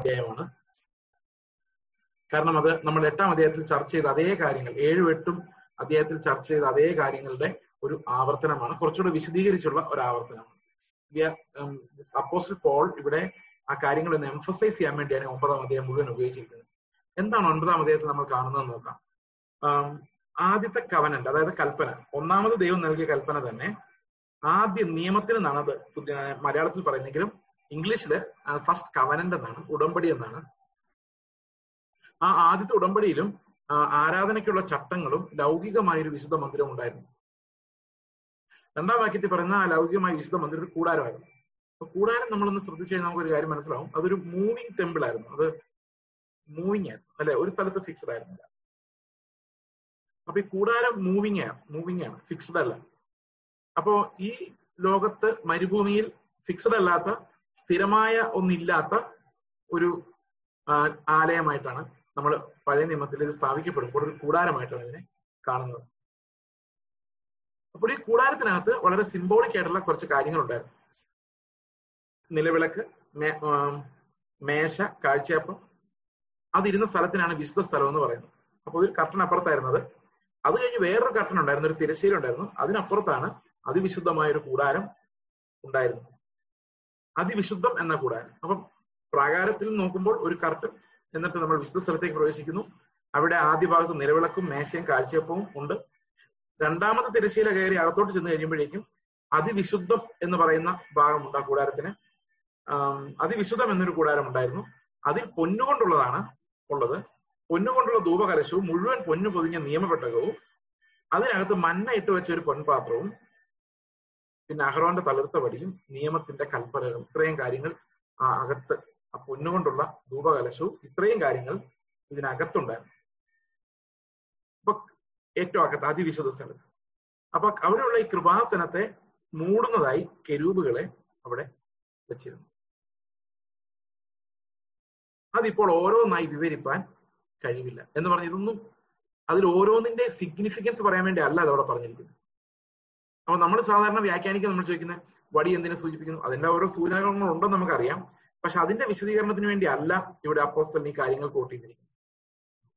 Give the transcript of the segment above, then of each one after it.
അധ്യായമാണ് കാരണം അത് നമ്മൾ എട്ടാം അധ്യായത്തിൽ ചർച്ച ചെയ്ത അതേ കാര്യങ്ങൾ ഏഴും എട്ടും അധ്യായത്തിൽ ചർച്ച ചെയ്ത അതേ കാര്യങ്ങളുടെ ഒരു ആവർത്തനമാണ്. കുറച്ചുകൂടെ വിശദീകരിച്ചുള്ള ഒരു ആവർത്തനമാണ്. അപ്പോസ്റ്റൽ പോൾ ഇവിടെ ആ കാര്യങ്ങൾ ഒന്ന് എംഫസൈസ് ചെയ്യാൻ വേണ്ടിയാണ് ഒമ്പതാം അധ്യായം മുഴുവൻ ഉപയോഗിച്ചിരിക്കുന്നത്. എന്താണ് ഒൻപതാം അധ്യായത്തിൽ നമ്മൾ കാണുന്നത് നോക്കാം. ആദ്യത്തെ കവനന്റ് അതായത് കൽപ്പന. ഒന്നാമത് ദൈവം നൽകിയ കൽപ്പന തന്നെ ആദ്യ നിയമത്തിൽ നിന്നാണ് മലയാളത്തിൽ പറയുന്നെങ്കിലും ഇംഗ്ലീഷിൽ ഫസ്റ്റ് കവനന്റ് എന്നാണ് ഉടമ്പടി എന്നാണ്. ആ ആദ്യത്തെ ഉടമ്പടിയിലും ആരാധനയ്ക്കുള്ള ചട്ടങ്ങളും ലൗകികമായൊരു വിശുദ്ധ മന്ദിരം ഉണ്ടായിരുന്നു. രണ്ടാം വാക്യത്തിൽ പറയുന്ന ആ ലൗകികമായ വിശുദ്ധ മന്ദിരം ഒരു കൂടാരമായിരുന്നു. അപ്പൊ കൂടാരം നമ്മളൊന്ന് ശ്രദ്ധിച്ചു കഴിഞ്ഞാൽ നമുക്ക് ഒരു കാര്യം മനസ്സിലാവും. അതൊരു മൂവിങ് ടെമ്പിൾ ആയിരുന്നു. അത് മൂവിങ് ആയിരുന്നു. അല്ലെ? ഒരു സ്ഥലത്ത് ഫിക്സ്ഡ് ആയിരുന്നില്ല. അപ്പൊ ഈ കൂടാരം മൂവിങ് ആണ്. മൂവിങ് ആണ്. ഫിക്സ്ഡ് അല്ല. അപ്പോ ഈ ലോകത്ത് മരുഭൂമിയിൽ ഫിക്സ്ഡ് അല്ലാത്ത സ്ഥിരമായ ഒന്നില്ലാത്ത ഒരു ആലയമായിട്ടാണ് നമ്മൾ പഴയ നിയമത്തിൽ ഇത് സ്ഥാപിക്കപ്പെടുമ്പോൾ ഒരു കൂടാരമായിട്ടാണ് ഇതിനെ കാണുന്നത്. അപ്പോൾ ഈ കൂടാരത്തിനകത്ത് വളരെ സിംബോളിക് ആയിട്ടുള്ള കുറച്ച് കാര്യങ്ങളുണ്ടായിരുന്നു. നിലവിളക്ക് മേശ കാഴ്ചയപ്പം അതിരുന്ന സ്ഥലത്തിനാണ് വിശുദ്ധ സ്ഥലം എന്ന് പറയുന്നത്. അപ്പോൾ ഒരു കർട്ടൻ അപ്പുറത്തായിരുന്നത്. അത് കഴിഞ്ഞ് വേറൊരു കർട്ടൻ ഉണ്ടായിരുന്നു ഒരു തിരശ്ശീല ഉണ്ടായിരുന്നു. അതിനപ്പുറത്താണ് അതിവിശുദ്ധമായ ഒരു കൂടാരം ഉണ്ടായിരുന്നു അതിവിശുദ്ധം എന്ന കൂടാരം അപ്പം പ്രാകാരത്തിൽ നോക്കുമ്പോൾ ഒരു കർട്ടൻ എന്നിട്ട് നമ്മൾ വിശുദ്ധ സ്ഥലത്തേക്ക് പ്രവേശിക്കുന്നു. അവിടെ ആദ്യ ഭാഗത്ത് നിലവിളക്കും മേശയും കാഴ്ചയപ്പവും ഉണ്ട്. രണ്ടാമത്തെ തിരശ്ശീല കയറി അകത്തോട്ട് ചെന്ന് കഴിയുമ്പോഴേക്കും അതിവിശുദ്ധം എന്ന് പറയുന്ന ഭാഗമുണ്ട് ആ കൂടാരത്തിന്. അതിവിശുദ്ധം എന്നൊരു കൂടാരം ഉണ്ടായിരുന്നു. അതിൽ പൊന്നുകൊണ്ടുള്ളതാണ് ഉള്ളത്. പൊന്നുകൊണ്ടുള്ള ധൂപകലശവും മുഴുവൻ പൊന്നു പൊതിഞ്ഞ നിയമപ്പെട്ടകവും അതിനകത്ത് മണ്ണ ഇട്ട് വെച്ച ഒരു പൊൻപാത്രവും പിന്നെ അഹ്റോന്റെ തളിർത്ത വടിയും നിയമത്തിന്റെ കൽപ്പനകളും ഇത്രയും കാര്യങ്ങൾ ആ അകത്ത് ആ പൊന്നുകൊണ്ടുള്ള ധൂപകലശവും ഇത്രയും കാര്യങ്ങൾ ഇതിനകത്തുണ്ടായിരുന്നു. അപ്പൊ ഏറ്റവും അകത്ത് അതിവിശുദ്ധ സ്ഥലത്ത് അപ്പൊ അവിടെയുള്ള ഈ കൃപാസനത്തെ മൂടുന്നതായി കെരൂബുകളെ അവിടെ വെച്ചിരുന്നു. അതിപ്പോൾ ഓരോന്നായി വിവരിപ്പാൻ കഴിവില്ല. എന്ന് പറഞ്ഞ ഇതൊന്നും അതിൽ ഓരോന്നിന്റെ സിഗ്നിഫിക്കൻസ് പറയാൻ വേണ്ടി അല്ല അതവിടെ പറഞ്ഞിരിക്കുന്നത്. അപ്പൊ നമ്മൾ സാധാരണ വ്യാഖ്യാനിക്കാൻ നമ്മൾ ചോദിക്കുന്ന വടി എന്തിനെ സൂചിപ്പിക്കുന്നു? അതിന്റെ ഓരോ സൂചനകളുണ്ടെന്ന് നമുക്കറിയാം. പക്ഷെ അതിന്റെ വിശദീകരണത്തിന് വേണ്ടി അല്ല ഇവിടെ അപ്പോസ്റ്റലിന് ഈ കാര്യങ്ങൾ കോട്ട് ചെയ്തിരിക്കുന്നത്.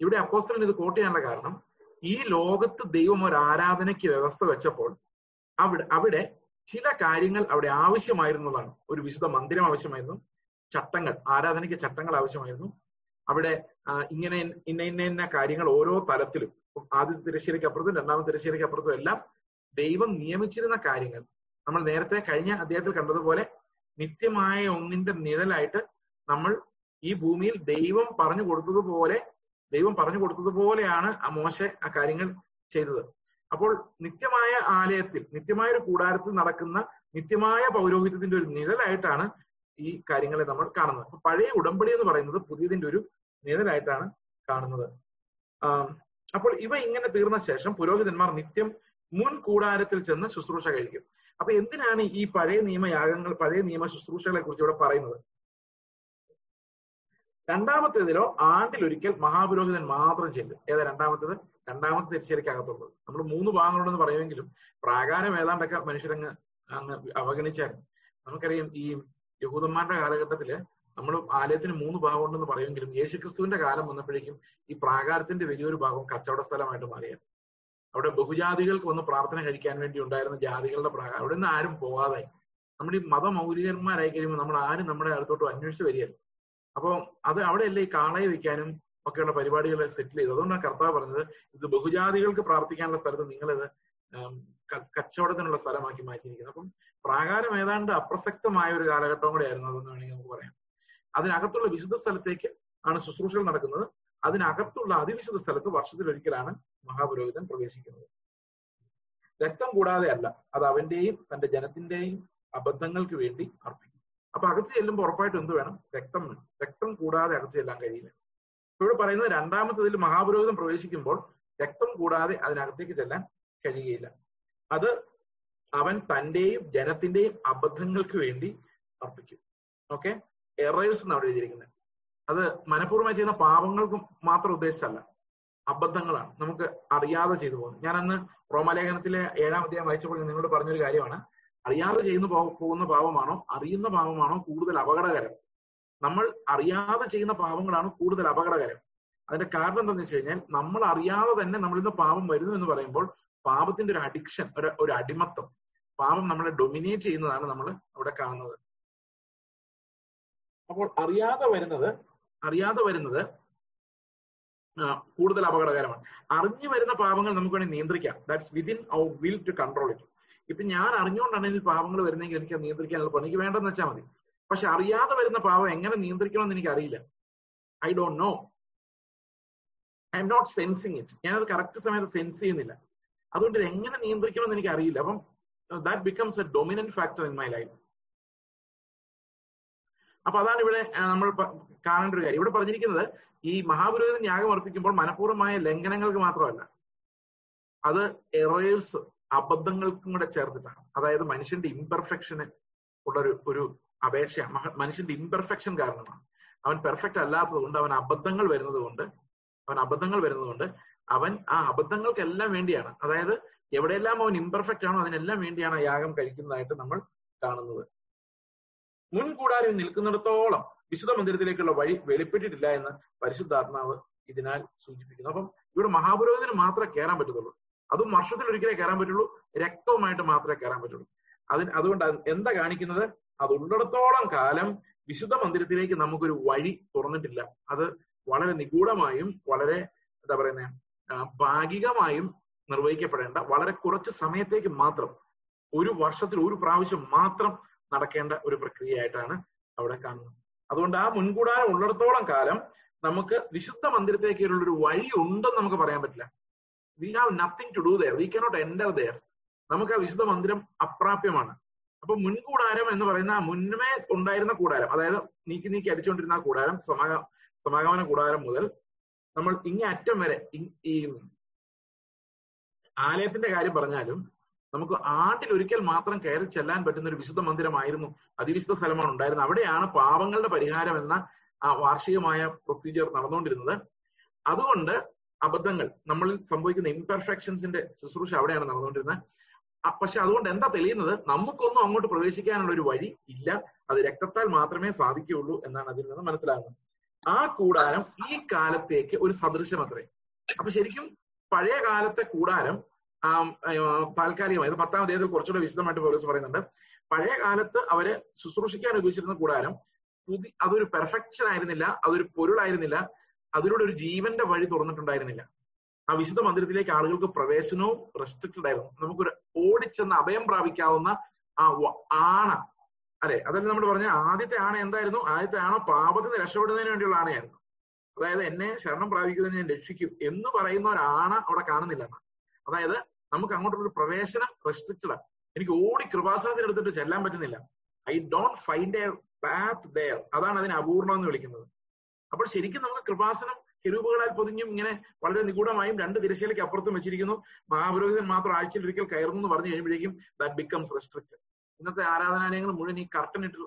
ഇവിടെ അപ്പോസ്റ്റലിന് ഇത് കോട്ട് ചെയ്യാനുള്ള കാരണം ഈ ലോകത്ത് ദൈവം ഒരു ആരാധനയ്ക്ക് വ്യവസ്ഥ വെച്ചപ്പോൾ അവിടെ അവിടെ ചില കാര്യങ്ങൾ അവിടെ ആവശ്യമായിരുന്നതാണ്. ഒരു വിശുദ്ധ മന്ദിരം ആവശ്യമായിരുന്നു. ചട്ടങ്ങൾ ആരാധനയ്ക്ക് ചട്ടങ്ങൾ ആവശ്യമായിരുന്നു. അവിടെ ഇങ്ങനെ ഇന്ന ഇന്ന ഇന്ന കാര്യങ്ങൾ ഓരോ തലത്തിലും ആദ്യത്തെ തിരശ്ശേരിക്ക് അപ്പുറത്തും രണ്ടാമത്തെ തിരശ്ശേരിക്ക് എല്ലാം ദൈവം നിയമിച്ചിരുന്ന കാര്യങ്ങൾ. നമ്മൾ നേരത്തെ കഴിഞ്ഞ അദ്ദേഹത്തിൽ കണ്ടതുപോലെ നിത്യമായ ഒന്നിന്റെ നിഴലായിട്ട് നമ്മൾ ഈ ഭൂമിയിൽ ദൈവം പറഞ്ഞു കൊടുത്തതുപോലെ ദൈവം പറഞ്ഞു കൊടുത്തതുപോലെയാണ് ആ മോശ ആ കാര്യങ്ങൾ ചെയ്തത്. അപ്പോൾ നിത്യമായ ആലയത്തിൽ നിത്യമായ ഒരു കൂടാരത്തിൽ നടക്കുന്ന നിത്യമായ പൗരോഹിത്യത്തിന്റെ ഒരു നിഴലായിട്ടാണ് ഈ കാര്യങ്ങളെ നമ്മൾ കാണുന്നത്. അപ്പൊ പഴയ ഉടമ്പടി എന്ന് പറയുന്നത് പുതിയതിന്റെ ഒരു നിഴലായിട്ടാണ് കാണുന്നത്. അപ്പോൾ ഇവ ഇങ്ങനെ തീർന്ന ശേഷം പുരോഹിതന്മാർ നിത്യം മുൻ കൂടാരത്തിൽ ചെന്ന് ശുശ്രൂഷ കഴിക്കും. അപ്പൊ എന്തിനാണ് ഈ പഴയ നിയമയാഗങ്ങൾ പഴയ നിയമ ശുശ്രൂഷകളെ കുറിച്ച് ഇവിടെ പറയുന്നത്? രണ്ടാമത്തേതിലോ ആണ്ടിലൊരിക്കൽ മഹാപുരോഹിതൻ മാത്രം ചെല്ലും. ഏതാ രണ്ടാമത്തേത്? രണ്ടാമത്തെ തിരിച്ചേരിക്കകത്തുള്ളത് നമ്മൾ മൂന്ന് ഭാഗങ്ങളുണ്ടെന്ന് പറയുമെങ്കിലും പ്രാകാരം ഏതാണ്ടൊക്കെ മനുഷ്യരങ്ങ് അങ്ങ് അവഗണിച്ചായിരുന്നു നമുക്കറിയാം ഈ യഹൂദന്മാരുടെ കാലഘട്ടത്തിൽ നമ്മൾ ആലയത്തിന് മൂന്ന് ഭാഗം ഉണ്ടെന്ന് പറയുമെങ്കിലും യേശുക്രിസ്തുവിന്റെ കാലം വന്നപ്പോഴേക്കും ഈ പ്രാകാരത്തിന്റെ വലിയൊരു ഭാഗം കച്ചവട സ്ഥലമായിട്ട് മാറിയത്. അവിടെ ബഹുജാതികൾക്ക് വന്ന് പ്രാർത്ഥന കഴിക്കാൻ വേണ്ടി ഉണ്ടായിരുന്ന ജാതികളുടെ പ്രാകാരം അവിടെ നിന്ന് ആരും പോവാതെ. നമ്മുടെ ഈ മതമൗലികന്മാരായി കഴിയുമ്പോൾ നമ്മൾ ആരും നമ്മുടെ അടുത്തോട്ട് അന്വേഷിച്ച് വരികയല്ല. അപ്പൊ അത് അവിടെയല്ലേ ഈ കാളയെ വെക്കാനും ഒക്കെയുള്ള പരിപാടികൾ സെറ്റിൽ ചെയ്തു അതുകൊണ്ടാണ് കർത്താവ് പറഞ്ഞത് ഇത് ബഹുജാതികൾക്ക് പ്രാർത്ഥിക്കാനുള്ള സ്ഥലത്ത് നിങ്ങളിത് കച്ചവടത്തിനുള്ള സ്ഥലമാക്കി മാറ്റിയിരിക്കുന്നത് അപ്പം പ്രാകാരം ഏതാണ്ട് അപ്രസക്തമായ ഒരു കാലഘട്ടം കൂടെ ആയിരുന്നു അതെന്ന് വേണമെങ്കിൽ നമുക്ക് പറയാം. അതിനകത്തുള്ള വിശുദ്ധ സ്ഥലത്തേക്ക് ആണ് ശുശ്രൂഷകൾ നടക്കുന്നത്. അതിനകത്തുള്ള അതിവിശുദ്ധ സ്ഥലത്ത് വർഷത്തിൽ ഒരിക്കലാണ് മഹാപുരോഹിതൻ പ്രവേശിക്കുന്നത്. രക്തം കൂടാതെ അല്ല അത് അവന്റെയും തന്റെ ജനത്തിന്റെയും അബദ്ധങ്ങൾക്ക് വേണ്ടി അർപ്പിക്കും. അപ്പൊ അകത്ത് ചെല്ലുമ്പോൾ ഉറപ്പായിട്ടും എന്ത് വേണം? രക്തം വേണം. രക്തം കൂടാതെ അകത്ത് ചെല്ലാൻ കഴിയില്ല. ഇവിടെ പറയുന്നത് രണ്ടാമത്തതിൽ മഹാപുരോഹിതൻ പ്രവേശിക്കുമ്പോൾ രക്തം കൂടാതെ അതിനകത്തേക്ക് ചെല്ലാൻ കഴിയുകയില്ല അത് അവൻ തന്റെയും ജനത്തിന്റെയും അബദ്ധങ്ങൾക്ക് വേണ്ടി അർപ്പിക്കും. ഓക്കെ എറേഴ്സ് എന്നാണ് എഴുതിയിരിക്കുന്നത്. അത് മനഃപൂർവമായി ചെയ്യുന്ന പാപങ്ങൾക്ക് മാത്രം ഉദ്ദേശിച്ചല്ല. അബദ്ധങ്ങളാണ്. നമുക്ക് അറിയാതെ ചെയ്തു പോകുന്നത് ഞാൻ അന്ന് റോമാലേഖനത്തിലെ ഏഴാം അധ്യായം വായിച്ചപ്പോൾ നിങ്ങളോട് പറഞ്ഞൊരു കാര്യമാണ്. അറിയാതെ ചെയ്യുന്ന പോകുന്ന പാപമാണോ? അറിയുന്ന പാപമാണോ? കൂടുതൽ അപകടകരം. നമ്മൾ അറിയാതെ ചെയ്യുന്ന പാപങ്ങളാണ് കൂടുതൽ അപകടകരം. അതിന്റെ കാരണം എന്താണെന്ന് വെച്ച് കഴിഞ്ഞാൽ നമ്മൾ അറിയാതെ തന്നെ നമ്മളിൽ നിന്ന് പാപം വരുന്നു എന്ന് പറയുമ്പോൾ പാപത്തിന്റെ ഒരു അഡിക്ഷൻ ഒരു ഒരു അടിമത്തം. പാപം നമ്മളെ ഡൊമിനേറ്റ് ചെയ്യുന്നതാണ് നമ്മൾ അവിടെ കാണുന്നത്. അപ്പോൾ അറിയാതെ വരുന്നത് അറിയാതെ വരുന്നത് കൂടുതൽ അപകടകരമാണ്. അറിഞ്ഞു വരുന്ന പാപങ്ങൾ നമുക്ക് വേണമെങ്കിൽ നിയന്ത്രിക്കാം. That's within our will to control it ഇപ്പൊ ഞാൻ അറിഞ്ഞുകൊണ്ടാണ് എനിക്ക് പാപങ്ങൾ വരുന്നെങ്കിൽ എനിക്ക് നിയന്ത്രിക്കാൻ എളുപ്പമാണ് എനിക്ക് വേണ്ടെന്ന് വെച്ചാൽ മതി. പക്ഷെ അറിയാതെ വരുന്ന പാപം എങ്ങനെ നിയന്ത്രിക്കണമെന്ന് എനിക്ക് അറിയില്ല I don't know I'm not sensing it ഞാനത് കറക്റ്റ് സമയത്ത് സെൻസ് ചെയ്യുന്നില്ല. അതുകൊണ്ട് ഇത് എങ്ങനെ നിയന്ത്രിക്കണമെന്ന് എനിക്ക് അറിയില്ല അപ്പം that becomes a dominant factor in my life അപ്പൊ അതാണ് ഇവിടെ നമ്മൾ കാണേണ്ട ഒരു കാര്യം. ഇവിടെ പറഞ്ഞിരിക്കുന്നത് ഈ മഹാപുരോഹിതൻ യാഗം അർപ്പിക്കുമ്പോൾ മനഃപൂർവമായ ലംഘനങ്ങൾക്ക് മാത്രമല്ല. അത് എറേഴ്സ് അബദ്ധങ്ങൾക്കും കൂടെ ചേർത്തിട്ടാണ്. അതായത് മനുഷ്യന്റെ ഇംപെർഫെക്ഷന് ഉള്ളൊരു ഒരു അപേക്ഷയാണ്. മനുഷ്യന്റെ ഇംപെർഫെക്ഷൻ കാരണമാണ്. അവൻ പെർഫെക്റ്റ് അല്ലാത്തത് കൊണ്ട് അവൻ അബദ്ധങ്ങൾ വരുന്നത് കൊണ്ട് അവൻ അബദ്ധങ്ങൾ വരുന്നത് കൊണ്ട് അവൻ ആ അബദ്ധങ്ങൾക്കെല്ലാം വേണ്ടിയാണ്. അതായത് എവിടെയെല്ലാം അവൻ ഇംപെർഫെക്റ്റ് ആണോ അതിനെല്ലാം വേണ്ടിയാണ് യാഗം കഴിക്കുന്നതായിട്ട് നമ്മൾ കാണുന്നത്. മുൻകൂടാരം നിൽക്കുന്നിടത്തോളം വിശുദ്ധ മന്ദിരത്തിലേക്കുള്ള വഴി വെളിപ്പെട്ടിട്ടില്ല എന്ന് പരിശുദ്ധാത്മാവ് ഇതിനാൽ സൂചിപ്പിക്കുന്നു. അപ്പം ഇവിടെ മഹാപുരോഹിതന് മാത്രമേ കയറാൻ പറ്റത്തുള്ളൂ. അതും വർഷത്തിൽ ഒരിക്കലേ കയറാൻ പറ്റുള്ളൂ. രക്തവുമായിട്ട് മാത്രമേ കയറാൻ പറ്റുള്ളൂ. അതിന് അതുകൊണ്ട് എന്താ കാണിക്കുന്നത്? അത് ഉള്ളിടത്തോളം കാലം വിശുദ്ധ മന്ദിരത്തിലേക്ക് നമുക്കൊരു വഴി തുറന്നിട്ടില്ല. അത് വളരെ നിഗൂഢമായും വളരെ എന്താ പറയുന്നത് ഭാഗികമായും നിർവഹിക്കപ്പെടേണ്ട വളരെ കുറച്ച് സമയത്തേക്ക് മാത്രം ഒരു വർഷത്തിൽ ഒരു പ്രാവശ്യം മാത്രം നടക്കേണ്ട ഒരു പ്രക്രിയയായിട്ടാണ് അവിടെ കാണുന്നത്. അതുകൊണ്ട് ആ മുൻകൂടാരം ഉള്ളിടത്തോളം കാലം നമുക്ക് വിശുദ്ധ മന്ദിരത്തിലേക്കുള്ള ഒരു വഴി ഉണ്ടെന്ന് നമുക്ക് പറയാൻ പറ്റില്ല. We have nothing to do there we cannot enter there നമുക്ക് ആ വിശുദ്ധ മന്ദിരം അപ്രാപ്യമാണ്. അപ്പൊ മുൻകൂടാരം എന്ന് പറയുന്ന മുന്നമേ ഉണ്ടായിരുന്ന കൂടാരം അതായത് നീക്കി നീക്കി അടിച്ചുകൊണ്ടിരുന്ന ആ കൂടാരം സമാഗ സമാഗമന കൂടാരം മുതൽ നമ്മൾ ഇങ്ങേ അറ്റം വരെ ഈ ആലയത്തിന്റെ കാര്യം പറഞ്ഞാലും നമുക്ക് ആണ്ടിൽ ഒരിക്കൽ മാത്രം കയറി ചെല്ലാൻ പറ്റുന്ന ഒരു വിശുദ്ധ മന്ദിരമായിരുന്നു അതിവിശുദ്ധ സ്ഥലമാണ് ഉണ്ടായിരുന്നത്. അവിടെയാണ് പാവങ്ങളുടെ പരിഹാരം എന്ന ആ വാർഷികമായ പ്രൊസീജിയർ നടന്നുകൊണ്ടിരുന്നത്. അതുകൊണ്ട് അബദ്ധങ്ങൾ നമ്മളിൽ സംഭവിക്കുന്ന ഇംപെർഫെക്ഷൻസിന്റെ ശുശ്രൂഷ അവിടെയാണ് നടന്നുകൊണ്ടിരുന്നത്. പക്ഷെ അതുകൊണ്ട് എന്താ തെളിയുന്നത്? നമുക്കൊന്നും അങ്ങോട്ട് പ്രവേശിക്കാനുള്ള ഒരു വഴി ഇല്ല. അത് രക്തത്താൽ മാത്രമേ സാധിക്കുകയുള്ളൂ എന്നാണ് അതിൽ നിന്ന് മനസ്സിലാകുന്നത്. ആ കൂടാരം ഈ കാലത്തേക്ക് ഒരു സദൃശം അത്രേ അപ്പൊ ശരിക്കും പഴയ കാലത്തെ കൂടാരം താൽക്കാലികമായി. ഇത് പത്താം അദ്ദേഹത്തിൽ കുറച്ചുകൂടെ വിശദമായിട്ട് പോലീസ് പറയുന്നുണ്ട്. പഴയ കാലത്ത് അവർ ശുശ്രൂഷിക്കാൻ ഉപയോഗിച്ചിരുന്ന കൂടാരം പുതി അതൊരു പെർഫെക്ഷൻ ആയിരുന്നില്ല അതൊരു പൊരുളായിരുന്നില്ല അതിലൂടെ ഒരു ജീവന്റെ വഴി തുറന്നിട്ടുണ്ടായിരുന്നില്ല. ആ വിശുദ്ധ മന്ദിരത്തിലേക്ക് ആളുകൾക്ക് പ്രവേശനവും റെസ്ട്രിക്റ്റഡ് ആയിരുന്നു. നമുക്കൊരു ഓടിച്ചെന്ന് അഭയം പ്രാപിക്കാവുന്ന ആ ആണ. അല്ലെ? അതല്ല നമ്മൾ പറഞ്ഞ ആദ്യത്തെ ആണ എന്തായിരുന്നു? ആദ്യത്തെ ആണ പാപത്തിൽ നിന്ന് രക്ഷപ്പെടുന്നതിന് വേണ്ടിയുള്ള ആണയായിരുന്നു. അതായത് എന്നെ ശരണം പ്രാപിക്കുന്നതിന് ഞാൻ രക്ഷിക്കും എന്ന് പറയുന്ന ഒരാണ അവിടെ കാണുന്നില്ല. അതായത് നമുക്ക് അങ്ങോട്ടുള്ള ഒരു പ്രവേശനം റെസ്ട്രിക്റ്റഡ് എനിക്ക് ഓടി കൃപാസനത്തിൽ എടുത്തിട്ട് ചെല്ലാൻ പറ്റുന്നില്ല. I don't find a path there അതാണ് അതിനെ അപൂർണം എന്ന് വിളിക്കുന്നത്. അപ്പോൾ ശരിക്കും നമുക്ക് കൃപാസനം കിരൂപുകളാൽ പൊതിഞ്ഞും ഇങ്ങനെ വളരെ നിഗൂഢമായും രണ്ട് തിരശ്ശീലയ്ക്ക് അപ്പുറത്തും വെച്ചിരിക്കുന്നു. മഹാപുരോഹിതൻ മാത്രം ആഴ്ചയിൽ ഒരിക്കൽ കയറുന്നു എന്ന് പറഞ്ഞു കഴിയുമ്പോഴേക്കും ദാറ്റ് ബിക്കംസ് റെസ്ട്രിക്റ്റഡ് ഇന്നത്തെ ആരാധനാലയങ്ങൾ മുഴുവൻ ഈ കർട്ടൻ ഇട്ട്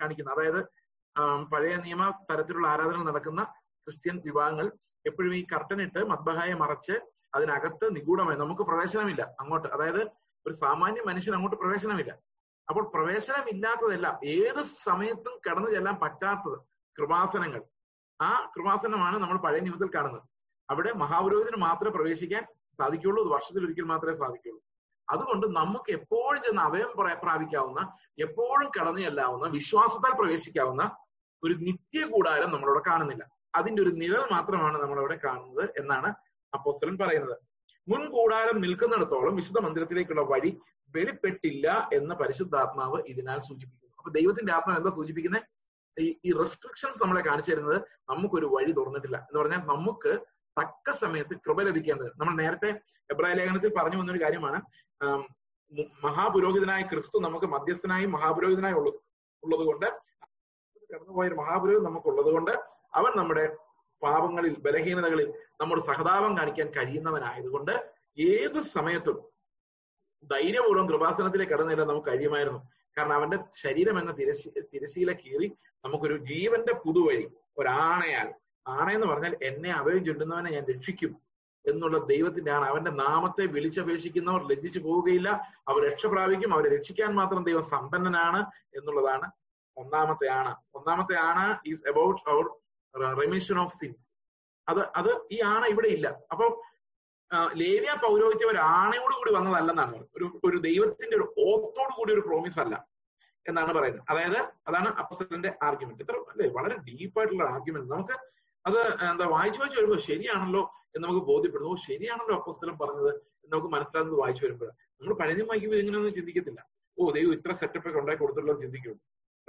കാണിക്കുന്നു. അതായത് പഴയ നിയമ തരത്തിലുള്ള ആരാധന നടക്കുന്ന ക്രിസ്ത്യൻ വിഭാഗങ്ങൾ എപ്പോഴും ഈ കർട്ടൻ ഇട്ട് മദ്ബഹായെ മറച്ച് അതിനകത്ത് നിഗൂഢമായി നമുക്ക് പ്രവേശനമില്ല അങ്ങോട്ട്. അതായത് ഒരു സാമാന്യ മനുഷ്യൻ അങ്ങോട്ട് പ്രവേശനമില്ല. അപ്പോൾ പ്രവേശനമില്ലാത്തതല്ല ഏത് സമയത്തും കടന്നു ചെല്ലാൻ പറ്റാത്തത് കൃപാസനങ്ങൾ. ആ കൃപാസനമാണ് നമ്മൾ പഴയ നിയമത്തിൽ കാണുന്നത്. അവിടെ മഹാപുരോഹിതന് മാത്രമേ പ്രവേശിക്കാൻ സാധിക്കുള്ളൂ അത് വർഷത്തിൽ ഒരിക്കൽ മാത്രമേ സാധിക്കുള്ളൂ. അതുകൊണ്ട് നമുക്ക് എപ്പോഴും ചെന്ന് അഭയം പ്രാപിക്കാവുന്ന എപ്പോഴും കടന്നു ചെല്ലാവുന്ന വിശ്വാസത്താൽ പ്രവേശിക്കാവുന്ന ഒരു നിത്യ കൂടാരം നമ്മളവിടെ കാണുന്നില്ല. അതിന്റെ ഒരു നിഴൽ മാത്രമാണ് നമ്മളവിടെ കാണുന്നത് എന്നാണ് അപ്പോസ്തലൻ പറയുന്നത് മുൻ കൂടാരം നിൽക്കുന്നിടത്തോളം വിശുദ്ധ മന്ദിരത്തിലേക്കുള്ള വഴി വെളിപ്പെട്ടില്ല എന്ന് പരിശുദ്ധാത്മാവ് ഇതിനാൽ സൂചിപ്പിക്കുന്നു. അപ്പൊ ദൈവത്തിന്റെ ആത്മാവ് എന്താ സൂചിപ്പിക്കുന്നത്? ഈ ഈ റെസ്ട്രിക്ഷൻസ് നമ്മളെ കാണിച്ചു തരുന്നത് നമുക്കൊരു വഴി തുറന്നിട്ടില്ല. എന്ന് പറഞ്ഞാൽ നമുക്ക് തക്ക സമയത്ത് കൃപ ലഭിക്കേണ്ടത്. നമ്മൾ നേരത്തെ എബ്രാഹിം ലേഖനത്തിൽ പറഞ്ഞു വന്നൊരു കാര്യമാണ് മഹാപുരോഹിതനായ ക്രിസ്തു നമുക്ക് മധ്യസ്ഥനായി മഹാപുരോഹിതനായി ഉള്ളത് ഉള്ളത് കൊണ്ട് കടന്നുപോയ മഹാപുരോഹിതൻ നമുക്കുള്ളത് കൊണ്ട് അവൻ നമ്മുടെ പാപങ്ങളിൽ ബലഹീനതകളിൽ നമ്മുടെ സഹതാപം കാണിക്കാൻ കഴിയുന്നവനായതുകൊണ്ട് ഏത് സമയത്തും ധൈര്യപൂർവം കൃപാസനത്തിലേക്ക് കടന്നില്ല നമുക്ക് കഴിയുമായിരുന്നു. കാരണം അവന്റെ ശരീരം എന്ന തിരശീ തിരശീല കീറി നമുക്കൊരു ജീവന്റെ പുതുവഴി ഒരാണയാൽ ആണയെന്ന് പറഞ്ഞാൽ എന്നെ അവയും ചൊല്ലുന്നവനെ ഞാൻ രക്ഷിക്കും എന്നുള്ള ദൈവത്തിന്റെ ആണ് അവന്റെ നാമത്തെ വിളിച്ചപേക്ഷിക്കുന്നവർ ലജ്ജിച്ചു പോവുകയില്ല. അവർ രക്ഷ പ്രാപിക്കും. അവരെ രക്ഷിക്കാൻ മാത്രം ദൈവം സമ്പന്നനാണ് എന്നുള്ളതാണ് ഒന്നാമത്തെ ആണ. ഒന്നാമത്തെ ആണ is about our remission of sins അത് അത് ഈ ആണ ഇവിടെ ഇല്ല. അപ്പൊ ലേവ്യ പൗരോഹിത്യം ഒരു ആണയോട് കൂടി വന്നതല്ലെന്നാണ് ഒരു ഒരു ദൈവത്തിന്റെ ഒരു ഓത്തോട് കൂടി ഒരു പ്രോമിസ് അല്ല എന്നാണ് പറയുന്നത്. അതായത് അതാണ് അപ്പസലിന്റെ ആർഗ്യുമെന്റ് ഇത്ര അല്ലേ വളരെ ഡീപ്പായിട്ടുള്ള ആർഗ്യുമെന്റ് നമുക്ക് അത് എന്താ വായിച്ചു വായിച്ചു വരുമ്പോൾ ശരിയാണല്ലോ എന്ന് നമുക്ക് ബോധ്യപ്പെടുന്നു. ശരിയാണല്ലോ അപ്പസ്തലം പറഞ്ഞത് എന്ന് നമുക്ക് മനസ്സിലാകുന്നത് വായിച്ചു വരുമ്പോൾ നമ്മൾ പഴഞ്ഞ വായിക്കുമ്പോൾ ഇങ്ങനെയൊന്നും ചിന്തിക്കത്തില്ല. ഓ ദൈവം ഇത്ര സെറ്റപ്പ് ഒക്കെ ഉണ്ടാക്കി കൊടുത്തിട്ടുള്ളത് ചിന്തിക്കുള്ളൂ.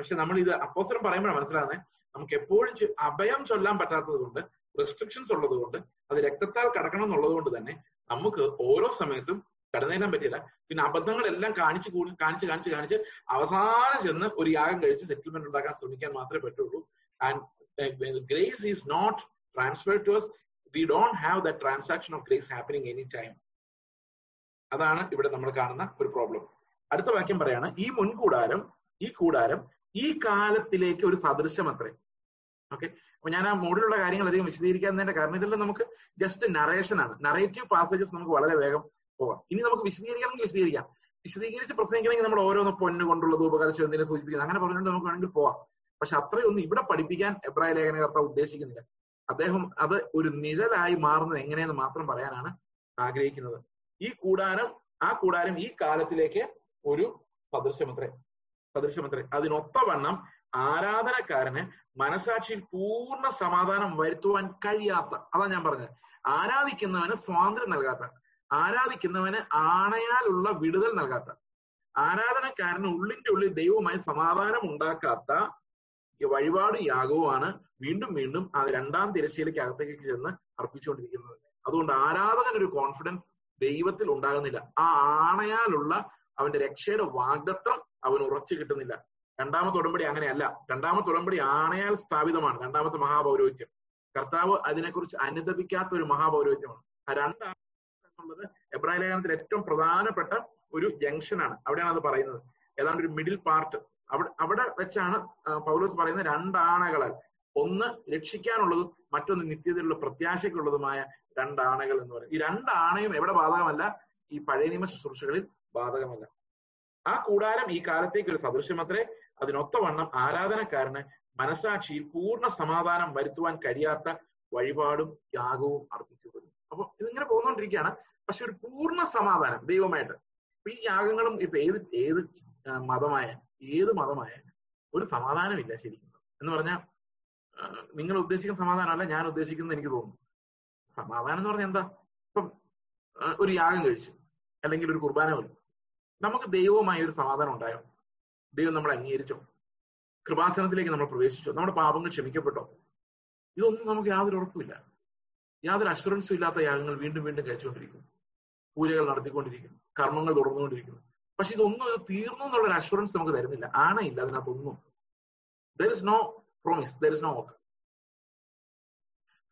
പക്ഷെ നമ്മൾ ഇത് അപ്പോസരം പറയുമ്പോഴാണ് മനസ്സിലാകുന്നത്. നമുക്ക് എപ്പോഴും അഭയം ചൊല്ലാൻ പറ്റാത്തത് കൊണ്ട് റെസ്ട്രിക്ഷൻസ് ഉള്ളത് കൊണ്ട് അത് രക്തത്താൽ കടക്കണം എന്നുള്ളത് കൊണ്ട് തന്നെ നമുക്ക് ഓരോ സമയത്തും കടന്നേരാൻ പറ്റില്ല. പിന്നെ അബദ്ധങ്ങളെല്ലാം കാണിച്ച് കൂടി കാണിച്ച് കാണിച്ച് കാണിച്ച് അവസാനം ചെന്ന് ഒരു യാഗം കഴിച്ച് സെറ്റിൽമെന്റ് ഉണ്ടാക്കാൻ ശ്രമിക്കാൻ മാത്രമേ പറ്റുള്ളൂ. And grace is not transfer to us we don't have the transaction of grace happening any time അതാണ് ഇവിടെ നമ്മൾ കാണുന്ന ഒരു പ്രോബ്ലം അടുത്ത വാക്യം പറയാണ് ഈ മുൻകൂടാരം ഈ കൂടാരം ഈ കാലത്തിലേക്ക് ഒരു സദൃശം അത്രേ. ഓക്കെ? അപ്പൊ ഞാൻ ആ മോഡിലുള്ള കാര്യങ്ങൾ അധികം വിശദീകരിക്കാത്തതിന്റെ കാരണം ഇതെല്ലാം നമുക്ക് ജസ്റ്റ് നറേഷൻ ആണ്. നറേറ്റീവ് പാസേജസ് നമുക്ക് വളരെ വേഗം പോവാം ഇനി നമുക്ക് വിശദീകരിക്കണമെങ്കിൽ വിശദീകരിക്കാം. വിശദീകരിച്ച് പ്രസംഗിക്കണമെങ്കിൽ നമ്മൾ ഓരോന്ന് പൊന്നു കൊണ്ടുള്ള ഉപകാരം എന്തിനെ സൂചിപ്പിക്കുന്നത് അങ്ങനെ പറഞ്ഞുകൊണ്ട് നമുക്ക് വേണമെങ്കിൽ പോവാം. പക്ഷെ അത്രയൊന്നും ഇവിടെ പഠിപ്പിക്കാൻ എബ്രായ ലേഖനകർത്താവ് ഉദ്ദേശിക്കുന്നില്ല. അദ്ദേഹം അത് ഒരു നിഴലായി മാറുന്നത് എങ്ങനെയെന്ന് മാത്രം പറയാനാണ് ആഗ്രഹിക്കുന്നത്. ഈ കൂടാരം ആ കൂടാരം ഈ കാലത്തിലേക്ക് ഒരു സദൃശമത്രേ സദൃശമത്രേ. അതിനൊത്തവണ്ണം ആരാധനക്കാരന് മനസാക്ഷിയിൽ പൂർണ സമാധാനം വരുത്തുവാൻ കഴിയാത്ത അതാ ഞാൻ പറഞ്ഞത്. ആരാധിക്കുന്നവന് സ്വാതന്ത്ര്യം നൽകാത്ത ആരാധിക്കുന്നവന് ആണയാലുള്ള വിടുതൽ നൽകാത്ത ആരാധനക്കാരന് ഉള്ളിന്റെ ഉള്ളിൽ ദൈവവുമായി സമാധാനം ഉണ്ടാക്കാത്ത വഴിപാട് യാഗവുമാണ് വീണ്ടും വീണ്ടും ആ രണ്ടാം തിരശ്ശീലയ്ക്ക് അകത്തേക്ക് ചെന്ന് അർപ്പിച്ചുകൊണ്ടിരിക്കുന്നത്. അതുകൊണ്ട് ആരാധകൻ ഒരു കോൺഫിഡൻസ് ദൈവത്തിൽ ഉണ്ടാകുന്നില്ല. ആ ആണയാലുള്ള അവന്റെ രക്ഷയുടെ വാഗ്ദത്വം അവൻ ഉറച്ചു കിട്ടുന്നില്ല. രണ്ടാമത്തെ ഉടമ്പടി അങ്ങനെയല്ല. രണ്ടാമത്തെ ഉടമ്പടി ആണയാൽ സ്ഥാപിതമാണ്. രണ്ടാമത്തെ മഹാപൗരോഹിത്യം. കർത്താവ് അതിനെക്കുറിച്ച് അനുദപിക്കാത്ത ഒരു മഹാപൗരോഹിത്യമാണ്. ആ രണ്ടാമത് എബ്രാഹിം ലേഖനത്തിൽ ഏറ്റവും പ്രധാനപ്പെട്ട ഒരു ജംഗ്ഷനാണ്. അവിടെയാണ് അത് പറയുന്നത്. ഏതാണ്ട് ഒരു മിഡിൽ പാർട്ട്. അവിടെ അവിടെ വെച്ചാണ് പൗലോസ് പറയുന്നത് രണ്ടാണകളാൽ ഒന്ന് രക്ഷിക്കാനുള്ളതും മറ്റൊന്ന് നിത്യതയിലുള്ള പ്രത്യാശയ്ക്കുള്ളതുമായ രണ്ടാണകൾ എന്ന് പറയും ഈ രണ്ടാണയും എവിടെ ബാധകമല്ല? ഈ പഴയ നിയമ ശുശ്രൂഷകളിൽ ബാധകമല്ല. ആ കൂടാരം ഈ കാലത്തേക്ക് ഒരു സദൃശ്യമത്രേ. അതിനൊത്തവണ്ണം ആരാധനക്കാരന് മനസാക്ഷിയിൽ പൂർണ സമാധാനം വരുത്തുവാൻ കഴിയാത്ത വഴിപാടും യാഗവും അർപ്പിച്ചു അപ്പൊ ഇതിങ്ങനെ പോന്നുകൊണ്ടിരിക്കുകയാണ് പക്ഷെ ഒരു പൂർണ സമാധാനം ദൈവമായിട്ട്. ഈ യാഗങ്ങളും ഇപ്പൊ ഏത് ഏത് മതമായ ഏത് മതമായ ഒരു സമാധാനമില്ല ശരിക്കും. എന്ന് പറഞ്ഞാൽ നിങ്ങൾ ഉദ്ദേശിക്കുന്ന സമാധാനമല്ല ഞാൻ ഉദ്ദേശിക്കുന്നത് എനിക്ക് തോന്നുന്നു. സമാധാനം എന്ന് പറഞ്ഞാൽ എന്താ? ഇപ്പം ഒരു യാഗം കഴിച്ചു. അല്ലെങ്കിൽ ഒരു കുർബാന വരും നമുക്ക് ദൈവവുമായി ഒരു സമാധാനം ഉണ്ടായോ? ദൈവം നമ്മളെ അംഗീകരിച്ചോ? കൃപാസനത്തിലേക്ക് നമ്മൾ പ്രവേശിച്ചോ? നമ്മുടെ പാപങ്ങൾ ക്ഷമിക്കപ്പെട്ടോ? ഇതൊന്നും നമുക്ക് യാതൊരു ഉറപ്പില്ല യാതൊരു അഷുറൻസും ഇല്ലാത്ത യാഗങ്ങൾ വീണ്ടും വീണ്ടും കഴിച്ചുകൊണ്ടിരിക്കുന്നു. പൂജകൾ നടത്തിക്കൊണ്ടിരിക്കുന്നു. കർമ്മങ്ങൾ തുടർന്നുകൊണ്ടിരിക്കുന്നു. പക്ഷെ ഇതൊന്നും ഇത് തീർന്നു എന്നുള്ള ഒരു അഷുറൻസ് നമുക്ക് തരുന്നില്ല. ആണയില്ല അതിനകത്തൊന്നും. There is no promise there is no oath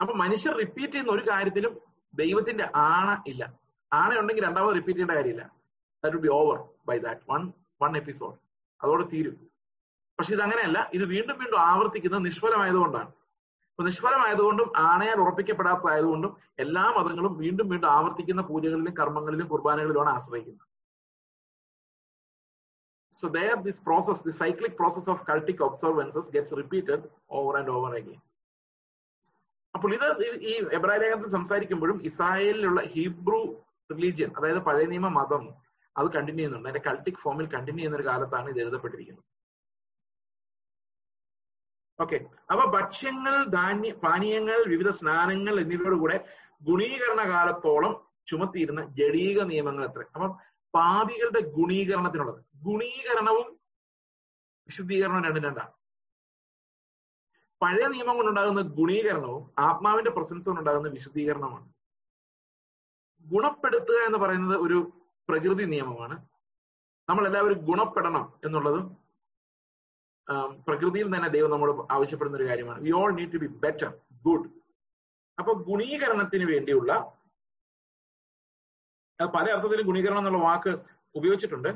അപ്പൊ മനുഷ്യർ റിപ്പീറ്റ് ചെയ്യുന്ന ഒരു കാര്യത്തിലും ദൈവത്തിന്റെ ആണ ഇല്ല. ആണ ഉണ്ടെങ്കിൽ രണ്ടാമത് റിപ്പീറ്റ് ചെയ്യേണ്ട കാര്യമില്ല. That will be over by that one one episode അതോടെ തീരും. പക്ഷെ ഇത് അങ്ങനെയല്ല ഇത് വീണ്ടും വീണ്ടും ആവർത്തിക്കുന്നത് നിഷ്ഫലമായതുകൊണ്ടാണ്. അപ്പൊ നിഷ്ഫലമായതുകൊണ്ടും ആണയാൽ ഉറപ്പിക്കപ്പെടാത്തതായതുകൊണ്ടും എല്ലാ മതങ്ങളും വീണ്ടും വീണ്ടും ആവർത്തിക്കുന്ന പൂജകളിലും കർമ്മങ്ങളിലും കുർബാനകളിലുമാണ് ആശ്രയിക്കുന്നത്. So there, this process, the cyclic process of cultic observances gets repeated over and over again. അപ്പോൾ ഇത് ഈ എബ്രാഹിം ലേഖനത്തിൽ സംസാരിക്കുമ്പോഴും ഇസ്രായേലിലുള്ള ഹീബ്രു റിലീജിയൻ അതായത് പഴയ നിയമ മതം അത് കണ്ടിന്യൂ ചെയ്യുന്നുണ്ട്. അതിന്റെ കൾട്ടിക് ഫോമിൽ കണ്ടിന്യൂ ചെയ്യുന്ന ഒരു കാലത്താണ് ഇത് എഴുതപ്പെട്ടിരിക്കുന്നത്. ഓക്കെ അപ്പൊ ഭക്ഷ്യങ്ങൾ ധാന്യ പാനീയങ്ങൾ വിവിധ സ്നാനങ്ങൾ എന്നിവയോടുകൂടെ ഗുണീകരണ കാലത്തോളം ചുമത്തിയിരുന്ന ജഡീക നിയമങ്ങൾ എത്ര? അപ്പം പാപികളുടെ ഗുണീകരണത്തിനുള്ളത്. ഗുണീകരണവും വിശുദ്ധീകരണവും രണ്ടും രണ്ടാണ്. പഴയ നിയമം കൊണ്ടുണ്ടാകുന്ന ഗുണീകരണവും ആത്മാവിന്റെ പ്രസൻസ് കൊണ്ടുണ്ടാകുന്ന വിശുദ്ധീകരണമാണ് ഗുണപ്പെടുത്തുക എന്ന് പറയുന്നത് ഒരു പ്രകൃതി നിയമമാണ്. നമ്മൾ എല്ലാവരും ഗുണപ്പെടണം എന്നുള്ളതും പ്രകൃതിയിൽ തന്നെ ദൈവം നമ്മൾ ആവശ്യപ്പെടുന്ന ഒരു കാര്യമാണ്. We all need to be better good അപ്പൊ ഗുണീകരണത്തിന് വേണ്ടിയുള്ള പല അർത്ഥത്തിലും ഗുണീകരണം എന്നുള്ള വാക്ക് ഉപയോഗിച്ചിട്ടുണ്ട്.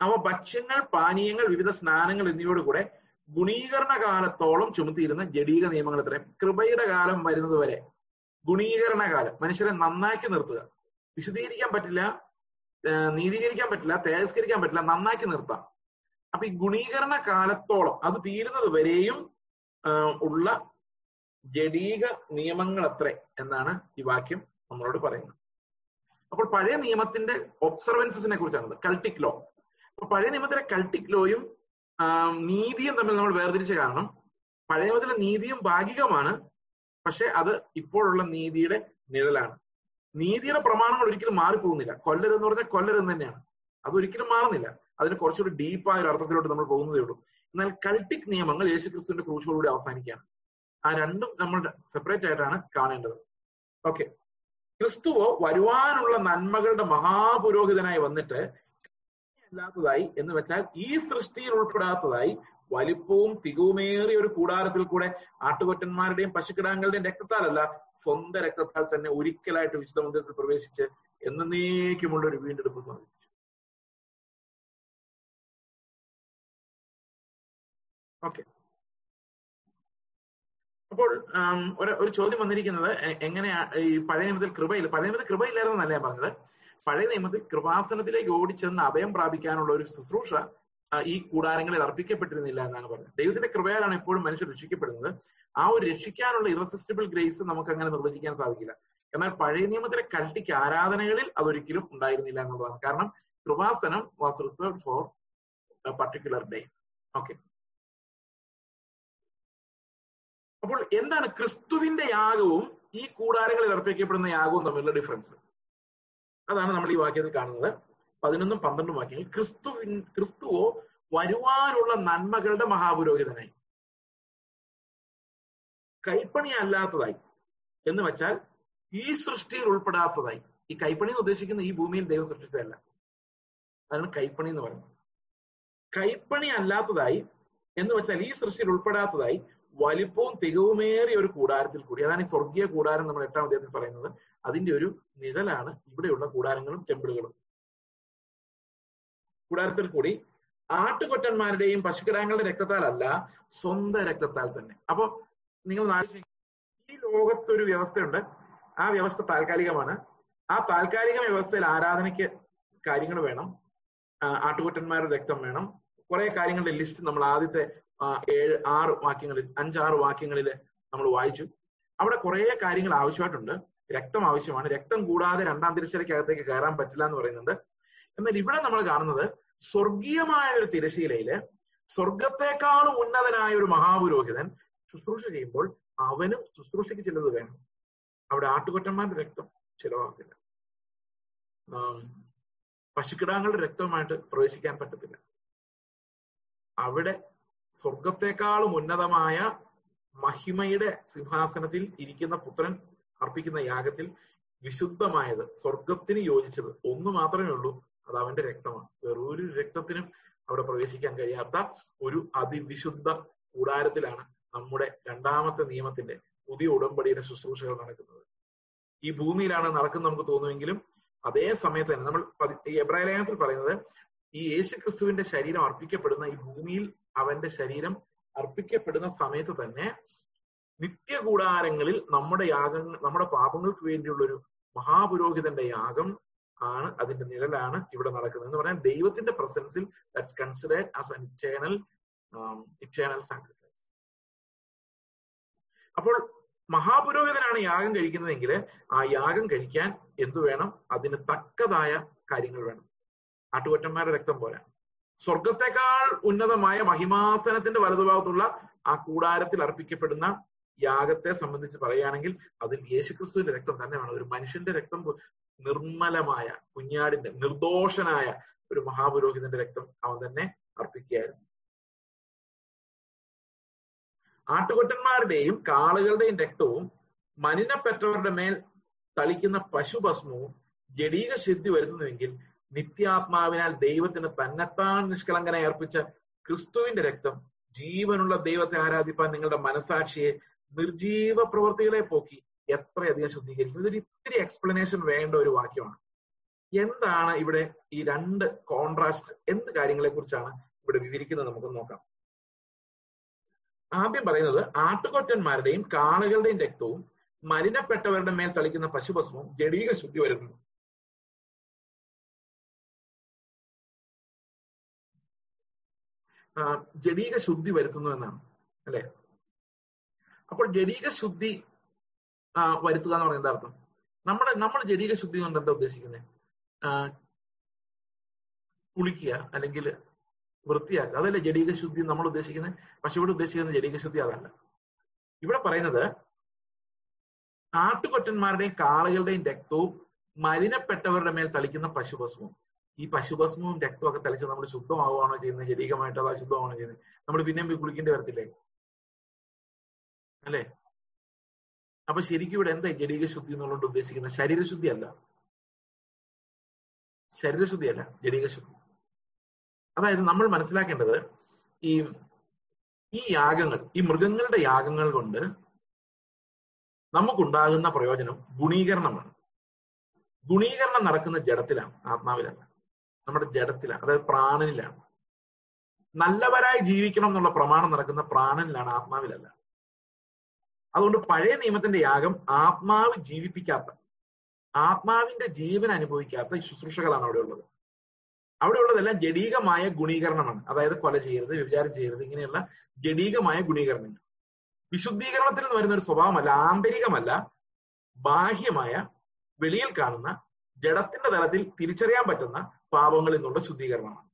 അവ ഭക്ഷ്യങ്ങൾ പാനീയങ്ങൾ വിവിധ സ്നാനങ്ങൾ എന്നിവയോട് കൂടെ ഗുണീകരണ കാലത്തോളം ചുമത്തിയിരുന്ന ജഡീക നിയമങ്ങൾ എത്രയും കൃപയുടെ കാലം വരുന്നത് വരെ ഗുണീകരണ കാലം മനുഷ്യരെ നന്നാക്കി നിർത്തുക. വിശദീകരിക്കാൻ പറ്റില്ല നീതീകരിക്കാൻ പറ്റില്ല തേജസ്കരിക്കാൻ പറ്റില്ല നന്നാക്കി നിർത്താം. അപ്പൊ ഈ ഗുണീകരണ കാലത്തോളം അത് തീരുന്നത് വരെയും ഉള്ള ജഡീക നിയമങ്ങൾ അത്രേ എന്നാണ് ഈ വാക്യം നമ്മളോട് പറയുന്നത്. അപ്പോൾ പഴയ നിയമത്തിന്റെ ഒബ്സർവൻസസിനെ കുറിച്ചാണ് കൾട്ടിക് ലോ അപ്പൊ പഴയ നിയമത്തിലെ കൾട്ടിക് ലോയും നീതിയും തമ്മിൽ നമ്മൾ വേർതിരിച്ച കാരണം പഴയ നിയമത്തിലെ നീതിയും ഭാഗികമാണ് പക്ഷെ അത് ഇപ്പോഴുള്ള നീതിയുടെ നിഴലാണ്. നീതിയുടെ പ്രമാണങ്ങൾ ഒരിക്കലും മാറിപ്പോകുന്നില്ല. കൊല്ലരെന്ന് പറഞ്ഞാൽ കൊല്ലരെന്ന് തന്നെയാണ്. അതൊരിക്കലും മാറുന്നില്ല. അതിന് കുറച്ചുകൂടി ഡീപ്പായ ഒരു അർത്ഥത്തിലോട്ട് നമ്മൾ പോകുന്നതേ ഉള്ളൂ. എന്നാൽ കൾട്ടിക് നിയമങ്ങൾ യേശുക്രിസ്തുവിന്റെ ക്രൂശോടുകൂടി അവസാനിക്കുകയാണ്. ആ രണ്ടും നമ്മൾ സെപ്പറേറ്റ് ആയിട്ടാണ് കാണേണ്ടത്. ഓക്കെ ക്രിസ്തുവോ വരുവാനുള്ള നന്മകളുടെ മഹാപുരോഹിതനായി വന്നിട്ട് അല്ലാത്തതായി എന്ന് വെച്ചാൽ ഈ സൃഷ്ടിയിൽ ഉൾപ്പെടാത്തതായി വലിപ്പവും തികവുമേറിയ ഒരു കൂടാരത്തിൽ കൂടെ ആട്ടുകൊറ്റന്മാരുടെയും പശുക്കിടാങ്ങളുടെയും രക്തത്താലല്ല സ്വന്തം രക്തത്താൽ തന്നെ ഒരിക്കലായിട്ട് വിശുദ്ധ മന്ദിരത്തിൽ പ്രവേശിച്ച് എന്നേക്കുമുള്ള ഒരു വീണ്ടെടുപ്പ് സമർപ്പിച്ചു ഓക്കെ. അപ്പോൾ ഒരു ചോദ്യം വന്നിരിക്കുന്നത് എങ്ങനെയാ ഈ പഴയ നിയമത്തിൽ കൃപയിൽ പഴയ നിയമത്തിൽ കൃപയില്ലായിരുന്നല്ല ഞാൻ പറഞ്ഞത്? പഴയ നിയമത്തിൽ കൃപാസനത്തിലേക്ക് ഓടിച്ചെന്ന് അഭയം പ്രാപിക്കാനുള്ള ഒരു ശുശ്രൂഷ ഈ കൂടാരങ്ങളിൽ അർപ്പിക്കപ്പെട്ടിരുന്നില്ല എന്നാണ് പറഞ്ഞത്. ദൈവത്തിന്റെ കൃപയാലാണ് എപ്പോഴും മനുഷ്യർ രക്ഷിക്കപ്പെടുന്നത്. ആ ഒരു രക്ഷിക്കാനുള്ള ഇറസിസ്റ്റബിൾ ഗ്രേസ് നമുക്ക് അങ്ങനെ നിർവചിക്കാൻ സാധിക്കില്ല. എന്നാൽ പഴയ നിയമത്തിലെ കൽട്ടിക്ക് ആരാധനകളിൽ അതൊരിക്കലും ഉണ്ടായിരുന്നില്ല എന്നുള്ളതാണ്. കാരണം Krupasanam was reserve for particular day okay അപ്പോൾ എന്താണ് ക്രിസ്തുവിന്റെ യാഗവും ഈ കൂടാരങ്ങളിൽ അർപ്പിക്കപ്പെടുന്ന യാഗവും തമ്മിലുള്ള ഡിഫറൻസ് അതാണ് നമ്മൾ ഈ വാക്യത്തിൽ കാണുന്നത്. പതിനൊന്നും പന്ത്രണ്ടും വാക്യങ്ങൾ. ക്രിസ്തു ക്രിസ്തുവോ വരുവാനുള്ള നന്മകളുടെ മഹാപുരോഹിതനായി. കൈപ്പണി അല്ലാത്തതായി. എന്ന് വെച്ചാൽ ഈ സൃഷ്ടിയിൽ ഉൾപ്പെടാത്തതായി. ഈ കൈപ്പണി എന്ന് ഉദ്ദേശിക്കുന്ന ഈ ഭൂമിയിൽ ദൈവം സൃഷ്ടിച്ചതല്ല. അതാണ് കൈപ്പണി എന്ന് പറയുന്നത്. കൈപ്പണി അല്ലാത്തതായി എന്ന് വെച്ചാൽ ഈ സൃഷ്ടിയിൽ ഉൾപ്പെടാത്തതായി വലിപ്പവും തികവുമേറിയ ഒരു കൂടാരത്തിൽ കൂടി അതാണ് ഈ സ്വർഗീയ കൂടാരം നമ്മൾ എട്ടാം അദ്ദേഹത്തിൽ പറയുന്നത് അതിന്റെ ഒരു നിഴലാണ് ഇവിടെയുള്ള കൂടാരങ്ങളും ടെമ്പിളുകളും. കൂടാരത്തിൽ കൂടി ആട്ടുകൊറ്റന്മാരുടെയും പശുക്കിടാങ്ങളുടെ രക്തത്താലല്ല സ്വന്തം രക്തത്താൽ തന്നെ. അപ്പൊ നിങ്ങൾ ഈ ലോകത്തൊരു വ്യവസ്ഥയുണ്ട്. ആ വ്യവസ്ഥ താൽക്കാലികമാണ്. ആ താൽക്കാലിക വ്യവസ്ഥയിൽ ആരാധനയ്ക്ക് കാര്യങ്ങൾ വേണം. ആട്ടുകൊറ്റന്മാരുടെ രക്തം വേണം. കുറെ കാര്യങ്ങളുടെ ലിസ്റ്റ് നമ്മൾ ആദ്യത്തെ ഏഴ് ആറ് വാക്യങ്ങളിൽ അഞ്ചാറ് വാക്യങ്ങളിൽ നമ്മൾ വായിച്ചു. അവിടെ കുറെ കാര്യങ്ങൾ ആവശ്യമായിട്ടുണ്ട്. രക്തം ആവശ്യമാണ്. രക്തം കൂടാതെ രണ്ടാം തിരശ്ശേരിക്കകത്തേക്ക് കയറാൻ പറ്റില്ല എന്ന് പറയുന്നുണ്ട്. എന്നാൽ ഇവിടെ നമ്മൾ കാണുന്നത് സ്വർഗീയമായ ഒരു തിരശീലയിൽ സ്വർഗത്തെക്കാളും ഉന്നതനായ ഒരു മഹാപുരോഹിതൻ ശുശ്രൂഷ ചെയ്യുമ്പോൾ അവനും ശുശ്രൂഷയ്ക്ക് ചിലത് വേണം. അവിടെ ആട്ടുകൊറ്റന്മാരുടെ രക്തം ചിലവാക്കില്ല പശുക്കിടാങ്ങളുടെ രക്തവുമായിട്ട് പ്രവേശിക്കാൻ പറ്റത്തില്ല. അവിടെ സ്വർഗത്തെക്കാളും ഉന്നതമായ മഹിമയുടെ സിംഹാസനത്തിൽ ഇരിക്കുന്ന പുത്രൻ അർപ്പിക്കുന്ന യാഗത്തിൽ വിശുദ്ധമായത് സ്വർഗത്തിന് യോജിച്ചത് ഒന്ന് മാത്രമേ ഉള്ളൂ. അത് അവന്റെ രക്തമാണ്. വേറൊരു രക്തത്തിനും അവിടെ പ്രവേശിക്കാൻ കഴിയാത്ത ഒരു അതിവിശുദ്ധ കൂടാരത്തിലാണ് നമ്മുടെ രണ്ടാമത്തെ നിയമത്തിന്റെ പുതിയ ഉടമ്പടിയുടെ ശുശ്രൂഷകൾ നടക്കുന്നത്. ഈ ഭൂമിയിലാണ് നടക്കുന്നത് നമുക്ക് തോന്നുമെങ്കിലും അതേ സമയത്ത് തന്നെ നമ്മൾ ഈ എബ്രായ ലേഖനത്തിൽ പറയുന്നത് ഈ യേശു ക്രിസ്തുവിന്റെ ശരീരം അർപ്പിക്കപ്പെടുന്ന ഈ ഭൂമിയിൽ അവന്റെ ശരീരം അർപ്പിക്കപ്പെടുന്ന സമയത്ത് തന്നെ നിത്യകൂടാരങ്ങളിൽ നമ്മുടെ യാഗങ്ങൾ നമ്മുടെ പാപങ്ങൾക്ക് വേണ്ടിയുള്ള ഒരു മഹാപുരോഹിതന്റെ യാഗം ആണ് അതിന്റെ നിഴലാണ് ഇവിടെ നടക്കുന്നത് എന്ന് പറഞ്ഞാൽ ദൈവത്തിന്റെ പ്രസൻസിൽ that's considered as eternal eternal sacrifice അപ്പോൾ മഹാപുരോഹിതനാണ് യാഗം കഴിക്കുന്നതെങ്കിൽ ആ യാഗം കഴിക്കാൻ എന്തു വേണം? അതിന് തക്കതായ കാര്യങ്ങൾ വേണം. ആട്ടുകൊറ്റന്മാരുടെ രക്തം പോരാ. സ്വർഗത്തെക്കാൾ ഉന്നതമായ മഹിമാസനത്തിന്റെ വലതുഭാഗത്തുള്ള ആ കൂടാരത്തിൽ അർപ്പിക്കപ്പെടുന്ന യാഗത്തെ സംബന്ധിച്ച് പറയുകയാണെങ്കിൽ അതിൽ യേശുക്രിസ്തുവിന്റെ രക്തം തന്നെ വേണം. ഒരു മനുഷ്യന്റെ രക്തം നിർമ്മലമായ കുഞ്ഞാടിന്റെ നിർദോഷനായ ഒരു മഹാപുരോഹിതന്റെ രക്തം അവൻ തന്നെ അർപ്പിക്കുകയായിരുന്നു. ആട്ടുകൊറ്റന്മാരുടെയും കാളുകളുടെയും രക്തവും മലിനപ്പെട്ടവരുടെ മേൽ തളിക്കുന്ന പശുഭസ്മവും ജഡീക ശുദ്ധി വരുത്തുന്നുവെങ്കിൽ നിത്യാത്മാവിനാൽ ദൈവത്തിന് തന്നെത്താൻ നിഷ്കളങ്കനെ അർപ്പിച്ച ക്രിസ്തുവിന്റെ രക്തം ജീവനുള്ള ദൈവത്തെ ആരാധിപ്പാൻ നിങ്ങളുടെ മനസാക്ഷിയെ നിർജീവ പ്രവൃത്തികളെ പോക്കി എത്രയധികം ശുദ്ധീകരിക്കും. ഇതൊരു ഇത്തിരി എക്സ്പ്ലനേഷൻ വേണ്ട ഒരു വാക്യമാണ്. എന്താണ് ഇവിടെ ഈ രണ്ട് കോൺട്രാസ്റ്റ് എന്ത് കാര്യങ്ങളെ കുറിച്ചാണ് ഇവിടെ വിവരിക്കുന്നത് നമുക്ക് നോക്കാം. ആദ്യം പറയുന്നത് ആട്ടുകൊറ്റന്മാരുടെയും കാളുകളുടെയും രക്തവും മലിനപ്പെട്ടവരുടെ മേൽ തളിക്കുന്ന പശുഭസ്മവും ജടീക ശുദ്ധി വരുന്നു ജടീക ശുദ്ധി വരുത്തുന്നു എന്നാണ് അല്ലെ? അപ്പോൾ ജടീക ശുദ്ധി വരുത്തുക എന്ന് പറയുന്നത് അർത്ഥം നമ്മുടെ നമ്മൾ ജഡീക ശുദ്ധി കൊണ്ട് എന്താ ഉദ്ദേശിക്കുന്നത് കുളിക്കുക അല്ലെങ്കിൽ വൃത്തിയാക്കുക. അതല്ലേ ജഡീക ശുദ്ധി നമ്മൾ ഉദ്ദേശിക്കുന്നത് പക്ഷെ ഇവിടെ ഉദ്ദേശിക്കുന്ന ജഡീക ശുദ്ധി അതല്ല. ഇവിടെ പറയുന്നത് ആട്ടുകൊറ്റന്മാരുടെയും കാളകളുടെയും രക്തവും മലിനപ്പെട്ടവരുടെ മേൽ തളിക്കുന്ന പശുഭസ്മവും. ഈ പശുഭസ്മവും രക്തവും ഒക്കെ തളിച്ച് നമ്മൾ ശുദ്ധമാവുകയാണോ ചെയ്യുന്നത് ജഡീകമായിട്ട് അത് അശുദ്ധമാണോ ചെയ്യുന്നത് നമ്മൾ പിന്നെയും കുളിക്കേണ്ടി വരത്തില്ലേ? അല്ലേ? അപ്പൊ ശരിക്കും ഇവിടെ എന്താ ജഡീക ശുദ്ധി എന്നുള്ളത് ഉദ്ദേശിക്കുന്നത്? ശരീരശുദ്ധി അല്ല ശരീരശുദ്ധി അല്ല ജഡീക ശുദ്ധി. അതായത് നമ്മൾ മനസ്സിലാക്കേണ്ടത് ഈ ഈ യാഗങ്ങൾ ഈ മൃഗങ്ങളുടെ യാഗങ്ങൾ കൊണ്ട് നമുക്കുണ്ടാകുന്ന പ്രയോജനം ഗുണീകരണമാണ്. ഗുണീകരണം നടക്കുന്ന ജഡത്തിലാണ് ആത്മാവിലല്ല. നമ്മുടെ ജഡത്തിലാണ് അതായത് പ്രാണനിലാണ്. നല്ലവരായി ജീവിക്കണം എന്നുള്ള പ്രമാണം നടക്കുന്ന പ്രാണനിലാണ് ആത്മാവിലല്ല. അതുകൊണ്ട് പഴയ നിയമത്തിന്റെ യാഗം ആത്മാവ് ജീവിപ്പിക്കാത്ത ആത്മാവിന്റെ ജീവൻ അനുഭവിക്കാത്ത ശുശ്രൂഷകളാണ് അവിടെ ഉള്ളത്. അവിടെ ഉള്ളതെല്ലാം ജഡീകമായ ഗുണീകരണമാണ്. അതായത് കൊല ചെയ്യരുത് വിചാരം ചെയ്യരുത് ഇങ്ങനെയുള്ള ജഡീകമായ ഗുണീകരണങ്ങൾ. വിശുദ്ധീകരണത്തിൽ നിന്ന് വരുന്ന ഒരു സ്വഭാവമല്ല ആന്തരികമല്ല ബാഹ്യമായ വെളിയിൽ കാണുന്ന ജഡത്തിന്റെ തലത്തിൽ തിരിച്ചറിയാൻ പറ്റുന്ന പാപങ്ങളിൽ നിന്നുള്ള ശുദ്ധീകരണമാണ്.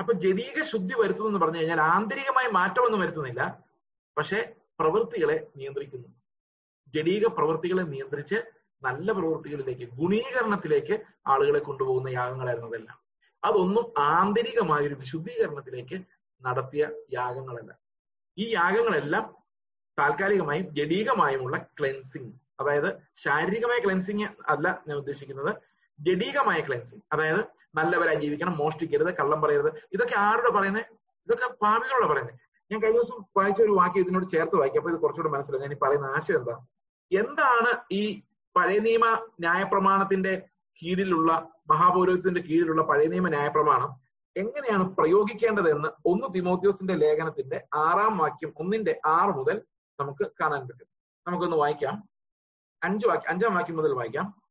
അപ്പൊ ജഡീക ശുദ്ധി വരുത്തുന്നു എന്ന് പറഞ്ഞു കഴിഞ്ഞാൽ ആന്തരികമായി മാറ്റമൊന്നും വരുത്തുന്നില്ല. പക്ഷെ പ്രവൃത്തികളെ നിയന്ത്രിക്കുന്നു. ജഡീക പ്രവൃത്തികളെ നിയന്ത്രിച്ച് നല്ല പ്രവൃത്തികളിലേക്ക് ഗുണീകരണത്തിലേക്ക് ആളുകളെ കൊണ്ടുപോകുന്ന യാഗങ്ങളായിരുന്നു അതെല്ലാം. അതൊന്നും ആന്തരികമായ ഒരു വിശുദ്ധീകരണത്തിലേക്ക് നടത്തിയ യാഗങ്ങളല്ല. ഈ യാഗങ്ങളെല്ലാം താൽക്കാലികമായും ജഡീകമായുമുള്ള ക്ലെൻസിങ് അതായത് ശാരീരികമായ ക്ലെൻസിങ് അല്ല ഞാൻ ഉദ്ദേശിക്കുന്നത് ജഡീകമായ ക്ലെൻസിങ് അതായത് നല്ലവരായി ജീവിക്കണം മോഷ്ടിക്കരുത് കള്ളം പറയരുത്. ഇതൊക്കെ ആരുടെ പറയുന്നത് ഇതൊക്കെ പാപികളോട് പറയുന്നത് ഞാൻ കഴിഞ്ഞ ദിവസം വായിച്ച ഒരു വാക്യം ഇതിനോട് ചേർത്ത് വായിക്കും. അപ്പൊ ഇത് കുറച്ചുകൂടെ മനസ്സിലായി. ഞാൻ ഈ പറയുന്ന ആശയം എന്താ? എന്താണ് ഈ പഴയ നിയമ ന്യായപ്രമാണത്തിന്റെ കീഴിലുള്ള മഹാപൗരോഹിത്യത്തിന്റെ കീഴിലുള്ള പഴയ നിയമ ന്യായപ്രമാണം എങ്ങനെയാണ് പ്രയോഗിക്കേണ്ടതെന്ന് ഒന്ന് തിമോത്യോസിന്റെ ലേഖനത്തിന്റെ ആറാം വാക്യം ഒന്നിന്റെ ആറ് മുതൽ നമുക്ക് കാണാൻ പറ്റും. നമുക്കൊന്ന് വായിക്കാം. അഞ്ച് വാക്യം അഞ്ചാം വാക്യം മുതൽ വായിക്കാം.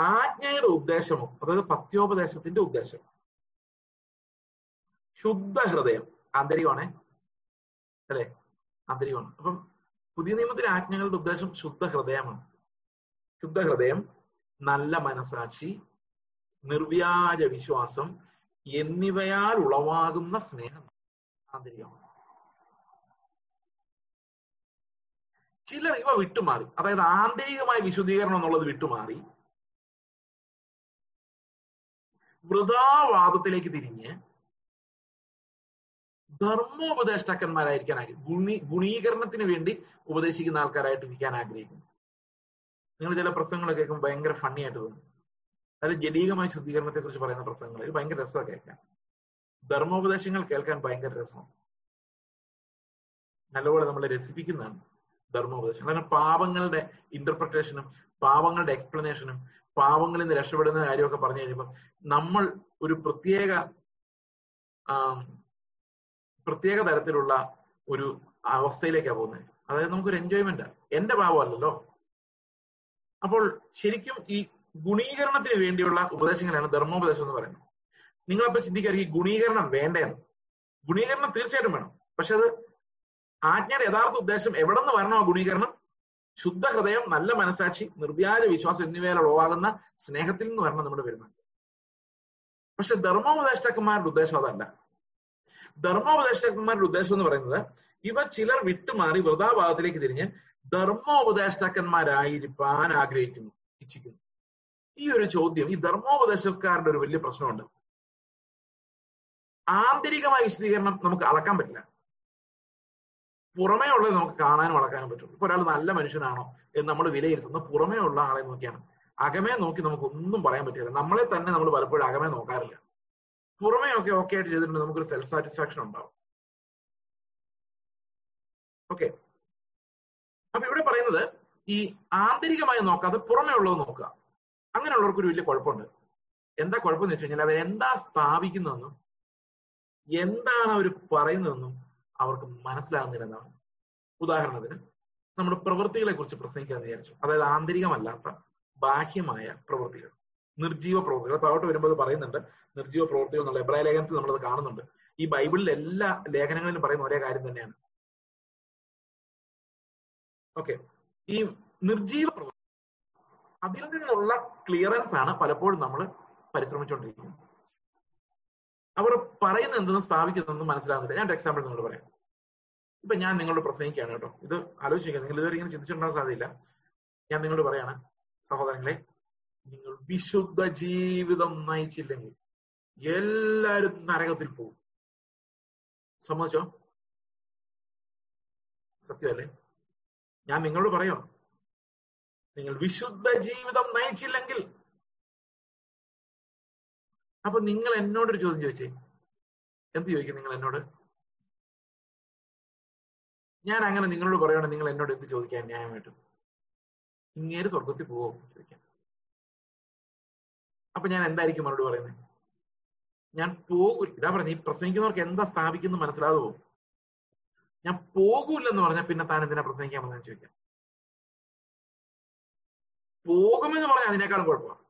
ആജ്ഞയുടെ ഉദ്ദേശമോ അതായത് പത്യോപദേശത്തിന്റെ ഉദ്ദേശം ശുദ്ധ ഹൃദയം ആന്തരികമാണ്. അല്ലെ? ആന്തരികമാണ്. അപ്പം പുതിയ നിയമത്തിലെ ആജ്ഞകളുടെ ഉദ്ദേശം ശുദ്ധ ഹൃദയമാണ് ശുദ്ധ ഹൃദയം നല്ല മനസാക്ഷി നിർവ്യാജ വിശ്വാസം എന്നിവയാൽ ഉളവാകുന്ന സ്നേഹം. ആന്തരികമാണ്. ചിലർ ഇവ വിട്ടുമാറി. അതായത് ആന്തരികമായ വിശുദ്ധീകരണം എന്നുള്ളത് വിട്ടുമാറി വൃതാവാദത്തിലേക്ക് തിരിഞ്ഞ് ധർമ്മോപദേഷ്ടാക്കന്മാരായിരിക്കാൻ ആഗ്രഹിക്കും ഗുണി ഗുണീകരണത്തിന് വേണ്ടി ഉപദേശിക്കുന്ന ആൾക്കാരായിട്ട് ഇരിക്കാൻ ആഗ്രഹിക്കുന്നു. നിങ്ങൾ ചില പ്രസംഗങ്ങളൊക്കെ കേൾക്കുമ്പോൾ ഭയങ്കര ഫണ്ണി ആയിട്ട് തോന്നും. അതായത് ജലീകമായ ശുദ്ധീകരണത്തെ കുറിച്ച് പറയുന്ന പ്രസംഗങ്ങൾ ഭയങ്കര രസമാണ് കേൾക്കാൻ. ധർമ്മോപദേശങ്ങൾ കേൾക്കാൻ ഭയങ്കര രസമാണ്. നല്ലപോലെ നമ്മളെ രസിപ്പിക്കുന്നതാണ് ധർമ്മോപദേശങ്ങൾ. കാരണം പാപങ്ങളുടെ ഇന്റർപ്രിട്ടേഷനും പാപങ്ങളുടെ എക്സ്പ്ലനേഷനും പാവങ്ങളിൽ നിന്ന് രക്ഷപ്പെടുന്ന കാര്യമൊക്കെ പറഞ്ഞു കഴിയുമ്പോൾ നമ്മൾ ഒരു പ്രത്യേക പ്രത്യേക തരത്തിലുള്ള ഒരു അവസ്ഥയിലേക്കാണ് പോകുന്നത് അതായത് നമുക്കൊരു എൻജോയ്മെന്റ് എന്റെ ഭാവമല്ലല്ലോ. അപ്പോൾ ശരിക്കും ഈ ഗുണീകരണത്തിന് വേണ്ടിയുള്ള ഉപദേശങ്ങളാണ് ധർമ്മോപദേശം എന്ന് പറയുന്നത്. നിങ്ങളപ്പോ ചിന്തിക്കാറ് ഈ ഗുണീകരണം വേണ്ടേന്ന്. ഗുണീകരണം തീർച്ചയായിട്ടും വേണം. പക്ഷെ അത് ആജ്ഞയുടെ യഥാർത്ഥ ഉദ്ദേശം എവിടെ നിന്ന് വരണോ ഗുണീകരണം? ശുദ്ധ ഹൃദയം നല്ല മനസാക്ഷി നിർവ്യാജ വിശ്വാസം എന്നിവയിൽ ഉളവാകുന്ന സ്നേഹത്തിൽ നിന്ന് വരണം നമ്മുടെ വരുന്നത് പക്ഷെ ധർമ്മോപദേഷ്ടാക്കന്മാരുടെ ഉദ്ദേശം അതല്ല. ധർമ്മോപദേഷ്ടാക്കന്മാരുടെ ഉദ്ദേശം എന്ന് പറയുന്നത് ഇവ ചിലർ വിട്ടുമാറി വൃതാഭാഗത്തിലേക്ക് തിരിഞ്ഞ് ധർമ്മോപദേഷ്ടാക്കന്മാരായിരിക്കാൻ ആഗ്രഹിക്കുന്നു ഇച്ഛിക്കുന്നു. ഈ ഒരു ചോദ്യം ഈ ധർമ്മോപദേശക്കാരുടെ ഒരു വലിയ പ്രശ്നമുണ്ട്. ആന്തരികമായ വിശദീകരണം നമുക്ക് അളക്കാൻ പറ്റില്ല. പുറമേ ഉള്ളത് നമുക്ക് കാണാനും അളക്കാനും പറ്റും ഇപ്പൊ ഒരാൾ നല്ല മനുഷ്യനാണോ എന്ന് നമ്മൾ വിലയിരുത്തുന്ന പുറമേ ഉള്ള ആളെ നോക്കിയാണ്. അകമേ നോക്കി നമുക്ക് ഒന്നും പറയാൻ പറ്റില്ല. നമ്മളെ തന്നെ നമ്മൾ പലപ്പോഴും അകമേ നോക്കാറില്ല. പുറമേ ഒക്കെ ഓക്കെ ആയിട്ട് ചെയ്തിട്ടുണ്ടെങ്കിൽ നമുക്കൊരു സെൽഫ് സാറ്റിസ്ഫാക്ഷൻ ഉണ്ടാവും. ഓക്കെ അപ്പൊ ഇവിടെ പറയുന്നത് ഈ ആന്തരികമായി നോക്കാതെ പുറമേ ഉള്ളത് നോക്കുക. അങ്ങനെയുള്ളവർക്ക് ഒരു വലിയ കുഴപ്പമുണ്ട്. എന്താ കുഴപ്പമെന്ന് വെച്ച് കഴിഞ്ഞാൽ അവർ എന്താ സ്ഥാപിക്കുന്നതെന്നും എന്താണ് അവർ പറയുന്നതെന്നും അവർക്ക് മനസ്സിലാകുന്നില്ലെന്നാണ്. ഉദാഹരണത്തിന് നമ്മുടെ പ്രവൃത്തികളെ കുറിച്ച് പ്രസംഗിക്കാൻ വിചാരിച്ചു. അതായത് ആന്തരികമല്ലാത്ത ബാഹ്യമായ പ്രവൃത്തികൾ. നിർജീവ പ്രവൃത്തികൾ താഴോട്ട് വരുമ്പോൾ അത് പറയുന്നുണ്ട്. നിർജീവ പ്രവൃത്തികൾ എന്നുള്ള എബ്രായ ലേഖനത്തിൽ നമ്മളത് കാണുന്നുണ്ട്. ഈ ബൈബിളിൽ എല്ലാ ലേഖനങ്ങളിലും പറയുന്ന ഒരേ കാര്യം തന്നെയാണ്. ഓക്കെ. ഈ നിർജീവ പ്രവൃത്തി അതിൽ നിന്നുള്ള ക്ലിയറൻസ് ആണ് പലപ്പോഴും നമ്മൾ പരിശ്രമിച്ചുകൊണ്ടിരിക്കുന്നത്. അവർ പറയുന്നത് എന്തെന്ന് സ്ഥാപിക്കുന്നതെന്ന് മനസ്സിലാകുന്നില്ല. ഞാൻ ഒരു എക്സാമ്പിൾ നിങ്ങളോട് പറയാം. ഇപ്പൊ ഞാൻ നിങ്ങളോട് പ്രസംഗിക്കുകയാണ് കേട്ടോ. ഇത് ആലോചിക്കുക നിങ്ങൾ ഇതുവരെ ഇങ്ങനെ ചിന്തിച്ചിട്ടുണ്ടാകാൻ സാധ്യതയില്ല. ഞാൻ നിങ്ങളോട് പറയാണ് സഹോദരങ്ങളെ നിങ്ങൾ വിശുദ്ധ ജീവിതം നയിച്ചില്ലെങ്കിൽ എല്ലാരും നരകത്തിൽ പോകും. സമ്മതിച്ചോ സത്യമല്ലേ? ഞാൻ നിങ്ങളോട് പറയാം. നിങ്ങൾ വിശുദ്ധ ജീവിതം നയിച്ചില്ലെങ്കിൽ. അപ്പൊ നിങ്ങൾ എന്നോടൊരു ചോദ്യം ചോദിച്ചേ? എന്ത് ചോദിക്കും നിങ്ങൾ എന്നോട്? ഞാൻ അങ്ങനെ നിങ്ങളോട് പറയുകയാണെങ്കിൽ നിങ്ങൾ എന്നോട് എന്ത് ചോദിക്കാൻ ന്യായമായിട്ടും ഇങ്ങേര് സ്വർഗത്തിൽ പോവോ? ചോദിക്കാൻ അപ്പൊ ഞാൻ എന്തായിരിക്കും മറുപടി പറയുന്നത് ഞാൻ പോകൂ ഇതാ പറഞ്ഞ ഈ പ്രസംഗിക്കുന്നവർക്ക് എന്താ സ്ഥാപിക്കുന്നു മനസ്സിലാതെ പോകും ഞാൻ പോകൂലെന്ന് പറഞ്ഞാൽ പിന്നെ താൻ എന്തിനാ പ്രസംഗിക്കാൻ പറഞ്ഞു ചോദിക്കാം. പോകുമെന്ന് പറഞ്ഞാൽ അതിനേക്കാളും കുഴപ്പമാണ്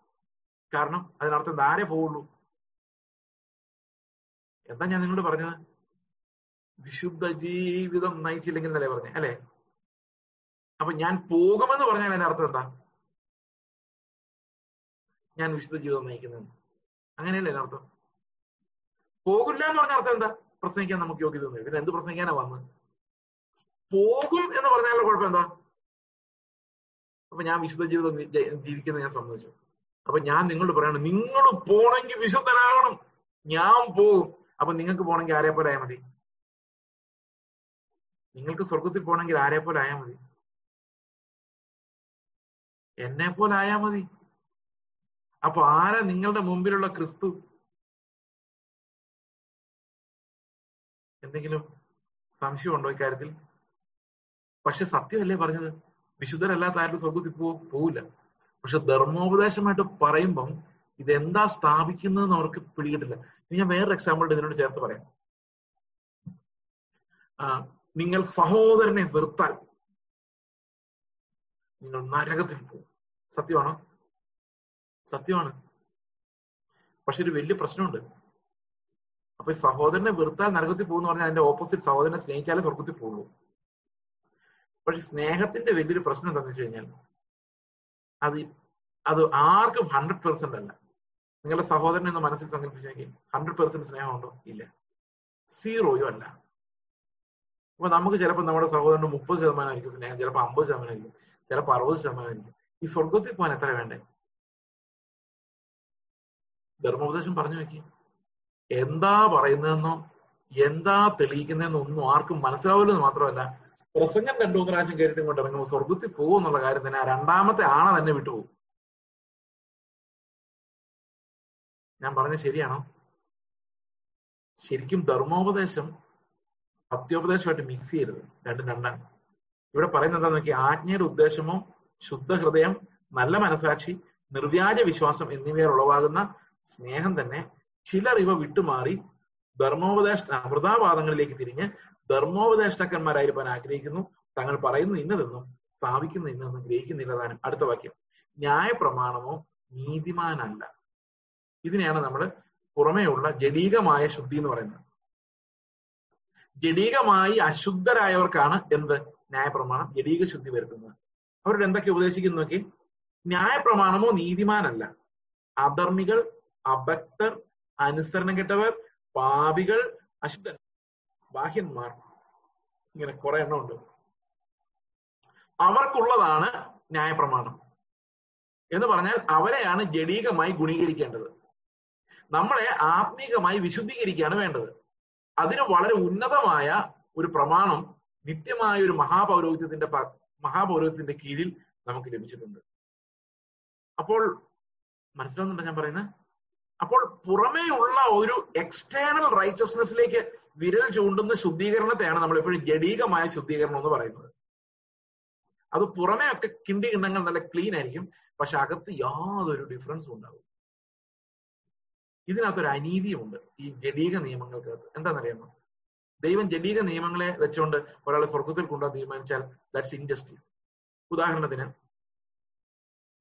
കാരണം അതിനർത്ഥം ധാരെ പോവുള്ളൂ. എന്താ ഞാൻ നിങ്ങളോട് പറഞ്ഞത്? വിശുദ്ധ ജീവിതം നയിച്ചില്ലെങ്കിൽ എന്നല്ലേ പറഞ്ഞേ അല്ലെ? അപ്പൊ ഞാൻ പോകുമെന്ന് പറഞ്ഞാൽ അതിന്റെ അർത്ഥം എന്താ? ഞാൻ വിശുദ്ധ ജീവിതം നയിക്കുന്നത്. അങ്ങനെയല്ലേ അർത്ഥം പോകില്ല എന്ന് പറഞ്ഞ അർത്ഥം എന്താ? പ്രസംഗിക്കാൻ നമുക്ക് യോഗ്യത ഒന്നും പിന്നെ എന്ത് പ്രസംഗിക്കാനാ വന്നത്? പോകും എന്ന് പറഞ്ഞാലുള്ള കുഴപ്പം എന്താ? അപ്പൊ ഞാൻ വിശുദ്ധ ജീവിതം ജീവിക്കുന്നത് ഞാൻ സമ്മതിച്ചു. അപ്പൊ ഞാൻ നിങ്ങളോട് പറയാണ് നിങ്ങൾ പോണെങ്കിൽ വിശുദ്ധനാവണം. ഞാൻ പോകും. അപ്പൊ നിങ്ങൾക്ക് പോണെങ്കിൽ ആരെ പോലെ ആയാൽ മതി? നിങ്ങൾക്ക് സ്വർഗത്തിൽ പോകണമെങ്കിൽ ആരെ പോലെ ആയാൽ മതി? എന്നെ പോലെ ആയാൽ മതി? അപ്പൊ ആരാ നിങ്ങളുടെ മുമ്പിലുള്ള ക്രിസ്തു? എന്തെങ്കിലും സംശയമുണ്ടോ ഇക്കാര്യത്തിൽ? പക്ഷെ സത്യമല്ലേ പറഞ്ഞത്? വിശുദ്ധരല്ലാത്ത ആരുടെ സ്വർഗത്തിൽ പോവില്ല. പക്ഷെ ധർമ്മോപദേശമായിട്ട് പറയുമ്പം ഇതെന്താ സ്ഥാപിക്കുന്നതെന്ന് അവർക്ക് പിടികിട്ടില്ല. ഇനി ഞാൻ വേറൊരു എക്സാമ്പിൾ ഇതിനോട് ചേർത്ത് പറയാം. നിങ്ങൾ സഹോദരനെ വെറുത്താൽ നിങ്ങൾ നരകത്തിൽ പോകും. സത്യമാണോ? സത്യമാണ്. പക്ഷെ ഒരു വലിയ പ്രശ്നമുണ്ട്. അപ്പൊ സഹോദരനെ വെറുത്താൽ നരകത്തിൽ പോകുന്ന പറഞ്ഞാൽ അതിന്റെ ഓപ്പോസിറ്റ് സഹോദരനെ സ്നേഹിച്ചാലേ സ്വർഗത്തിൽ പോകുള്ളൂ. പക്ഷെ സ്നേഹത്തിന്റെ വലിയൊരു പ്രശ്നം എന്താണെന്ന് വെച്ച് കഴിഞ്ഞാൽ അത് അത് ആർക്കും ഹൺഡ്രഡ് പെർസെന്റ് അല്ല. നിങ്ങളുടെ സഹോദരനെ ഒന്ന് മനസ്സിൽ സങ്കല്പിച്ചെങ്കിൽ ഹൺഡ്രഡ് പെർസെന്റ് സ്നേഹമുണ്ടോ? ഇല്ല. സീറോയോ അല്ല. അപ്പൊ നമുക്ക് ചിലപ്പോൾ നമ്മുടെ സഹോദരന് മുപ്പത് ശതമാനമായിരിക്കും സ്നേഹം ചിലപ്പോൾ അമ്പത് ശതമാനമായിരിക്കും ചിലപ്പോൾ അറുപത് ശതമാനമായിരിക്കും ഈ സ്വർഗത്തിൽ പോകാൻ എത്ര വേണ്ടേ? ധർമ്മോപദേശം പറഞ്ഞു വെക്കി എന്താ പറയുന്നതെന്നോ എന്താ തെളിയിക്കുന്നതെന്നോ ഒന്നും ആർക്കും മനസ്സിലാവില്ലെന്ന് മാത്രമല്ല പ്രസംഗം രണ്ടു മൂന്ന് പ്രാവശ്യം കേട്ടിട്ടും കൊണ്ട് ഇറങ്ങുമ്പോൾ സ്വർഗത്തിൽ പോകും എന്നുള്ള കാര്യം തന്നെ ആ രണ്ടാമത്തെ ആണ തന്നെ വിട്ടുപോകും. ഞാൻ പറഞ്ഞ ശരിയാണോ? ശരിക്കും ധർമ്മോപദേശം സത്യോപദേശമായിട്ട് മിക്സ് ചെയ്യരുത്. രണ്ടും രണ്ടാണ്. ഇവിടെ പറയുന്നത് എന്താന്ന് നോക്കി ആജ്ഞയുടെ ഉദ്ദേശമോ ശുദ്ധ ഹൃദയം നല്ല മനസാക്ഷി നിർവ്യാജ വിശ്വാസം എന്നിവയാൽ ഉളവാകുന്ന സ്നേഹം തന്നെ ചിലർ ഇവ വിട്ടുമാറി ധർമ്മോപദേശ അമൃതാവാദങ്ങളിലേക്ക് തിരിഞ്ഞ് ധർമ്മോപദേഷ്ടക്കന്മാരായിരിക്കാൻ ആഗ്രഹിക്കുന്നു. തങ്ങൾ പറയുന്നു ഇന്നതെന്നും സ്ഥാപിക്കുന്ന ഇന്നതെന്നും ഗ്രഹിക്കുന്നില്ല താനും. അടുത്ത വാക്യം. ന്യായ പ്രമാണമോ നീതിമാനല്ല. ഇതിനെയാണ് നമ്മൾ പുറമേയുള്ള ജഡീകമായ ശുദ്ധി എന്ന് പറയുന്നത്. ജഡീകമായി അശുദ്ധരായവർക്കാണ് എന്ത്? ന്യായപ്രമാണം ജഡീക ശുദ്ധി വരുത്തുന്നത്. അവരോട് എന്തൊക്കെ ഉപദേശിക്കുന്നു നോക്കി ന്യായപ്രമാണമോ നീതിമാനല്ല. അധർമ്മികൾ അഭക്തർ അനുസരണം കെട്ടവർ പാപികൾ അശുദ്ധൻ ബാഹ്യന്മാർ. ഇങ്ങനെ കുറെ എണ്ണം ഉണ്ട്. അവർക്കുള്ളതാണ് ന്യായപ്രമാണം. എന്ന് പറഞ്ഞാൽ അവരെയാണ് ജഡീകമായി ഗുണീകരിക്കേണ്ടത്. നമ്മളെ ആത്മീകമായി വിശുദ്ധീകരിക്കുകയാണ് വേണ്ടത്. അതിന് വളരെ ഉന്നതമായ ഒരു പ്രമാണം നിത്യമായ ഒരു മഹാപൗരോഹിത്യത്തിന്റെ മഹാപൗരോഹിത്യത്തിന്റെ കീഴിൽ നമുക്ക് ലഭിച്ചിട്ടുണ്ട്. അപ്പോൾ മനസ്സിലാവുന്നുണ്ടോ ഞാൻ പറയുന്നത്? അപ്പോൾ പുറമേ ഉള്ള ഒരു എക്സ്റ്റേണൽ റൈറ്റസ്നെസ്സിലേക്ക് വിരൽ ചൂണ്ടുന്ന ശുദ്ധീകരണത്തെയാണ് നമ്മൾ എപ്പോഴും ജഡീകമായ ശുദ്ധീകരണം എന്ന് പറയുന്നത്. അത് പുറമേ ഒക്കെ കിണ്ടി കിണ്ണങ്ങൾ നല്ല ക്ലീൻ ആയിരിക്കും പക്ഷെ അകത്ത് യാതൊരു ഡിഫറൻസും ഉണ്ടാവും ഇതിനകത്തൊരു അനീതിയുണ്ട് ഈ ജഡീക നിയമങ്ങൾക്കകത്ത് എന്താണെന്നറിയാമോ? ദൈവം ജഡീക നിയമങ്ങളെ വെച്ചുകൊണ്ട് ഒരാളെ സ്വർഗത്തിൽ കൊണ്ടുപോകാൻ തീരുമാനിച്ചാൽ ദാറ്റ്സ് ഇൻജസ്റ്റിസ് ഉദാഹരണത്തിന്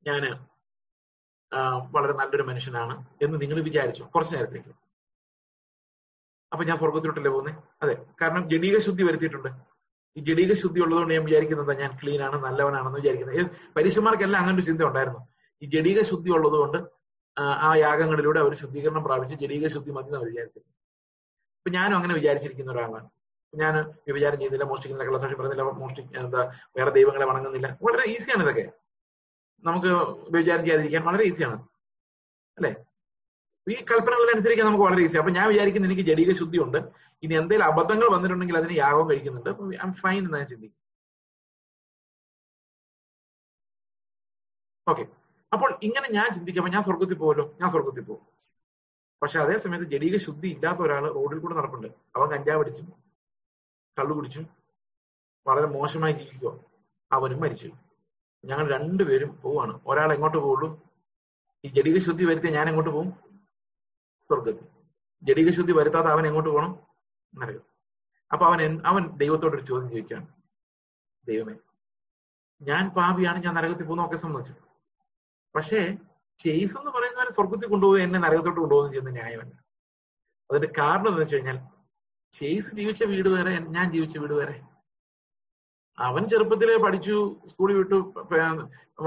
ഞാൻ വളരെ നല്ലൊരു മനുഷ്യനാണ് എന്ന് നിങ്ങൾ വിചാരിച്ചു. കുറച്ചു നേരത്തേക്ക്. അപ്പൊ ഞാൻ സ്വർഗത്തിലോട്ടല്ലേ പോകുന്നത് അതെ. കാരണം ജഡീക ശുദ്ധി വരുത്തിയിട്ടുണ്ട്. ഈ ജഡീക ശുദ്ധി ഉള്ളതുകൊണ്ട് ഞാൻ വിചാരിക്കുന്നത് ഞാൻ ക്ലീൻ ആണ് നല്ലവനാണെന്ന് വിചാരിക്കുന്നത്. പരീക്ഷമാർക്കെല്ലാം അങ്ങനെ ഒരു ചിന്ത ഉണ്ടായിരുന്നു. ഈ ജഡീക ശുദ്ധി ഉള്ളതുകൊണ്ട് ആ യാഗങ്ങളിലൂടെ അവർ ശുദ്ധീകരണം പ്രാപിച്ച് ജഡീക ശുദ്ധി മതി എന്ന് അവർ വിചാരിച്ചത്. അപ്പൊ ഞാനും അങ്ങനെ വിചാരിച്ചിരിക്കുന്ന ഒരാളാണ്. ഞാൻ വിചാരം ചെയ്യുന്നില്ല മോഷ്ടിക്കുന്നില്ല കള്ളസാക്ഷി പറയുന്നില്ല മോഷ്ടി എന്താ വേറെ ദൈവങ്ങളെ വണങ്ങുന്നില്ല. വളരെ ഈസിയാണ് ഇതൊക്കെ. നമുക്ക് വിചാരിക്കാതിരിക്കാൻ വളരെ ഈസിയാണ് അല്ലെ? ഈ കൽപ്പനകൾ അനുസരിക്കാൻ നമുക്ക് വളരെ ഈസി അപ്പൊ ഞാൻ വിചാരിക്കുന്നത് എനിക്ക് ജഡീക ശുദ്ധി ഉണ്ട്. ഇനി എന്തെങ്കിലും അബദ്ധങ്ങൾ വന്നിട്ടുണ്ടെങ്കിൽ അതിന് യാഗം കഴിക്കുന്നുണ്ട്. ഐ ഫൈൻ എന്ന് ഞാൻ ചിന്തിക്കും ഓക്കെ അപ്പോൾ ഇങ്ങനെ ഞാൻ ചിന്തിക്കുമ്പോൾ ഞാൻ സ്വർഗത്തിൽ പോകുമല്ലോ ഞാൻ സ്വർഗത്തിൽ പോകും. പക്ഷെ അതേ സമയത്ത് ജഡീക ശുദ്ധി ഇല്ലാത്ത ഒരാൾ റോഡിൽ കൂടെ നടപ്പുണ്ട്. അവൻ കഞ്ചാവ് അടിച്ചു കള്ളു കുടിച്ചു വളരെ മോശമായി ജീവിക്കുക അവനും മരിച്ചു. ഞങ്ങൾ രണ്ടുപേരും പോവാണ്. ഒരാൾ എങ്ങോട്ട് പോകുള്ളൂ? ഈ ജടിക ശുദ്ധി വരുത്തിയ ഞാൻ എങ്ങോട്ട് പോകും? സ്വർഗത്തിൽ ജടിക ശുദ്ധി വരുത്താതെ അവൻ എങ്ങോട്ട് പോകണം നരകം അപ്പൊ അവൻ അവൻ ദൈവത്തോടൊരു ചോദ്യം ചോദിക്കുകയാണ്. ദൈവമേ ഞാൻ പാപിയാണ് ഞാൻ നരകത്തിൽ പോകുന്നൊക്കെ സംബന്ധിച്ചു പക്ഷേ ചെയ്സ് എന്ന് പറയുന്നവരെ സ്വർഗത്തിൽ കൊണ്ടുപോയി എന്നെ നരകത്തോട്ട് കൊണ്ടുപോകുന്ന ചെയ്യുന്ന ന്യായമല്ല അതിന്റെ കാരണം എന്ന് വെച്ച് കഴിഞ്ഞാൽ ചെയ്സ് ജീവിച്ച വീട് വരെ ഞാൻ ജീവിച്ച വീട് വരെ അവൻ ചെറുപ്പത്തിലേ പഠിച്ചു സ്കൂളിൽ വിട്ടു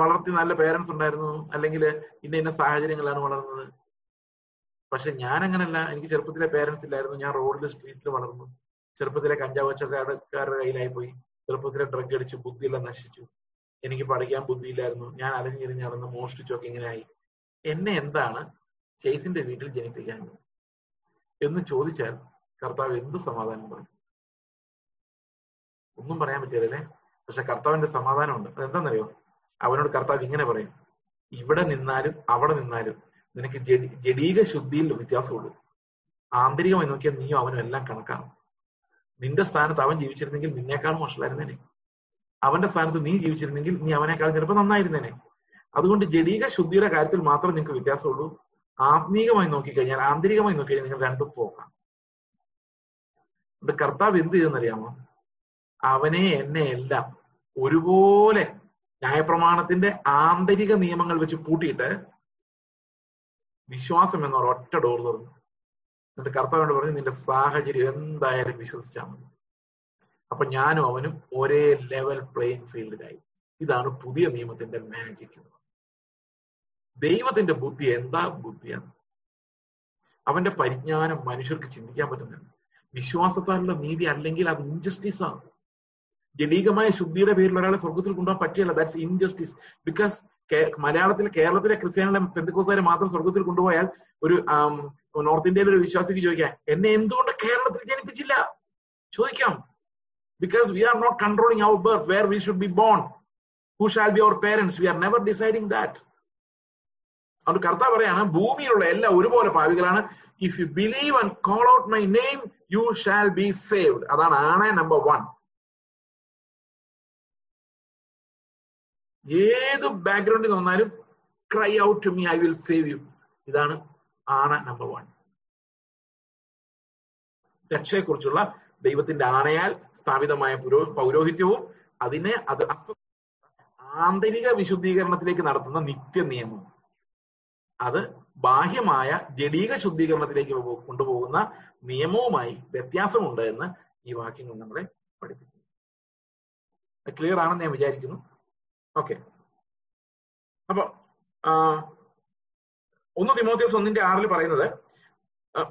വളർത്തി നല്ല പേരൻസ് ഉണ്ടായിരുന്നു അല്ലെങ്കിൽ ഇന്ന ഇന്ന സാഹചര്യങ്ങളാണ് വളർന്നത്. പക്ഷെ ഞാൻ അങ്ങനല്ല എനിക്ക് ചെറുപ്പത്തിലെ പേരൻസ് ഇല്ലായിരുന്നു ഞാൻ റോഡിൽ സ്ട്രീറ്റിൽ വളർന്നു. ചെറുപ്പത്തിലെ കഞ്ചാവ് വച്ചക്കാരുടെ കയ്യിലായി പോയി ചെറുപ്പത്തിലെ ഡ്രഗ് അടിച്ചു ബുദ്ധിയെല്ലാം നശിച്ചു. എനിക്ക് പഠിക്കാൻ ബുദ്ധിയില്ലായിരുന്നു ഞാൻ അലഞ്ഞിരിഞ്ഞ് നടന്ന് മോഷ്ടിച്ചൊക്കെ ഇങ്ങനെയായി എന്നെ എന്താണ് ചേസിന്റെ വീട്ടിൽ ജനിപ്പിക്കാൻ എന്ന് ചോദിച്ചാൽ കർത്താവ് എന്ത് സമാധാനം പറയും? ഒന്നും പറയാൻ പറ്റില്ലല്ലേ പക്ഷെ കർത്താവിന്റെ സമാധാനമുണ്ട്. അതെന്താണെന്നറിയോ? അവനോട് കർത്താവ് ഇങ്ങനെ പറയും. ഇവിടെ നിന്നാലും അവിടെ നിന്നാലും നിനക്ക് ജഡീക ശുദ്ധിയിൽ വ്യത്യാസമുള്ളൂ. ആന്തരികമായി നോക്കിയാൽ നീയും അവനും എല്ലാം കണക്കാണ്. നിന്റെ സ്ഥാനത്ത് അവൻ ജീവിച്ചിരുന്നെങ്കിൽ നിന്നേക്കാളും മോശമായിരുന്നേനെ. അവന്റെ സ്ഥാനത്ത് നീ ജീവിച്ചിരുന്നെങ്കിൽ നീ അവനേക്കാൾ ചിലപ്പോൾ നന്നായിരുന്നേനെ. അതുകൊണ്ട് ജഡീക ശുദ്ധിയുടെ കാര്യത്തിൽ മാത്രം നിങ്ങൾക്ക് വ്യത്യാസമുള്ളൂ. ആത്മീകമായി നോക്കിക്കഴിഞ്ഞാൽ ആന്തരികമായി നോക്കിക്കഴിഞ്ഞാൽ നിങ്ങൾ രണ്ടും പോകാം. കർത്താവ് എന്ത് ചെയ്തെന്നറിയാമോ? അവനെ എന്നെ എല്ലാം ഒരുപോലെ ന്യായപ്രമാണത്തിന്റെ ആന്തരിക നിയമങ്ങൾ വെച്ച് കൂട്ടിയിട്ട് വിശ്വാസം എന്ന ഒറ്റ ഡോർ തുറന്നു. എന്നിട്ട് കർത്താവിനോട് പറഞ്ഞു നിന്റെ സാഹചര്യം എന്തായാലും വിശ്വസിച്ചാൽ മതി. അപ്പൊ ഞാനും അവനും ഒരേ ലെവൽ പ്ലേയിങ് ഫീൽഡിലായി ഇതാണ് പുതിയ നിയമത്തിന്റെ മാജിക് ദൈവത്തിന്റെ ബുദ്ധി എന്താ? ബുദ്ധിയാണ്. അവന്റെ പരിജ്ഞാനം മനുഷ്യർക്ക് ചിന്തിക്കാൻ പറ്റുന്നില്ല. വിശ്വാസത്താലുള്ള നീതി അല്ലെങ്കിൽ അത് ഇൻജസ്റ്റിസ് ആണ്. ജനീകമായ ശുദ്ധിയുടെ പേരിൽ ഒരാളെ സ്വർഗത്തിൽ കൊണ്ടുപോകാൻ പറ്റിയല്ല. ദാറ്റ്സ് ഇൻജസ്റ്റിസ് ബിക്കോസ് മലയാളത്തിൽ കേരളത്തിലെ ക്രിസ്ത്യാനികളെ പെന്തക്കോസുകാരെ മാത്രം സ്വർഗത്തിൽ കൊണ്ടുപോയാൽ ഒരു നോർത്ത് ഇന്ത്യയിലെ ഒരു വിശ്വാസിക്ക് ചോദിക്കാം എന്നെ എന്തുകൊണ്ട് കേരളത്തിൽ ജനിപ്പിച്ചില്ല? ചോദിക്കാം. Because we are not controlling our birth where we should be born who shall be our parents we are never deciding that അതുകൊണ്ട് കർത്താവ് പറയാണ് ഭൂമിയിലുള്ള എല്ലാ ഒരുപോലെ പാവികളാണ്. If you believe and call out my name you shall be saved അതാണ് ആണേ number one ഏത് ബാക്ക്ഗ്രൗണ്ടിൽ വന്നാലും cry out to me I will save you ഇതാണ് ആണ നമ്പർ വൺ രക്ഷയെക്കുറിച്ചുള്ള ദൈവത്തിന്റെ ആണയാൽ സ്ഥാപിതമായ പുരോ പൗരോഹിത്യവും അതിനെ അത് ആന്തരിക വിശുദ്ധീകരണത്തിലേക്ക് നടത്തുന്ന നിത്യ നിയമം അത് ബാഹ്യമായ ജഡീക ശുദ്ധീകരണത്തിലേക്ക് കൊണ്ടുപോകുന്ന നിയമവുമായി വ്യത്യാസമുണ്ട് എന്ന് ഈ വാക്യങ്ങൾ നമ്മളെ പഠിപ്പിക്കുന്നു. ക്ലിയർ ആണെന്ന് ഞാൻ വിചാരിക്കുന്നു. ഓക്കെ. അപ്പൊ ഒന്ന് തിമോത്തിയസ് ഒന്നിന്റെ ആറിൽ പറയുന്നത്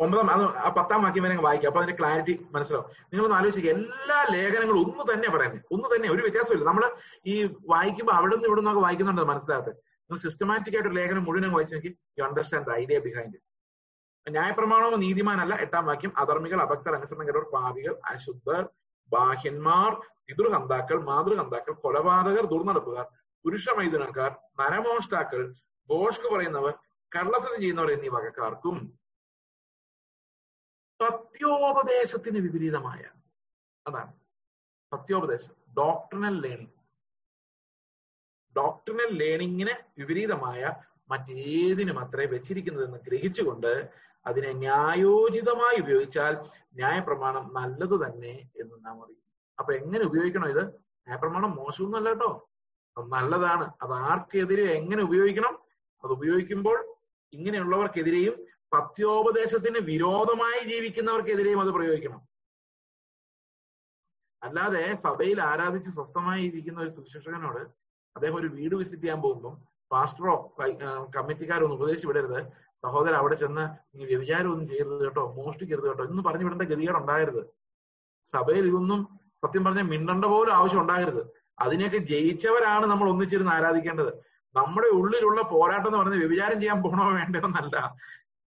ഒമ്പതാം അത് ആ പത്താം വാക്യം വരെ വായിക്കാം. അപ്പൊ അതിന്റെ ക്ലാരിറ്റി മനസ്സിലാവും. നിങ്ങളൊന്ന് ആലോചിക്കുക എല്ലാ ലേഖനങ്ങളും ഒന്ന് തന്നെ പറയുന്നത് ഒന്ന് തന്നെ ഒരു വ്യത്യാസമില്ല നമ്മൾ ഈ വായിക്കുമ്പോൾ അവിടെ നിന്ന് ഇവിടെ നിന്നൊക്കെ വായിക്കുന്നുണ്ട് മനസ്സിലാകത്ത്? നിങ്ങൾ സിസ്റ്റമാറ്റിക് ആയിട്ട് ഒരു ലേഖനം മുഴുവൻ വായിച്ചു നോക്കി. You understand the idea behind ന്യായപ്രമാണവും നീതിമാനല്ല. എട്ടാം വാക്യം അധർമ്മികൾ അഭക്തർ അനുസരണകരോ പാവികൾ അശുദ്ധർ ബാഹ്യന്മാർ പിതൃഹന്താക്കൾ മാതൃഹന്താക്കൾ കൊലപാതകർ ദുർനടപ്പുകാർ പുരുഷ മൈതുനക്കാർ നരമോഷ്ടാക്കൾ ബോഷ്ക്ക് പറയുന്നവർ കള്ളസതി ചെയ്യുന്നവർ എന്നീ വകക്കാർക്കും സത്യോപദേശത്തിന് വിപരീതമായ അതാണ് സത്യോപദേശം. ഡോക്ടറിനൽ ലേണിംഗ് ഡോക്ടറിനൽ ലേണിങ്ങിന് വിപരീതമായ മറ്റേതിനും അത്രേ വെച്ചിരിക്കുന്നതെന്ന് ഗ്രഹിച്ചുകൊണ്ട് അതിനെ ന്യായോചിതമായി ഉപയോഗിച്ചാൽ ന്യായപ്രമാണം നല്ലത് തന്നെ എന്ന് നാം അറിയും. അപ്പൊ എങ്ങനെ ഉപയോഗിക്കണം ഇത്? ന്യായപ്രമാണം മോശമൊന്നുമല്ല കേട്ടോ. അത് നല്ലതാണ്. അത് ആർക്കെതിരെ എങ്ങനെ ഉപയോഗിക്കണം? അത് ഉപയോഗിക്കുമ്പോൾ ഇങ്ങനെയുള്ളവർക്കെതിരെയും പത്യോപദേശത്തിന് വിരോധമായി ജീവിക്കുന്നവർക്കെതിരെയും അത് പ്രയോഗിക്കണം. അല്ലാതെ സഭയിൽ ആരാധിച്ച് സ്വസ്ഥമായി ഇരിക്കുന്ന ഒരു സുശിക്ഷകനോട് അദ്ദേഹം ഒരു വീട് വിസിറ്റ് ചെയ്യാൻ പോകുമ്പോൾ പാസ്റ്ററോ കമ്മിറ്റിക്കാരോ ഒന്നും ഉപദേശിച്ച് വിടരുത്. സഹോദരൻ അവിടെ ചെന്ന് നീ വ്യവിചാരം ഒന്നും ചെയ്യരുത് കേട്ടോ മോഷ്ടിക്കരുത് കേട്ടോ എന്ന് പറഞ്ഞു വിടേണ്ട ഗതികേട് സഭയിൽ ഇതൊന്നും സത്യം പറഞ്ഞ മിണ്ടണ്ട പോലും ആവശ്യം ഉണ്ടാകരുത്. അതിനെയൊക്കെ ജയിച്ചവരാണ് നമ്മൾ ഒന്നിച്ചിരുന്ന് ആരാധിക്കേണ്ടത്. നമ്മുടെ ഉള്ളിലുള്ള പോരാട്ടം എന്ന് പറയുന്നത് വ്യഭിചാരം ചെയ്യാൻ പോകണോ വേണ്ടതെന്നല്ല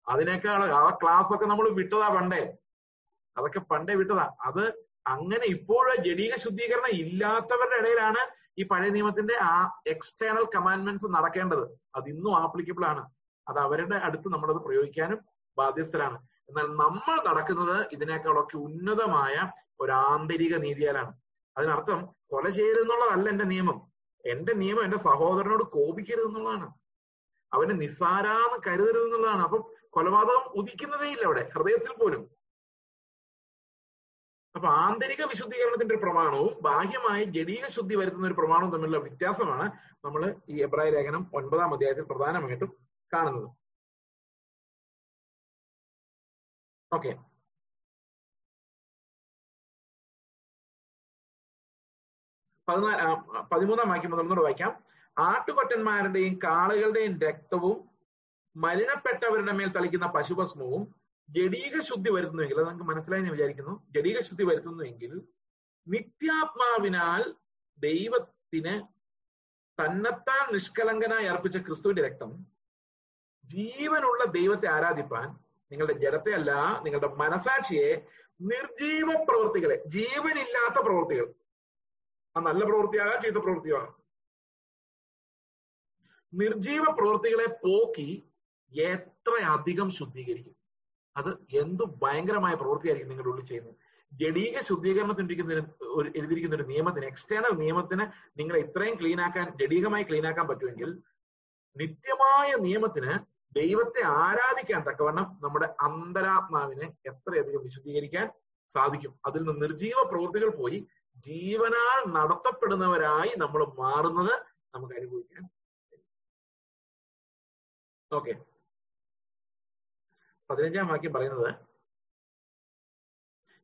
അതിനേക്കാൾ ആ ക്ലാസ് ഒക്കെ നമ്മൾ വിട്ടതാ പണ്ടേ. അതൊക്കെ പണ്ടേ വിട്ടതാ. അത് അങ്ങനെ ഇപ്പോഴും ജനീക ശുദ്ധീകരണം ഇല്ലാത്തവരുടെ ഇടയിലാണ് ഈ പഴയ നിയമത്തിന്റെ ആ എക്സ്റ്റേണൽ കമാൻഡ്മെന്റ്സ് നടക്കേണ്ടത്. അത് ഇന്നും ആപ്ലിക്കബിൾ ആണ്. അത് അവരുടെ അടുത്ത് നമ്മളത് പ്രയോഗിക്കാനും ബാധ്യസ്ഥരാണ്. എന്നാൽ നമ്മൾ നടക്കുന്നത് ഇതിനേക്കാളൊക്കെ ഉന്നതമായ ഒരു ആന്തരിക നീതിയാലാണ്. അതിനർത്ഥം കൊല ചെയ്തെന്നുള്ളതല്ല എന്റെ നിയമം. എന്റെ നിയമം എന്റെ സഹോദരനോട് കോപിക്കരുത് എന്നുള്ളതാണ് അവന് നിസ്സാരാന്ന് കരുതരുത് എന്നുള്ളതാണ് അപ്പം കൊലപാതകം ഉദിക്കുന്നതേ ഇല്ല അവിടെ ഹൃദയത്തിൽ പോലും. അപ്പൊ ആന്തരിക വിശുദ്ധീകരണത്തിന്റെ ഒരു പ്രമാണവും ബാഹ്യമായി ജടീക ശുദ്ധി വരുത്തുന്ന ഒരു പ്രമാണവും തമ്മിലുള്ള വ്യത്യാസമാണ് നമ്മൾ ഈ എബ്രായ ലേഖനം ഒൻപതാം അധ്യായത്തിൽ പ്രധാനമായിട്ടും കാണുന്നത്. ഓക്കെ. പതിനാല് പതിമൂന്നാം വാക്യം ഒന്നുകൂടെ വായിക്കാം. ആട്ടുകൊറ്റന്മാരുടെയും കാളുകളുടെയും രക്തവും മലിനപ്പെട്ടവരുടെ മേൽ തളിക്കുന്ന പശുഭസ്മവും ജഡീക ശുദ്ധി വരുത്തുന്നുവെങ്കിൽ അത് നമുക്ക് മനസ്സിലായി ഞാൻ വിചാരിക്കുന്നു. ജഡീക ശുദ്ധി വരുത്തുന്നുവെങ്കിൽ നിത്യാത്മാവിനാൽ ദൈവത്തിന് തന്നെത്താൻ നിഷ്കളങ്കനായി അർപ്പിച്ച ക്രിസ്തുവിന്റെ രക്തം ജീവനുള്ള ദൈവത്തെ ആരാധിപ്പാൻ നിങ്ങളുടെ ജഡത്തെ അല്ല നിങ്ങളുടെ മനസാക്ഷിയെ നിർജീവ പ്രവൃത്തികളെ ജീവനില്ലാത്ത പ്രവൃത്തികൾ ആ നല്ല പ്രവൃത്തിയാകാം ചെയ്ത പ്രവൃത്തിയാകാം നിർജീവ പ്രവൃത്തികളെ പോക്കി എത്രയധികം ശുദ്ധീകരിക്കും. അത് എന്തു ഭയങ്കരമായ പ്രവൃത്തിയായിരിക്കും നിങ്ങളുടെ ഉള്ളിൽ ചെയ്യുന്നത്. ജഡീക ശുദ്ധീകരണത്തിന് ഒരു എഴുതിയിരിക്കുന്ന ഒരു നിയമത്തിന് എക്സ്റ്റേണൽ നിയമത്തിന് നിങ്ങളെ ഇത്രയും ക്ലീൻ ആക്കാൻ ജഡീകമായി ക്ലീൻ ആക്കാൻ പറ്റുമെങ്കിൽ നിത്യമായ നിയമത്തിന് ദൈവത്തെ ആരാധിക്കാൻ തക്കവണ്ണം നമ്മുടെ അന്തരാത്മാവിനെ എത്രയധികം വിശുദ്ധീകരിക്കാൻ സാധിക്കും. അതിൽ നിന്ന് നിർജീവ പ്രവൃത്തികൾ പോയി ജീവനാൽ നടത്തപ്പെടുന്നവരായി നമ്മൾ മാറുന്നത് നമുക്ക് അനുഭവിക്കാൻ ഓക്കെ പതിനഞ്ചാം വാക്യം പറയുന്നത്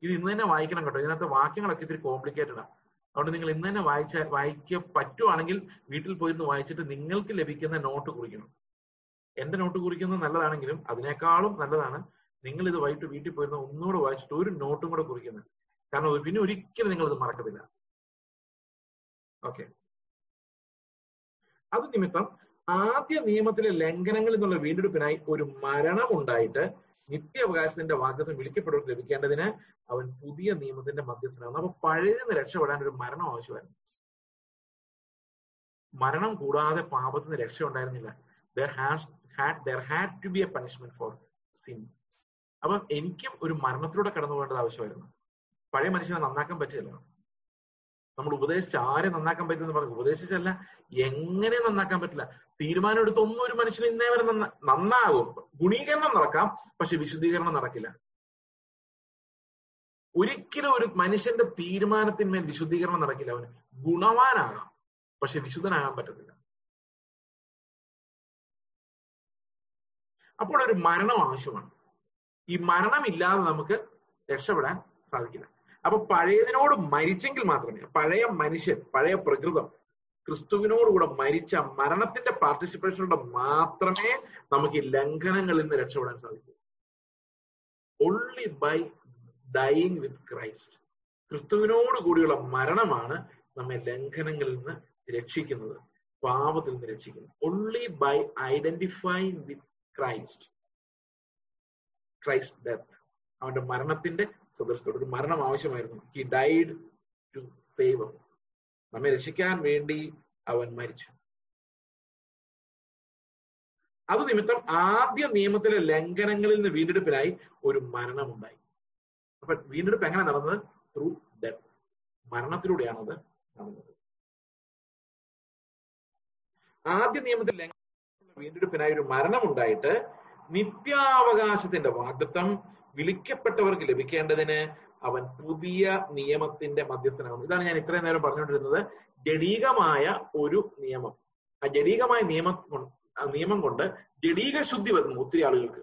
ഇത് ഇന്ന് തന്നെ വായിക്കണം കേട്ടോ. ഇതിനകത്ത് വാക്യങ്ങളൊക്കെ ഇത്തിരി കോംപ്ലിക്കേറ്റഡ് ആണ്. അതുകൊണ്ട് നിങ്ങൾ ഇന്ന് തന്നെ വായിച്ച വായിക്ക പറ്റുവാണെങ്കിൽ വീട്ടിൽ പോയിരുന്ന് വായിച്ചിട്ട് നിങ്ങൾക്ക് ലഭിക്കുന്ന നോട്ട് കുറിക്കണം. എന്റെ നോട്ട് കുറിക്കുന്നത് നല്ലതാണെങ്കിലും അതിനേക്കാളും നല്ലതാണ് നിങ്ങൾ ഇത് വൈകിട്ട് വീട്ടിൽ പോയിരുന്ന ഒന്നുകൂടെ വായിച്ചിട്ട് ഒരു നോട്ടും കൂടെ കുറിക്കുന്നത്. കാരണം പിന്നെ ഒരിക്കലും നിങ്ങൾ അത് മറക്കത്തില്ല. ഓക്കെ അത് നിമിത്തം ആദ്യ നിയമത്തിലെ ലംഘനങ്ങൾ എന്നുള്ള വീണ്ടെടുപ്പിനായി ഒരു മരണം ഉണ്ടായിട്ട് നിത്യാവകാശത്തിന്റെ വാഗ്ദത്തം വിളിക്കപ്പെടുക ലഭിക്കേണ്ടതിന് അവൻ പുതിയ നിയമത്തിന്റെ മധ്യസ്ഥനാണ്. അപ്പൊ പഴയ രക്ഷപ്പെടാൻ ഒരു മരണം ആവശ്യമായിരുന്നു. മരണം കൂടാതെ പാപത്തിന് രക്ഷ ഉണ്ടായിരുന്നില്ല ദർ ഫോർ സിൻ അപ്പൊ എനിക്കും ഒരു മരണത്തിലൂടെ കടന്നു പോകേണ്ടത് ആവശ്യമായിരുന്നു. പഴയ മനുഷ്യനെ നന്നാക്കാൻ പറ്റില്ല നമ്മൾ ഉപദേശിച്ച് ആരെ നന്നാക്കാൻ പറ്റില്ലെന്ന് പറഞ്ഞു ഉപദേശിച്ചല്ല എങ്ങനെ നന്നാക്കാൻ പറ്റില്ല? തീരുമാനം എടുത്തൊന്നും ഒരു മനുഷ്യന് ഇന്നേ വരെ നന്നാകും ഗുണീകരണം നടക്കാം പക്ഷെ വിശുദ്ധീകരണം നടക്കില്ല. ഒരിക്കലും ഒരു മനുഷ്യന്റെ തീരുമാനത്തിന്മേൽ വിശുദ്ധീകരണം നടക്കില്ല. അവന് ഗുണവാനാകാം പക്ഷെ വിശുദ്ധനാകാൻ പറ്റത്തില്ല. അപ്പോൾ ഒരു മരണം ആവശ്യമാണ്. ഈ മരണമില്ലാതെ നമുക്ക് രക്ഷപ്പെടാൻ സാധിക്കില്ല. അപ്പൊ പഴയതിനോട് മരിച്ചെങ്കിൽ മാത്രമേ പഴയ മനുഷ്യൻ പഴയ പ്രകൃതം ക്രിസ്തുവിനോടുകൂടെ മരിച്ച മരണത്തിന്റെ പാർട്ടിസിപ്പേഷനോടെ മാത്രമേ നമുക്ക് ഈ ലംഘനങ്ങളിൽ നിന്ന് രക്ഷപ്പെടാൻ സാധിക്കൂ. Only by dying with Christ ക്രിസ്തുവിനോട് കൂടിയുള്ള മരണമാണ് നമ്മെ ലംഘനങ്ങളിൽ നിന്ന് രക്ഷിക്കുന്നത് പാപത്തിൽ നിന്ന് രക്ഷിക്കുന്നത്. Only by identifying with Christ Christ death അവന്റെ മരണത്തിന്റെ സദൃശത്തോട് ഒരു മരണം ആവശ്യമായിരുന്നു. He died to save us നമ്മെ രക്ഷിക്കാൻ വേണ്ടി അവൻ മരിച്ചു. അത് നിമിത്തം ആദ്യ നിയമത്തിലെ ലംഘനങ്ങളിൽ നിന്ന് വീണ്ടെടുപ്പിനായി ഒരു മരണമുണ്ടായി. അപ്പൊ വീണ്ടെടുപ്പ് എങ്ങനെ നടന്നത്? ത്രൂ ഡെത്ത് മരണത്തിലൂടെയാണ് അത് നടന്നത്. ആദ്യ നിയമത്തിൽ വീണ്ടെടുപ്പിനായി ഒരു മരണമുണ്ടായിട്ട് നിത്യാവകാശത്തിന്റെ വാഗ്ദത്വം വിളിക്കപ്പെട്ടവർക്ക് ലഭിക്കേണ്ടതിന് അവൻ പുതിയ നിയമത്തിന്റെ മധ്യസ്ഥനാകുന്നു. ഇതാണ് ഞാൻ ഇത്രയും നേരം പറഞ്ഞുകൊണ്ടിരുന്നത്. ജഡീകമായ ഒരു നിയമം. ആ ജഡീകമായ നിയമം നിയമം കൊണ്ട് ജഡീക ശുദ്ധി വരുന്നു ഒത്തിരി ആളുകൾക്ക്.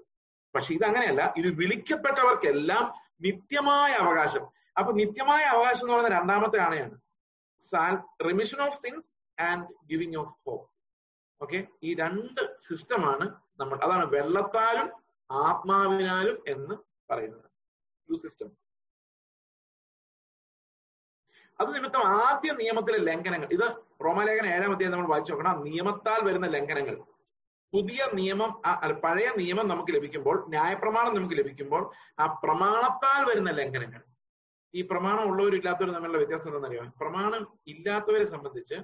പക്ഷെ ഇത് അങ്ങനെയല്ല ഇത് വിളിക്കപ്പെട്ടവർക്കെല്ലാം നിത്യമായ അവകാശം. അപ്പൊ നിത്യമായ അവകാശം എന്ന് പറയുന്ന രണ്ടാമത്തെ ആണയാണ്. Remission of sins and giving of hope okay ഈ രണ്ട് സിസ്റ്റമാണ് നമ്മൾ അതാണ് വെള്ളത്താലും ആത്മാവിനാലും എന്ന് പറയുന്നത്. സിസ്റ്റംസ് അത് നിമിത്തം ആദ്യ നിയമത്തിലെ ലംഘനങ്ങൾ. ഇത് റോമാലേഖന ഏഴാം അധ്യായം നമ്മൾ വായിച്ചു നോക്കണം. നിയമത്താൽ വരുന്ന ലംഘനങ്ങൾ. പുതിയ നിയമം പഴയ നിയമം നമുക്ക് ലഭിക്കുമ്പോൾ ന്യായപ്രമാണം നമുക്ക് ലഭിക്കുമ്പോൾ ആ പ്രമാണത്താൽ വരുന്ന ലംഘനങ്ങൾ. ഈ പ്രമാണം ഉള്ളവരും ഇല്ലാത്തവരും തമ്മിലുള്ള വ്യത്യാസം എന്താണെന്നറിയോ പ്രമാണം ഇല്ലാത്തവരെ സംബന്ധിച്ച്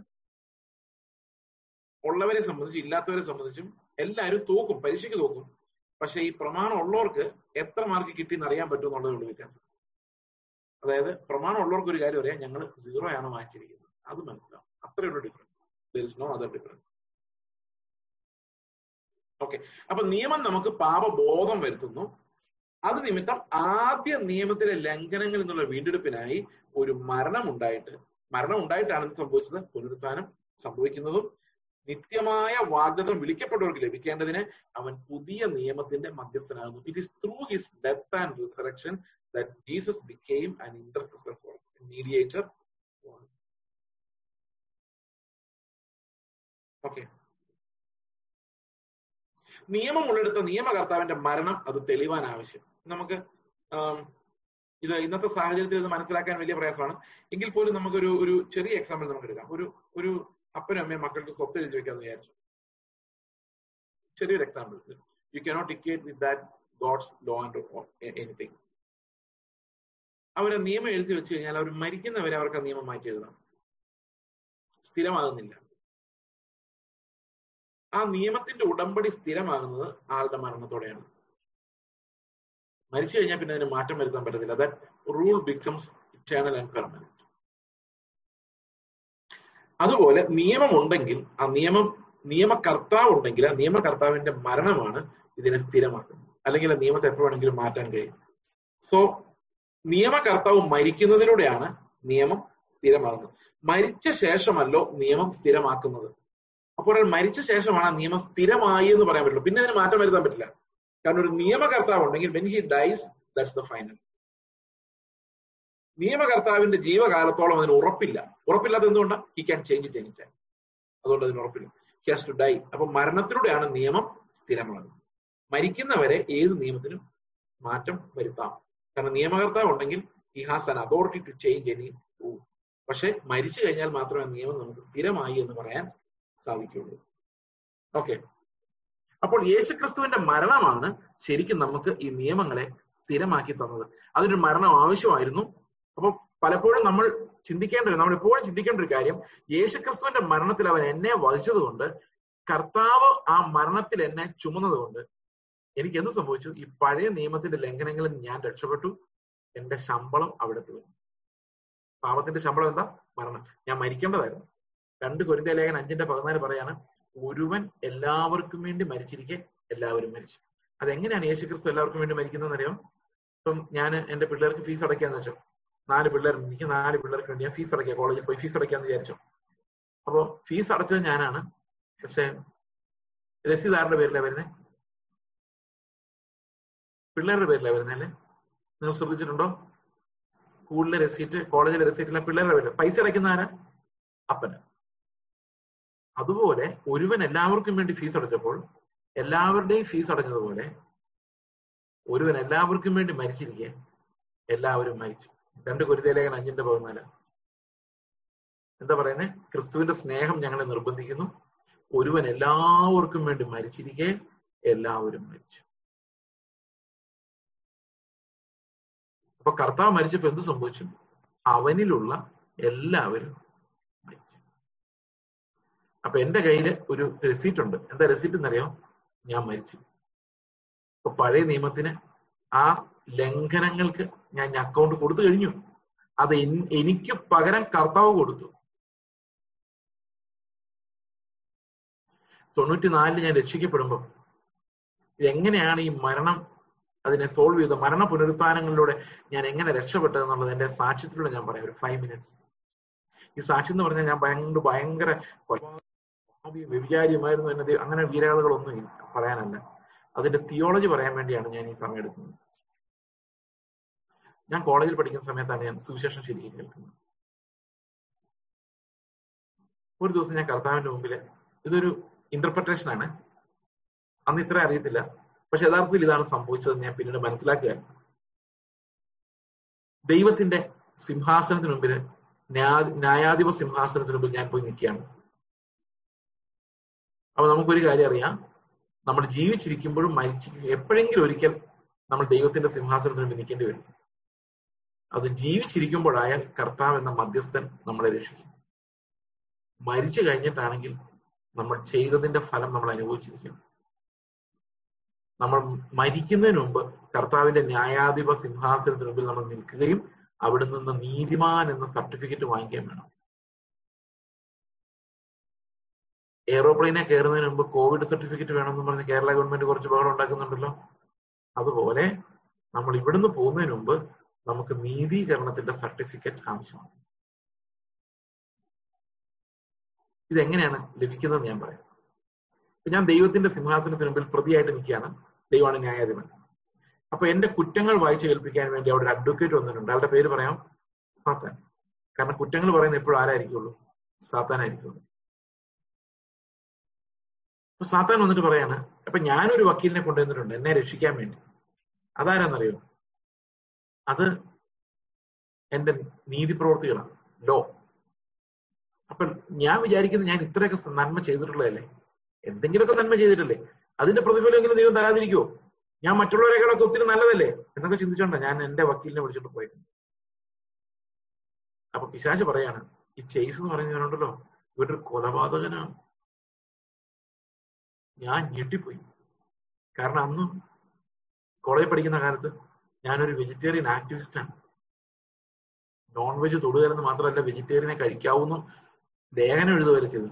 ഉള്ളവരെ സംബന്ധിച്ച് ഇല്ലാത്തവരെ സംബന്ധിച്ചും എല്ലാവരും തോക്കും പരീക്ഷയ്ക്ക് തോക്കും. പക്ഷെ ഈ പ്രമാണം ഉള്ളവർക്ക് എത്ര മാർക്ക് കിട്ടിയെന്ന് അറിയാൻ പറ്റും എന്നുള്ളത് വ്യത്യാസം. അതായത് പ്രമാണം ഉള്ളവർക്ക് ഒരു കാര്യം അറിയാം ഞങ്ങൾ സീറോ ആണ് വാങ്ങിച്ചിരിക്കുന്നത്. അത് മനസ്സിലാവും. അത്രയുള്ള difference there is no other difference okay അപ്പൊ നിയമം നമുക്ക് പാപബോധം വരുത്തുന്നു. അത് നിമിത്തം ആദ്യ നിയമത്തിലെ ലംഘനങ്ങൾ എന്നുള്ള വീണ്ടെടുപ്പിനായി ഒരു മരണം ഉണ്ടായിട്ട് മരണം ഉണ്ടായിട്ടാണ് ഇത് സംഭവിച്ചത്? പുനരുത്ഥാനം സംഭവിക്കുന്നതും നിത്യമായ വാഗ്ദത്തം വിളിക്കപ്പെട്ടവർക്ക് ലഭിക്കേണ്ടതിന് അവൻ പുതിയ നിയമത്തിന്റെ മധ്യസ്ഥനാകുന്നു. It is through his death and resurrection that Jesus became an intercessor for mediator okay നിയമം ഉള്ളെടുത്ത നിയമകർത്താവിന്റെ മരണം അത് തെളിവാൻ ആവശ്യം. നമുക്ക് ഇത് ഇന്നത്തെ സാഹചര്യത്തിൽ ഇത് മനസ്സിലാക്കാൻ വലിയ പ്രയാസമാണ്. എങ്കിൽ പോലും നമുക്കൊരു ഒരു ചെറിയ എക്സാമ്പിൾ നമുക്ക് എടുക്കാം ഒരു ഒരു അപ്പനും അമ്മയും മക്കൾക്ക് സ്വത്ത് എഴുതി വെക്കാന്ന് വിചാരിച്ചു. ചെറിയൊരു example you cannot dictate with that God's law and anything അവരെ നിയമം എഴുതി വെച്ച് കഴിഞ്ഞാൽ അവർ മരിക്കുന്നവരെ അവർക്ക് ആ നിയമം മാറ്റി എഴുതണം. സ്ഥിരമാകുന്നില്ല. ആ നിയമത്തിന്റെ ഉടമ്പടി സ്ഥിരമാകുന്നത് ആളുടെ മരണത്തോടെയാണ്? മരിച്ചു കഴിഞ്ഞാൽ പിന്നെ അതിന് മാറ്റം വരുത്താൻ പറ്റത്തില്ല. That rule becomes eternal and permanent അതുപോലെ നിയമം ഉണ്ടെങ്കിൽ ആ നിയമം നിയമകർത്താവ് ഉണ്ടെങ്കിൽ ആ നിയമകർത്താവിന്റെ മരണമാണ് ഇതിനെ സ്ഥിരമാക്കുന്നത്. അല്ലെങ്കിൽ ആ നിയമത്തെ എപ്പോ വേണമെങ്കിലും മാറ്റാൻ കഴിയും. സോ നിയമകർത്താവ് മരിക്കുന്നതിലൂടെയാണ് നിയമം സ്ഥിരമാകുന്നത്. മരിച്ച ശേഷമല്ലോ നിയമം സ്ഥിരമാക്കുന്നത്. അപ്പോൾ മരിച്ച ശേഷമാണ് ആ നിയമം സ്ഥിരമായി എന്ന് പറയാൻ പറ്റുള്ളൂ. പിന്നെ അതിന് മാറ്റം വരുത്താൻ പറ്റില്ല. കാരണം ഒരു നിയമകർത്താവ് ഉണ്ടെങ്കിൽ when he dies that's the final നിയമകർത്താവിന്റെ ജീവകാലത്തോളം അതിന് ഉറപ്പില്ല. ഉറപ്പില്ലാത്ത എന്തുകൊണ്ടാണ് he can change it any time അതുകൊണ്ട് അതിന് ഉറപ്പില്ല. ഹി ഹാസ് ടു ഡൈ അപ്പൊ മരണത്തിലൂടെയാണ് നിയമം സ്ഥിരമാകുന്നത്. മരിക്കുന്നവരെ ഏത് നിയമത്തിനും മാറ്റം വരുത്താം. കാരണം നിയമകർത്താവ് ഉണ്ടെങ്കിൽ he has an authority to change any rule പക്ഷെ മരിച്ചു കഴിഞ്ഞാൽ മാത്രമേ നിയമം നമുക്ക് സ്ഥിരമായി എന്ന് പറയാൻ സാധിക്കുള്ളൂ ഓക്കെ അപ്പോൾ യേശുക്രിസ്തുവിന്റെ മരണമാണ് ശരിക്കും നമുക്ക് ഈ നിയമങ്ങളെ സ്ഥിരമാക്കി തന്നത്. അതിനൊരു മരണം ആവശ്യമായിരുന്നു. അപ്പൊ പലപ്പോഴും നമ്മൾ ചിന്തിക്കേണ്ട നമ്മൾ എപ്പോഴും ചിന്തിക്കേണ്ട ഒരു കാര്യം യേശുക്രിസ്തുവിന്റെ മരണത്തിൽ അവൻ എന്നെ വഹിച്ചതുകൊണ്ട് കർത്താവ് ആ മരണത്തിൽ എന്നെ ചുമന്നതുകൊണ്ട് എനിക്ക് എന്ത് സംഭവിച്ചു? ഈ പഴയ നിയമത്തിന്റെ ലംഘനങ്ങളിൽ ഞാൻ രക്ഷപ്പെട്ടു എന്റെ ശമ്പളം അവിടെ തീർന്നു പാപത്തിന്റെ ശമ്പളം എന്താ? മരണം. ഞാൻ മരിക്കേണ്ടതായിരുന്നു. രണ്ട് കൊരിന്ത ലേഖൻ അഞ്ചിന്റെ പതിനാല് പറയാണ് ഒരുവൻ എല്ലാവർക്കും വേണ്ടി മരിച്ചിരിക്കെ എല്ലാവരും മരിച്ചു. അതെങ്ങനെയാണ് യേശുക്രിസ്തു എല്ലാവർക്കും വേണ്ടി മരിക്കുന്നതെന്ന് അറിയാം ഇപ്പം ഞാൻ എന്റെ പിള്ളേർക്ക് ഫീസ് അടയ്ക്കാന്ന് വെച്ചോ. നാല് പിള്ളേർ എനിക്ക് നാല് പിള്ളേർക്ക് വേണ്ടി ഞാൻ ഫീസ് അടയ്ക്കാം കോളേജിൽ പോയി ഫീസ് അടയ്ക്കാന്ന് വിചാരിച്ചു. അപ്പോ ഫീസ് അടച്ചത് ഞാനാണ്. പക്ഷെ രസീതാരുടെ പേരിലാണ് പേരിലാ വരുന്നത് പിള്ളേരുടെ പേരിലാ വരുന്നത് അല്ലേ? നിങ്ങൾ ശ്രദ്ധിച്ചിട്ടുണ്ടോ? സ്കൂളിലെ റെസീറ്റ് കോളേജിലെ റെസീറ്റിലെ പിള്ളേരുടെ പേര് പൈസ അടയ്ക്കുന്ന ആരാ? അപ്പന് അതുപോലെ ഒരുവൻ എല്ലാവർക്കും വേണ്ടി ഫീസ് അടച്ചപ്പോൾ എല്ലാവരുടെയും ഫീസ് അടഞ്ഞതുപോലെ ഒരുവൻ എല്ലാവർക്കും വേണ്ടി മരിച്ചിരിക്കെ എല്ലാവരും മരിച്ചു. രണ്ട് കുരുതലേഖൻ അഞ്ചിന്റെ പതിനാല്. എന്താ പറയുന്നത് ക്രിസ്തുവിന്റെ സ്നേഹം ഞങ്ങളെ നിർബന്ധിക്കുന്നു. ഒരുവൻ എല്ലാവർക്കും വേണ്ടി മരിച്ചിരിക്കെ എല്ലാവരും മരിച്ചു. അപ്പൊ കർത്താവ് മരിച്ചപ്പോ എന്ത് സംഭവിച്ചു? അവനിലുള്ള എല്ലാവരും മരിച്ചു. അപ്പൊ എന്റെ കയ്യിൽ ഒരു റെസീറ്റ് ഉണ്ട്. എന്താ റെസീറ്റ് എന്നറിയോ? ഞാൻ മരിച്ചു. അപ്പൊ പഴയ നിയമത്തിന് ആ ലംഘനങ്ങൾക്ക് ഞാൻ അക്കൗണ്ട് കൊടുത്തു കഴിഞ്ഞു. അത് എനിക്ക് പകരം കർത്താവ് കൊടുത്തു. തൊണ്ണൂറ്റിനാലിൽ ഞാൻ രക്ഷിക്കപ്പെടുമ്പോൾ എങ്ങനെയാണ് ഈ മരണം അതിനെ സോൾവ് ചെയ്ത മരണ പുനരുത്ഥാനങ്ങളിലൂടെ ഞാൻ എങ്ങനെ രക്ഷപ്പെട്ടത് എന്നുള്ളത് എന്റെ സാക്ഷ്യത്തിലൂടെ ഞാൻ പറയാം. ഒരു ഫൈവ് മിനിറ്റ്സ് ഈ സാക്ഷ്യം എന്ന് പറഞ്ഞാൽ ഞാൻ ഭയങ്കര ഭയങ്കര വ്യഭിചാരിയുമായിരുന്നു എന്നത് അങ്ങനെ വീരാതകളൊന്നും പറയാനല്ല. അതിന്റെ തിയോളജി പറയാൻ വേണ്ടിയാണ് ഞാൻ ഈ സമയം എടുക്കുന്നത്. ഞാൻ കോളേജിൽ പഠിക്കുന്ന സമയത്താണ് ഞാൻ സുവിശേഷം ശരിക്കും കേൾക്കുന്നത്. ഒരു ദിവസം ഞാൻ കർത്താവിന്റെ മുമ്പിൽ ഇതൊരു ഇന്റർപ്രിട്ടേഷൻ ആണ്. അന്ന് ഇത്ര അറിയത്തില്ല. പക്ഷെ യഥാർത്ഥത്തിൽ ഇതാണ് സംഭവിച്ചതെന്ന് ഞാൻ പിന്നീട് മനസ്സിലാക്കുക ദൈവത്തിന്റെ സിംഹാസനത്തിന് മുമ്പിൽ ന്യായാധിപ സിംഹാസനത്തിന് മുമ്പിൽ ഞാൻ പോയി നിൽക്കുകയാണ്. അപ്പൊ നമുക്കൊരു കാര്യം അറിയാം. നമ്മൾ ജീവിച്ചിരിക്കുമ്പോഴും മരിച്ചിരിക്കും എപ്പോഴെങ്കിലും ഒരിക്കൽ നമ്മൾ ദൈവത്തിന്റെ സിംഹാസനത്തിന് മുമ്പിൽ നിൽക്കേണ്ടി വരും. അത് ജീവിച്ചിരിക്കുമ്പോഴായാൽ കർത്താവ് എന്ന മധ്യസ്ഥൻ നമ്മളെ രക്ഷിക്കും. മരിച്ചു കഴിഞ്ഞിട്ടാണെങ്കിൽ നമ്മൾ ചെയ്തതിന്റെ ഫലം നമ്മൾ അനുഭവിച്ചിരിക്കും നമ്മൾ മരിക്കുന്നതിന് മുമ്പ് കർത്താവിന്റെ ന്യായാധിപ സിംഹാസനത്തിന് മുമ്പിൽ നമ്മൾ നിൽക്കുകയും അവിടെ നിന്ന് നീതിമാൻ എന്ന സർട്ടിഫിക്കറ്റ് വാങ്ങിക്കുകയും വേണം. എയ്റോപ്ലെയിനെ കയറുന്നതിന് മുമ്പ് കോവിഡ് സർട്ടിഫിക്കറ്റ് വേണം എന്ന് പറഞ്ഞ് കേരള ഗവൺമെന്റ് കുറച്ച് ബഹളം ഉണ്ടാക്കുന്നുണ്ടല്ലോ. അതുപോലെ നമ്മൾ ഇവിടുന്ന് പോകുന്നതിന് മുമ്പ് നമുക്ക് നീതീകരണത്തിന്റെ സർട്ടിഫിക്കറ്റ് ആവശ്യമാണ്. ഇതെങ്ങനെയാണ് ലഭിക്കുന്നത് ഞാൻ പറയാം. ഞാൻ ദൈവത്തിന്റെ സിംഹാസനത്തിന് മുമ്പിൽ പ്രതിയായിട്ട് നിൽക്കുകയാണ്. ദൈവമാണ് ന്യായാധിപൻ. അപ്പൊ എന്റെ കുറ്റങ്ങൾ വായിച്ചു കേൾപ്പിക്കാൻ വേണ്ടി അവിടെ ഒരു അഡ്വക്കേറ്റ് വന്നിട്ടുണ്ട്. അവരുടെ പേര് പറയാം സാത്താൻ. കാരണം കുറ്റങ്ങൾ പറയുന്ന എപ്പോഴും ആരായിരിക്കുള്ളൂ? സാത്താനായിരിക്കുള്ളൂ. അപ്പൊ സാത്താൻ വന്നിട്ട് പറയാണ് അപ്പൊ ഞാനൊരു വക്കീലിനെ കൊണ്ടുവന്നിട്ടുണ്ട് എന്നെ രക്ഷിക്കാൻ വേണ്ടി. അതാരാന്നറിയോ? അത് എന്റെ നീതി പ്രവർത്തികളാണ് ലോ അപ്പൊ ഞാൻ വിചാരിക്കുന്നത് ഞാൻ ഇത്രയൊക്കെ നന്മ ചെയ്തിട്ടുള്ളതല്ലേ? എന്തെങ്കിലുമൊക്കെ നന്മ ചെയ്തിട്ടില്ലേ? അതിന്റെ പ്രതിഫലം എങ്കിലും ദൈവം തരാതിരിക്കുമോ ഞാൻ മറ്റുള്ളവരെക്കാളൊക്കെ ഒത്തിരി നല്ലതല്ലേ? എന്നൊക്കെ ചിന്തിച്ചോണ്ട ഞാൻ എന്റെ വക്കീലിനെ വിളിച്ചിട്ട് പോയത്. അപ്പൊ പിശാച് പറയാണ് ഈ ചേസ് എന്ന് പറയുന്നവരുണ്ടല്ലോ ഇവരൊരു കൊലപാതകനാണ്. ഞാൻ ഞെട്ടിപ്പോയി. കാരണം അന്ന് കോളേജ് പഠിക്കുന്ന കാലത്ത് ഞാനൊരു വെജിറ്റേറിയൻ ആക്ടിവിസ്റ്റ് ആണ്. നോൺ വെജ് തൊടുകയെന്ന് മാത്രമല്ല വെജിറ്റേറിയനെ കഴിക്കാവുന്ന ലേഖനം എഴുതുവരെ ചെയ്തു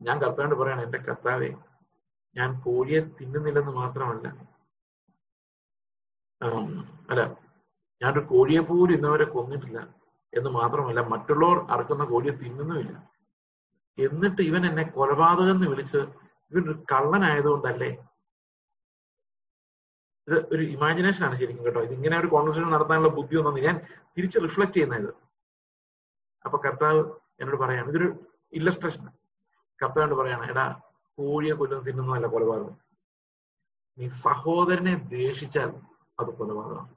ഞാൻ കർത്താവിനോട് പറയാണ് എന്റെ കർത്താവെ ഞാൻ കോഴിയെ തിന്നുന്നില്ലെന്ന് മാത്രമല്ല അല്ല ഞാനൊരു കോഴിയെ പോലും ഇന്നവരെ കൊന്നിട്ടില്ല എന്ന് മാത്രമല്ല മറ്റുള്ളവർ അറക്കുന്ന കോഴിയെ തിന്നുന്നുമില്ല. എന്നിട്ട് ഇവൻ എന്നെ കൊലപാതകം എന്ന് വിളിച്ച് ഇവൻ ഒരു കള്ളനായതുകൊണ്ടല്ലേ ഇത് ഒരു ഇമാജിനേഷൻ ആണ് ശരിക്കും കേട്ടോ. ഇത് ഇങ്ങനെ ഒരു കോൺവെർസേഷൻ നടത്താനുള്ള ബുദ്ധി ഒന്നും ഞാൻ തിരിച്ച് റിഫ്ലക്ട് ചെയ്യുന്ന ഇത്. അപ്പൊ കർത്താവ് എന്നോട് പറയാണ് ഇതൊരു ഇല്ലസ്ട്രേഷൻ കർത്താവിനോട് പറയാണ് എടാ കോഴിയെ കൊല്ലുന്ന തിന്നുന്നതല്ല കൊലപാതകം. നീ സഹോദരനെ ദ്വേഷിച്ചാൽ അത് കൊലപാതകമാണ്.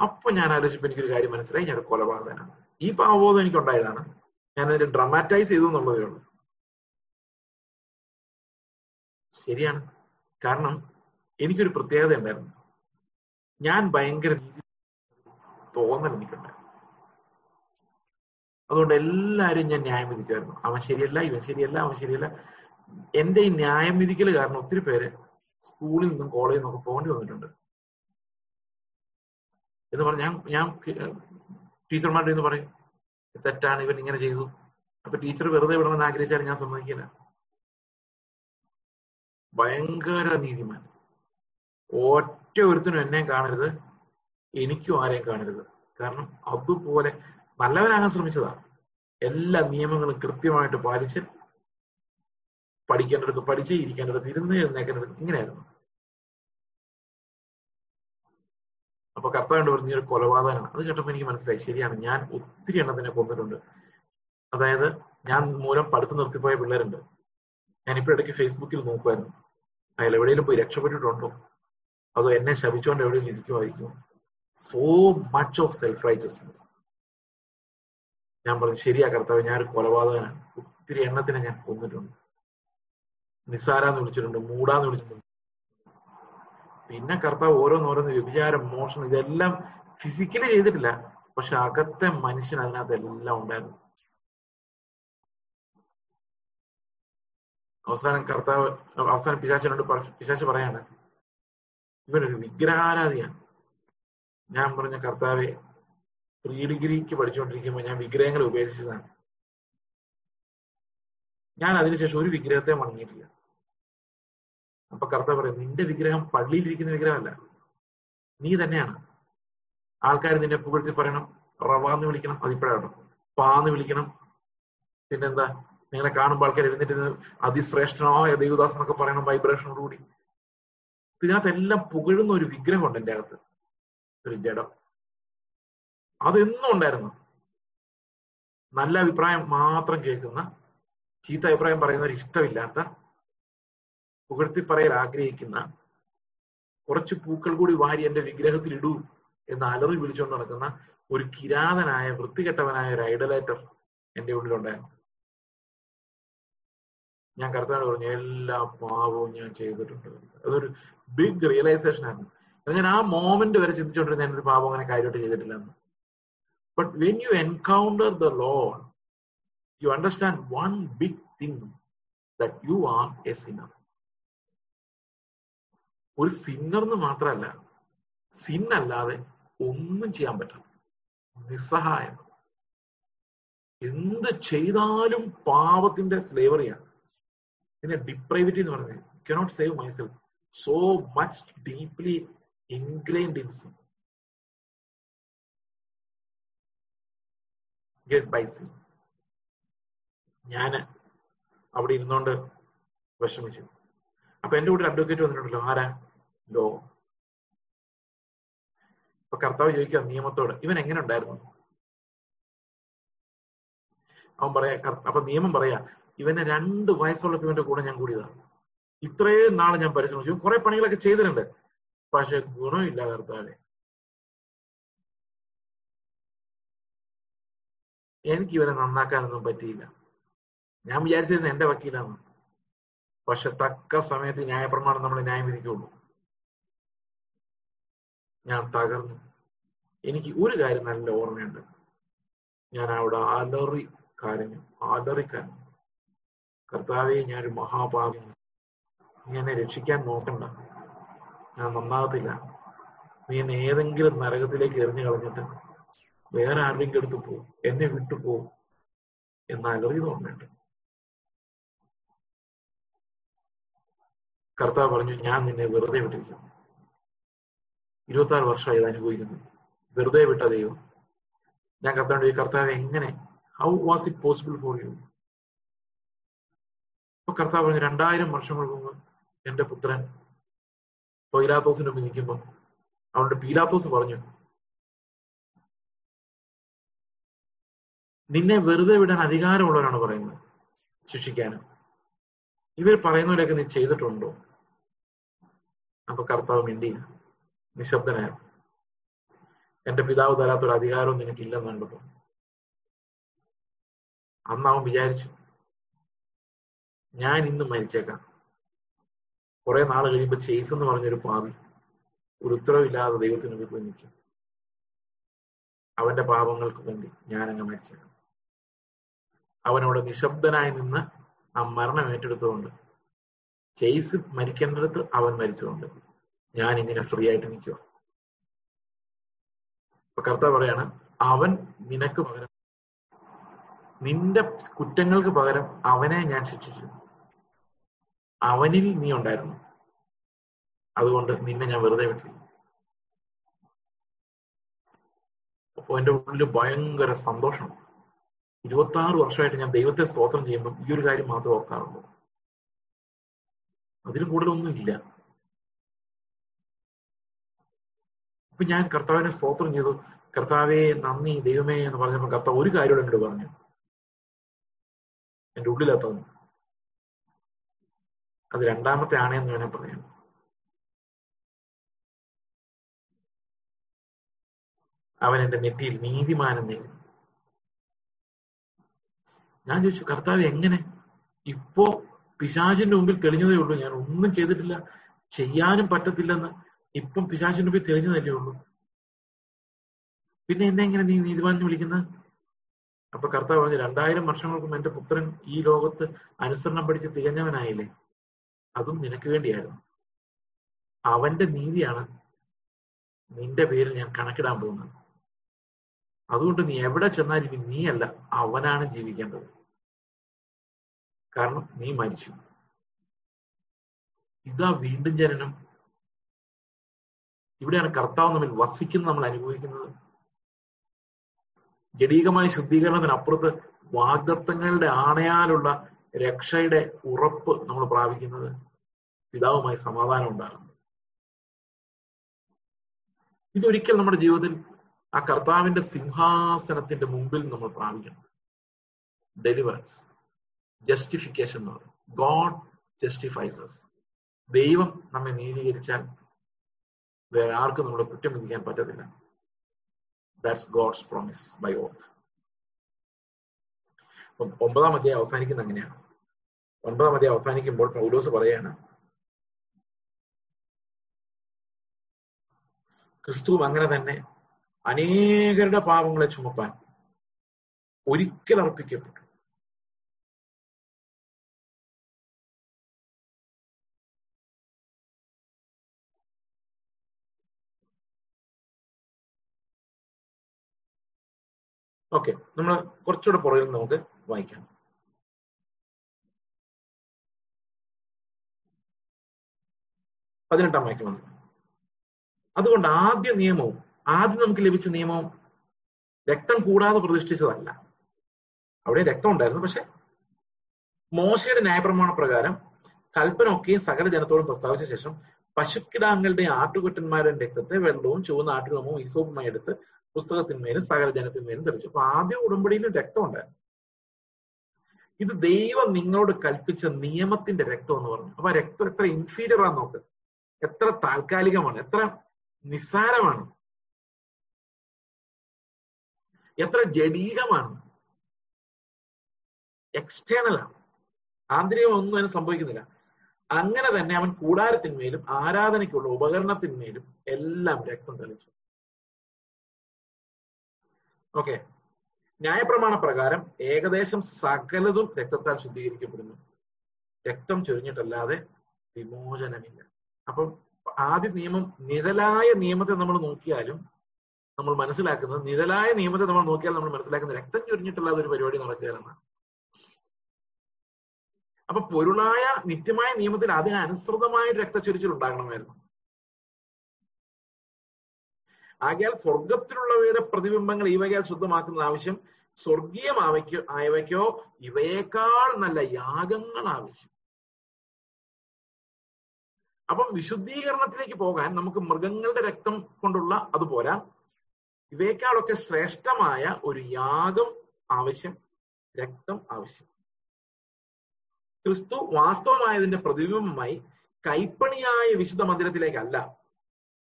അപ്പൊ ഞാൻ ആലോചിച്ചപ്പോ എനിക്കൊരു കാര്യം മനസ്സിലായി. ഞാൻ കൊലപാതകനാണ്. ഈ പാവബോധം എനിക്കുണ്ടായതാണ്. ഞാൻ അതിന്റെ ഡ്രമാറ്റൈസ് ചെയ്തു എന്നുള്ളതേ ഉള്ളൂ. ശരിയാണ്. കാരണം എനിക്കൊരു പ്രത്യേകത ഉണ്ടായിരുന്നു. ഞാൻ ഭയങ്കര തോന്നൽ എനിക്കുണ്ടായിരുന്നു അതുകൊണ്ട് എല്ലാരും ഞാൻ ന്യായം വിധിക്കുമായിരുന്നു. അവൻ ശരിയല്ല ഇവൻ ശരിയല്ല അവൻ ശരിയല്ല. എന്റെ ഈ ന്യായം വിധിക്കൽ കാരണം ഒത്തിരി പേര് സ്കൂളിൽ നിന്നും കോളേജിൽ നിന്നൊക്കെ പോകേണ്ടി വന്നിട്ടുണ്ട്. എന്ന് പറഞ്ഞ ഞാൻ ഞാൻ ടീച്ചർമാരുടെ എന്ന് പറയും തെറ്റാണ് ഇവൻ ഇങ്ങനെ ചെയ്തു. അപ്പൊ ടീച്ചർ വെറുതെ വിടണമെന്ന് ആഗ്രഹിച്ചാലും ഞാൻ സമ്മതിക്കില്ല. ഭയങ്കര നീതിമാൻ. ഒറ്റ ഒരുത്തിനും എന്നെ കാണരുത് എനിക്കും ആരെയും കാണരുത്. കാരണം അതുപോലെ നല്ലവനാകാൻ ശ്രമിച്ചതാ. എല്ലാ നിയമങ്ങളും കൃത്യമായിട്ട് പാലിച്ച് പഠിക്കേണ്ടടുത്ത് പഠിച്ച് ഇരിക്കേണ്ടടുത്ത് ഇരുന്ന് എഴുന്നേക്കേണ്ടടുത്ത് ഇങ്ങനെയായിരുന്നു. അപ്പൊ കർത്താവിന്റെ പറഞ്ഞ ഒരു കൊലപാതകമാണ്. അത് കേട്ടപ്പോ എനിക്ക് മനസ്സിലായി ശരിയാണ് ഞാൻ ഒത്തിരി എണ്ണത്തിനെ കൊന്നിട്ടുണ്ട്. അതായത് ഞാൻ മൂലം പഠിത്തം നിർത്തിപ്പോയ പിള്ളേരുണ്ട്. ഞാനിപ്പോ ഇടയ്ക്ക് ഫേസ്ബുക്കിൽ നോക്കുമായിരുന്നു അയാൾ എവിടെയെങ്കിലും പോയി രക്ഷപ്പെട്ടിട്ടുണ്ടോ? അതോ എന്നെ ശപിച്ചുകൊണ്ട് എവിടെയെങ്കിലും ഇരിക്കുമായിരിക്കും so much of self righteousness ഞാൻ പറഞ്ഞു ശരിയാ കർത്താവ് ഞാനൊരു കൊലപാതകനാണ്. ഒത്തിരി എണ്ണത്തിനെ ഞാൻ കൊന്നിട്ടുണ്ട്. നിസാരാന്ന് വിളിച്ചിട്ടുണ്ട് മൂടാന്ന് വിളിച്ചിട്ടുണ്ട്. പിന്നെ കർത്താവ് ഓരോന്നോരോന്ന് വ്യഭിചാരം മോഷണം ഇതെല്ലാം ഫിസിക്കലി ചെയ്തിട്ടില്ല. പക്ഷെ അകത്തെ മനുഷ്യൻ അതിനകത്ത് എല്ലാം ഉണ്ടായിരുന്നു. അവസാനം കർത്താവ് അവസാനം പിശാച്ചനോട് പിശാച്ച് പറയാണ് ഇവനൊരു വിഗ്രഹാരാധിയാണ്. ഞാൻ പറഞ്ഞ കർത്താവെ പ്രീ ഡിഗ്രിക്ക് പഠിച്ചുകൊണ്ടിരിക്കുമ്പോൾ ഞാൻ വിഗ്രഹങ്ങളെ ഉപേക്ഷിച്ചതാണ്. ഞാൻ അതിനുശേഷം ഒരു വിഗ്രഹത്തെ വണങ്ങിയിട്ടില്ല. അപ്പൊ കർത്താവ് പറയും നിന്റെ വിഗ്രഹം പള്ളിയിലിരിക്കുന്ന വിഗ്രഹമല്ല. നീ തന്നെയാണ്. ആൾക്കാർ നിന്നെ പുകഴ്ത്തി പറയണം റവാന്ന് വിളിക്കണം അതിപ്പോഴാണ്. പാന്ന് വിളിക്കണം. പിന്നെന്താ? നിങ്ങളെ കാണുമ്പോൾ ആൾക്കാർ എഴുന്നേറ്റ് അതിശ്രേഷ്ഠനായ ദേവദാസ് എന്നൊക്കെ പറയണം വൈബ്രേഷനോടുകൂടി ഇതിനകത്തെല്ലാം പുകഴുന്ന ഒരു വിഗ്രഹമുണ്ട് എന്റെ അകത്ത്. ഒരു ജഡം. അതെന്നും ഉണ്ടായിരുന്നു. നല്ല അഭിപ്രായം മാത്രം കേൾക്കുന്ന ചീത്ത അഭിപ്രായം പറയുന്നവർ ഇഷ്ടമില്ലാത്ത പുകഴ്ത്തി പറയൽ ആഗ്രഹിക്കുന്ന കുറച്ച് പൂക്കൾ കൂടി വാരി എന്റെ വിഗ്രഹത്തിൽ ഇടൂ എന്ന് അലറി വിളിച്ചുകൊണ്ട് നടക്കുന്ന ഒരു കിരാതനായ വൃത്തികെട്ടവനായ ഒരു ഐഡലേറ്റർ എന്റെ ഉള്ളിലുണ്ടായിരുന്നു. ഞാൻ കർത്താവിനോട് പറഞ്ഞു എല്ലാ പാപവും ഞാൻ ചെയ്തിട്ടുണ്ട്. അതൊരു ബിഗ് റിയലൈസേഷൻ ആയിരുന്നു. ഞാൻ ആ മോമെന്റ് വരെ ചിന്തിച്ചുകൊണ്ടിരുന്ന ഞാനൊരു പാപം അങ്ങനെ കാര്യമായിട്ട് ചെയ്തിട്ടില്ലെന്ന് but when you encounter the Lord you understand one big thing that you are a sinner ഒരു സിന്നർ എന്ന് മാത്രമല്ല സിൻ അല്ലാതെ ഒന്നും ചെയ്യാൻ പറ്റില്ല. നിസ്സഹായം. എന്ത് ചെയ്താലും പാപത്തിന്റെ സ്ലേവറിയാണ് പിന്നെ ഡിപ്രൈവിറ്റി എന്ന് പറയുന്നത്. Cannot save myself so much deeply ingrained in sin get by sin ഞാൻ അവിടെ ഇരുന്നോണ്ട് വിഷമിച്ചു. അപ്പൊ എന്റെ കൂടെ അഡ്വക്കേറ്റ് വന്നിട്ടുണ്ടല്ലോ. ആരാ? ലോ. അപ്പൊ കർത്താവ് ചോദിക്കുക നിയമത്തോട് ഇവൻ എങ്ങനെ ഉണ്ടായിരുന്നു? അവൻ പറയാ അപ്പൊ നിയമം പറയാ ഇവനെ രണ്ട് വയസ്സുള്ള ഇവന്റെ കൂടെ ഞാൻ കൂടിയതാണ് ഇത്രയും നാളെ ഞാൻ പരിശ്രമിച്ചു. കുറെ പണികളൊക്കെ ചെയ്തിട്ടുണ്ട്. പക്ഷെ ഗുണമില്ല കർത്താവെ. എനിക്ക് ഇവനെ നന്നാക്കാനൊന്നും പറ്റിയില്ല. ഞാൻ വിചാരിച്ചിരുന്നത് എന്റെ വക്കീലാണ്. പക്ഷെ തക്ക സമയത്ത് ന്യായപ്രമാണം നമ്മൾ ന്യായം വിധിക്കുള്ളൂ. ഞാൻ തകർന്നു. എനിക്ക് ഒരു കാര്യം നല്ല ഓർമ്മയുണ്ട്. ഞാൻ അവിടെ അലറി കരഞ്ഞു. അലറി കർത്താവെ ഞാനൊരു മഹാപാപിയാണ് നീ എന്നെ രക്ഷിക്കാൻ നോക്കണ്ട. ഞാൻ നന്നാകത്തില്ല. നീ എന്നെ ഏതെങ്കിലും നരകത്തിലേക്ക് എറിഞ്ഞു കളഞ്ഞിട്ട് വേറെ ആരുടെയും എടുത്ത് പോകും എന്നെ വിട്ടു പോകും എന്ന് അലറി ഓർമ്മയുണ്ട് കർത്താവ് പറഞ്ഞു ഞാൻ നിന്നെ വെറുതെ വിട്ടിരിക്കുന്നു. ഇരുപത്തി ആറ് വർഷമായി ഇത് അനുഭവിക്കുന്നു. വെറുതെ വിട്ട ദൈവം. ഞാൻ കർത്താവിന്റെ കർത്താവ് എങ്ങനെ? How was it possible for you കർത്താവ് പറഞ്ഞു രണ്ടായിരം വർഷങ്ങൾക്ക് മുമ്പ് എന്റെ പുത്രൻ പൈലാത്തോസിന്റെ മുമ്പ് നിൽക്കുമ്പോൾ അവളുടെ പീലാത്തോസ് പറഞ്ഞു നിന്നെ വെറുതെ വിടാൻ അധികാരമുള്ളവരാണ് പറയുന്നത് ശിക്ഷിക്കാനും. ഇവർ പറയുന്നവരൊക്കെ നീ ചെയ്തിട്ടുണ്ടോ? അപ്പൊ കർത്താവ് മിണ്ടിയില്ല നിശബ്ദനായ. എന്റെ പിതാവ് തരാത്തൊരു അധികാരവും നിനക്കില്ലെന്നാണ് പറഞ്ഞു അന്ന് അവൻ വിചാരിച്ചു ഞാൻ ഇന്ന് മരിച്ചേക്കാം. കുറെ നാൾ കഴിയുമ്പോൾ ചേസ് എന്ന് പറഞ്ഞൊരു പാവി ഒരു ഉത്തരവില്ലാതെ ദൈവത്തിന് മുമ്പിൽ പോയി നിൽക്കും. അവന്റെ പാപങ്ങൾക്ക് വേണ്ടി ഞാൻ അങ്ങ് മരിച്ചേക്കാം. അവനോട് നിശബ്ദനായി നിന്ന് ആ മരണം ഏറ്റെടുത്തുകൊണ്ട് ചേസ് മരിക്കേണ്ടടുത്ത് അവൻ മരിച്ചുകൊണ്ട് ഞാൻ ഇങ്ങനെ ഫ്രീ ആയിട്ട് നിൽക്കുക അപ്പൊ കർത്താവ് പറയാണ് അവൻ നിനക്ക് പകരം നിന്റെ കുറ്റങ്ങൾക്ക് പകരം അവനെ ഞാൻ ശിക്ഷിച്ചു. അവനിൽ നീ ഉണ്ടായിരുന്നു. അതുകൊണ്ട് നിന്നെ ഞാൻ വെറുതെ വിട്ടില്ല അപ്പൊ എന്റെ ഉള്ളിൽ ഭയങ്കര സന്തോഷം. ഇരുപത്തി ആറ് വർഷമായിട്ട് ഞാൻ ദൈവത്തെ സ്തോത്രം ചെയ്യുമ്പോൾ ഈ ഒരു കാര്യം മാത്രം ഓർക്കാറുള്ളൂ. അതിന് കൂടുതലൊന്നും ഇല്ല അപ്പൊ ഞാൻ കർത്താവിനെ സ്തോത്രം ചെയ്തു. കർത്താവേ നന്ദി ദൈവമേ എന്ന് പറഞ്ഞപ്പോൾ കർത്താവ് ഒരു കാര്യം എന്നോട് പറഞ്ഞു. എന്റെ ഉള്ളിലെത്തുന്നു അത് രണ്ടാമത്തെ ആണയെന്ന് വേണേൽ പറയാം. അവൻ എന്റെ നെറ്റിയിൽ നീതിമാനം നേടി. ഞാൻ ചോദിച്ചു കർത്താവ് എങ്ങനെ? ഇപ്പോ പിശാചിന്റെ മുമ്പിൽ തെളിഞ്ഞതേ ഉള്ളൂ. ഞാൻ ഒന്നും ചെയ്തിട്ടില്ല. ചെയ്യാനും പറ്റത്തില്ലെന്ന് ഇപ്പം പിശാചിന്റെ മുമ്പിൽ തെളിഞ്ഞതല്ലേ ഉള്ളൂ. പിന്നെ എന്നെ എങ്ങനെ നീ നീതിമാനം വിളിക്കുന്നത് അപ്പൊ കർത്താവ് പറഞ്ഞു രണ്ടായിരം വർഷങ്ങൾക്കും എന്റെ പുത്രൻ ഈ ലോകത്ത് അനുസരണം പഠിച്ച് തികഞ്ഞവനായില്ലേ? അതും നിനക്ക് വേണ്ടിയായിരുന്നു. അവന്റെ നീതിയാണ് നിന്റെ പേരിൽ ഞാൻ കണക്കിടാൻ പോകുന്നത്. അതുകൊണ്ട് നീ എവിടെ ചെന്നാലും ഇനി നീയല്ല അവനാണ് ജീവിക്കേണ്ടത്. കാരണം നീ മരിച്ചു. ഇതാ വീണ്ടും ജനനം. ഇവിടെയാണ് കർത്താവ് നമ്മിൽ വസിക്കുന്നത് നമ്മൾ അനുഭവിക്കുന്നത്. ജടീകമായ ശുദ്ധീകരണത്തിനപ്പുറത്ത് വാഗ്ദത്തങ്ങളുടെ ആണയാലുള്ള രക്ഷയുടെ ഉറപ്പ് നമ്മൾ പ്രാപിക്കുന്നത്. പിതാവുമായി സമാധാനം ഉണ്ടാകുന്നു ഇതൊരിക്കൽ നമ്മുടെ ജീവിതത്തിൽ ആ കർത്താവിന്റെ സിംഹാസനത്തിന്റെ മുമ്പിൽ നമ്മൾ പ്രാപിക്കണം. ഡെലിവറൻസ് ജസ്റ്റിഫിക്കേഷൻ എന്ന് പറയും. ഗോഡ് ജസ്റ്റിഫൈസസ് ദൈവം നമ്മെ നീതീകരിച്ചാൽ വേറെ ആർക്കും നമ്മളെ കുറ്റം വിധിക്കാൻ പറ്റത്തില്ല. That's God's promise by oath ഒമ്പതാം അധ്യായം അവസാനിക്കുന്ന അങ്ങനെയാണ് ഒൻപതാം അധ്യായം അവസാനിക്കുമ്പോൾ പൗലോസ് പറയാണ് ക്രിസ്തു അങ്ങനെ തന്നെ അനേകരുടെ പാപങ്ങളെ ചുമപ്പാൻ ഒരിക്കൽ അർപ്പിക്കപ്പെട്ടു. ഓക്കെ നമ്മൾ കുറച്ചുകൂടെ പുറകിൽ നമുക്ക് വായിക്കാം. പതിനെട്ടാം വാക്യം വന്നു. അതുകൊണ്ട് ആദ്യ നിയമവും ആദ്യം നമുക്ക് ലഭിച്ച നിയമവും രക്തം കൂടാതെ പ്രതിഷ്ഠിച്ചതല്ല. അവിടെ രക്തം ഉണ്ടായിരുന്നു പക്ഷെ മോശയുടെ ന്യായപ്രമാണ പ്രകാരം കൽപ്പന ഒക്കെയും സകല ജനത്തോടും പ്രസ്താവിച്ച ശേഷം പശുക്കിടാങ്ങളുടെ ആട്ടുകുറ്റന്മാരുടെ രക്തത്തെ വെള്ളവും ചുവന്ന ആട്ടുരോമവും ഈസോപ്പുമായി എടുത്ത് പുസ്തകത്തിന്മേലും സകല ജനത്തിന്മേലും തെളിച്ചു. അപ്പൊ ആദ്യ ഉടമ്പടിയിലും രക്തം ഉണ്ടായിരുന്നു. ഇത് ദൈവം നിങ്ങളോട് കൽപ്പിച്ച നിയമത്തിന്റെ രക്തം എന്ന് പറഞ്ഞു. അപ്പൊ ആ രക്തം എത്ര ഇൻഫീരിയർ ആണെന്ന് നോക്ക്. എത്ര താൽക്കാലികമാണ്. എത്ര നിസ്സാരമാണ്. എത്ര ജഡീകമാണ്. എക്സ്റ്റേണലാണ് ആന്തരികം ഒന്നും അതിന് സംഭവിക്കുന്നില്ല. അങ്ങനെ തന്നെ അവൻ കൂടാരത്തിന്മേലും ആരാധനയ്ക്കുള്ള ഉപകരണത്തിന്മേലും എല്ലാം രക്തം തെളിച്ചു. ഓക്കെ ന്യായപ്രമാണ പ്രകാരം ഏകദേശം സകലതും രക്തത്താൽ ശുദ്ധീകരിക്കപ്പെടുന്നു. രക്തം ചൊരിഞ്ഞിട്ടല്ലാതെ വിമോചനമില്ല. അപ്പം ആദ്യ നിയമം നിഴലായ നിയമത്തെ നമ്മൾ നോക്കിയാലും നമ്മൾ മനസ്സിലാക്കുന്നത് നിഴലായ നിയമത്തെ നമ്മൾ നോക്കിയാൽ നമ്മൾ മനസ്സിലാക്കുന്ന രക്തം ചൊരിഞ്ഞിട്ടുള്ള ഒരു പരിപാടി നടക്കുകയാണ് അപ്പൊ പൊരുളായ നിത്യമായ നിയമത്തിൽ അതിനനുസൃതമായ രക്തച്ചൊരിച്ചിൽ ഉണ്ടാകണമായിരുന്നു. ആകയാൽ സ്വർഗത്തിലുള്ളവയുടെ പ്രതിബിംബങ്ങൾ ഇവയാൽ ശുദ്ധമാക്കുന്ന ആവശ്യം. സ്വർഗീയമാവയ്ക്കോ ആയവയ്ക്കോ ഇവയേക്കാൾ നല്ല യാഗങ്ങൾ ആവശ്യം. അപ്പം വിശുദ്ധീകരണത്തിലേക്ക് പോകാൻ നമുക്ക് മൃഗങ്ങളുടെ രക്തം കൊണ്ടുള്ള അതുപോലെ ഇവയെക്കാളൊക്കെ ശ്രേഷ്ഠമായ ഒരു യാഗം ആവശ്യം രക്തം ആവശ്യം. ക്രിസ്തു വാസ്തവമായതിന്റെ പ്രതിബിംബമായി കൈപ്പണിയായ വിശുദ്ധ മന്ദിരത്തിലേക്കല്ല.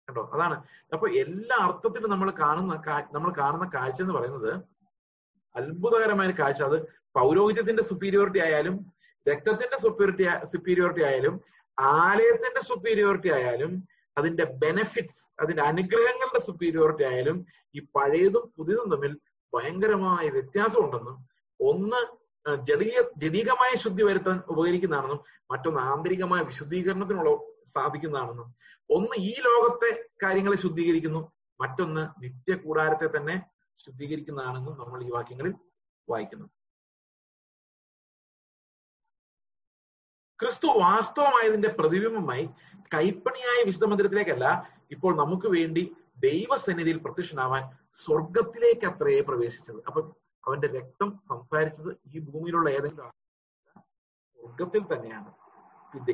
കേട്ടോ അതാണ്. അപ്പൊ എല്ലാ അർത്ഥത്തിലും നമ്മൾ കാണുന്ന നമ്മൾ കാണുന്ന കാഴ്ച എന്ന് പറയുന്നത് അത്ഭുതകരമായ കാഴ്ച. അത് പൗരോഹിത്യത്തിന്റെ സുപ്പീരിയോറിറ്റി ആയാലും രക്തത്തിന്റെ സുപ്പീരിറ്റി സുപ്പീരിയോറിറ്റി ആയാലും ആലയത്തിന്റെ സുപ്പീരിയോറിറ്റി ആയാലും അതിന്റെ ബെനഫിറ്റ്സ് അതിന്റെ അനുഗ്രഹങ്ങളുടെ സുപ്പീരിയോറിറ്റി ആയാലും ഈ പഴയതും പുതിയതും തമ്മിൽ ഭയങ്കരമായ വ്യത്യാസം ഉണ്ടെന്നും ഒന്ന് ജടീയ ജടീകമായ ശുദ്ധി വരുത്താൻ ഉപകരിക്കുന്നതാണെന്നും മറ്റൊന്ന് ആന്തരികമായ വിശുദ്ധീകരണത്തിനുള്ള സാധിക്കുന്നതാണെന്നും. ഒന്ന് ഈ ലോകത്തെ കാര്യങ്ങളെ ശുദ്ധീകരിക്കുന്നു. മറ്റൊന്ന് നിത്യ കൂടാരത്തെ തന്നെ ശുദ്ധീകരിക്കുന്നതാണെന്നും നമ്മൾ ഈ വാക്യങ്ങളിൽ വായിക്കുന്നു. ക്രിസ്തു വാസ്തവമായതിന്റെ പ്രതിബിംബമായി കൈപ്പണിയായ വിശുദ്ധ മന്ദിരത്തിലേക്കല്ല ഇപ്പോൾ നമുക്ക് വേണ്ടി ദൈവസന്നിധിയിൽ പ്രത്യക്ഷനാവാൻ സ്വർഗത്തിലേക്ക് അത്രയെ പ്രവേശിച്ചത്. അപ്പൊ അവന്റെ രക്തം സംസാരിച്ചത് ഈ ഭൂമിയിലുള്ള ഏതെങ്കിലും സ്വർഗത്തിൽ തന്നെയാണ്.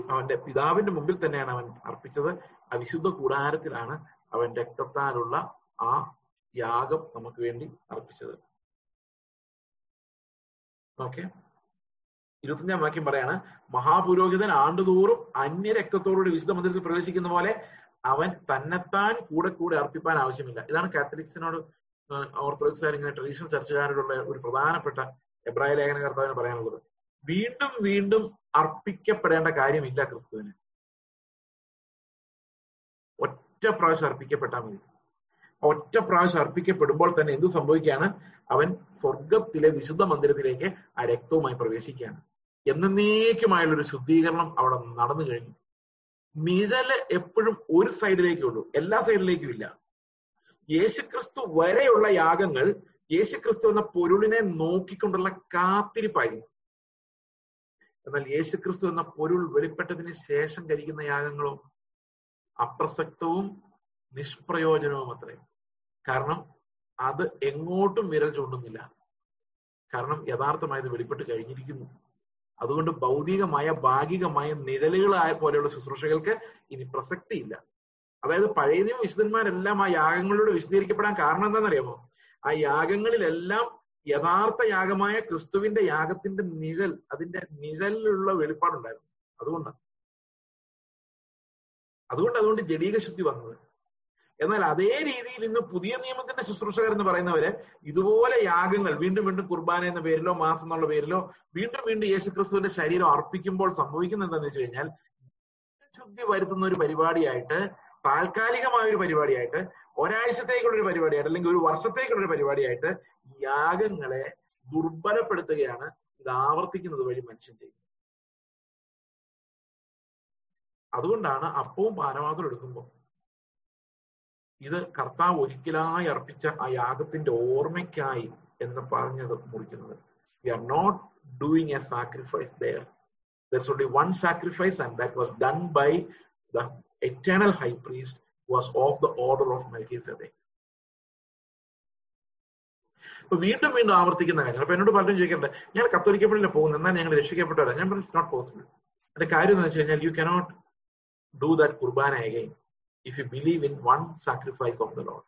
അവന്റെ പിതാവിന്റെ മുമ്പിൽ തന്നെയാണ് അവൻ അർപ്പിച്ചത്. ആ വിശുദ്ധ കൂടാരത്തിലാണ് അവൻ രക്തത്താലുള്ള ആ യാഗം നമുക്ക് വേണ്ടി അർപ്പിച്ചത്. ഓക്കെ? ഇരുപത്തഞ്ചാം വാക്യം പറയാണ് മഹാപുരോഹിതൻ ആണ്ടുതോറും അന്യ രക്തത്തോടുകൂടി വിശുദ്ധ മന്ദിരത്തിൽ പ്രവേശിക്കുന്ന പോലെ അവൻ തന്നെത്താൻ കൂടെ കൂടെ അർപ്പിപ്പാൻ ആവശ്യമില്ല. ഇതാണ് കാത്തലിക്സിനോട് ഓർത്തഡോക്സുകാർ ഇങ്ങനെ ട്രഡീഷണൽ ചർച്ചകാരോടുള്ള ഒരു പ്രധാനപ്പെട്ട എബ്രായ ലേഖനകർത്താവിന് പറയാനുള്ളത്. വീണ്ടും വീണ്ടും അർപ്പിക്കപ്പെടേണ്ട കാര്യമില്ല ക്രിസ്തുവിന്. ഒറ്റ പ്രാവശ്യം അർപ്പിക്കപ്പെട്ടാൽ മതി. ഒറ്റ പ്രാവശ്യം അർപ്പിക്കപ്പെടുമ്പോൾ തന്നെ എന്ത് സംഭവിക്കുകയാണ്? അവൻ സ്വർഗത്തിലെ വിശുദ്ധ മന്ദിരത്തിലേക്ക് ആ രക്തവുമായി പ്രവേശിക്കുകയാണ്. എന്നേക്കുമായുള്ള ഒരു ശുദ്ധീകരണം അവിടെ നടന്നു കഴിഞ്ഞു. നിഴൽ എപ്പോഴും ഒരു സൈഡിലേക്കേ ഉള്ളൂ. എല്ലാ സൈഡിലേക്കും ഇല്ല. യേശുക്രിസ്തു വരെയുള്ള യാഗങ്ങൾ യേശുക്രിസ്തു എന്ന പൊരുളിനെ നോക്കിക്കൊണ്ടുള്ള കാത്തിരിപ്പായിരുന്നു എന്നാൽ യേശുക്രിസ്തു എന്ന പൊരുൾ വെളിപ്പെട്ടതിന് ശേഷം കഴിക്കുന്ന യാഗങ്ങളോ അപ്രസക്തവും നിഷ്പ്രയോജനവും അത്രേ. കാരണം അത് എങ്ങോട്ടും വിരൽ ചൂണ്ടുന്നില്ല. കാരണം യഥാർത്ഥമായത് വെളിപ്പെട്ട് കഴിഞ്ഞിരിക്കുന്നു. അതുകൊണ്ട് ഭൗതികമായ ഭാഗികമായ നിഴലുകളായ പോലെയുള്ള ശുശ്രൂഷകൾക്ക് ഇനി പ്രസക്തിയില്ല. അതായത് പഴയ നിയമ വിശുദ്ധന്മാരെല്ലാം ആ യാഗങ്ങളിലൂടെ വിശദീകരിക്കപ്പെടാൻ കാരണം എന്താണെന്നറിയാമോ? ആ യാഗങ്ങളിലെല്ലാം യഥാർത്ഥ യാഗമായ ക്രിസ്തുവിന്റെ യാഗത്തിന്റെ നിഴൽ അതിന്റെ നിഴലിലുള്ള വെളിപ്പാടുണ്ടായിരുന്നു. അതുകൊണ്ടാണ്. അതുകൊണ്ട് അതുകൊണ്ട് ജഡീക ശുദ്ധി വന്നത്. എന്നാൽ അതേ രീതിയിൽ ഇന്ന് പുതിയ നിയമത്തിന്റെ ശുശ്രൂഷകർ എന്ന് പറയുന്നവര് ഇതുപോലെ യാഗങ്ങൾ വീണ്ടും വീണ്ടും കുർബാന എന്ന പേരിലോ മാസം എന്നുള്ള പേരിലോ വീണ്ടും വീണ്ടും യേശുക്രിസ്തുവിന്റെ ശരീരം അർപ്പിക്കുമ്പോൾ സംഭവിക്കുന്നത് എന്താണെന്ന് വെച്ച് കഴിഞ്ഞാൽ ശുദ്ധി വരുത്തുന്ന ഒരു പരിപാടിയായിട്ട് താൽക്കാലികമായ ഒരു പരിപാടിയായിട്ട് ഒരാഴ്ചത്തേക്കുള്ള ഒരു പരിപാടിയായിട്ട് അല്ലെങ്കിൽ ഒരു വർഷത്തേക്കുള്ള ഒരു പരിപാടിയായിട്ട് യാഗങ്ങളെ ദുർബലപ്പെടുത്തുകയാണ് ഇത് ആവർത്തിക്കുന്നത് വഴി മനുഷ്യൻ ചെയ്യുന്നത്. അതുകൊണ്ടാണ് അപ്പവും പാനപാത്രം എടുക്കുമ്പോൾ ഇത് കർത്താവ് ഒരിക്കലായി അർപ്പിച്ച ആ യാഗത്തിന്റെ ഓർമ്മയ്ക്കായി എന്ന് പറഞ്ഞത് മുറിക്കുന്നത്. We are not doing a sacrifice there there's only one sacrifice and that was done by the eternal high priest was of the order of Melchizedek. അപ്പൊ വീണ്ടും വീണ്ടും ആവർത്തിക്കുന്ന കാര്യങ്ങൾ അപ്പൊ എന്നോട് പലരും ചോദിക്കട്ടെ ഞാൻ കത്തോലിക്കപ്പെടില്ല പോകുന്നത് എന്നാൽ ഞങ്ങൾ രക്ഷിക്കപ്പെട്ടവരാ? ഞാൻ പറഞ്ഞു ഇറ്റ്സ് നോട്ട് പോസിബിൾ അതിന്റെ കാര്യം എന്ന് വെച്ച് കഴിഞ്ഞാൽ you cannot do that Qurbana if you believe in one sacrifice of the Lord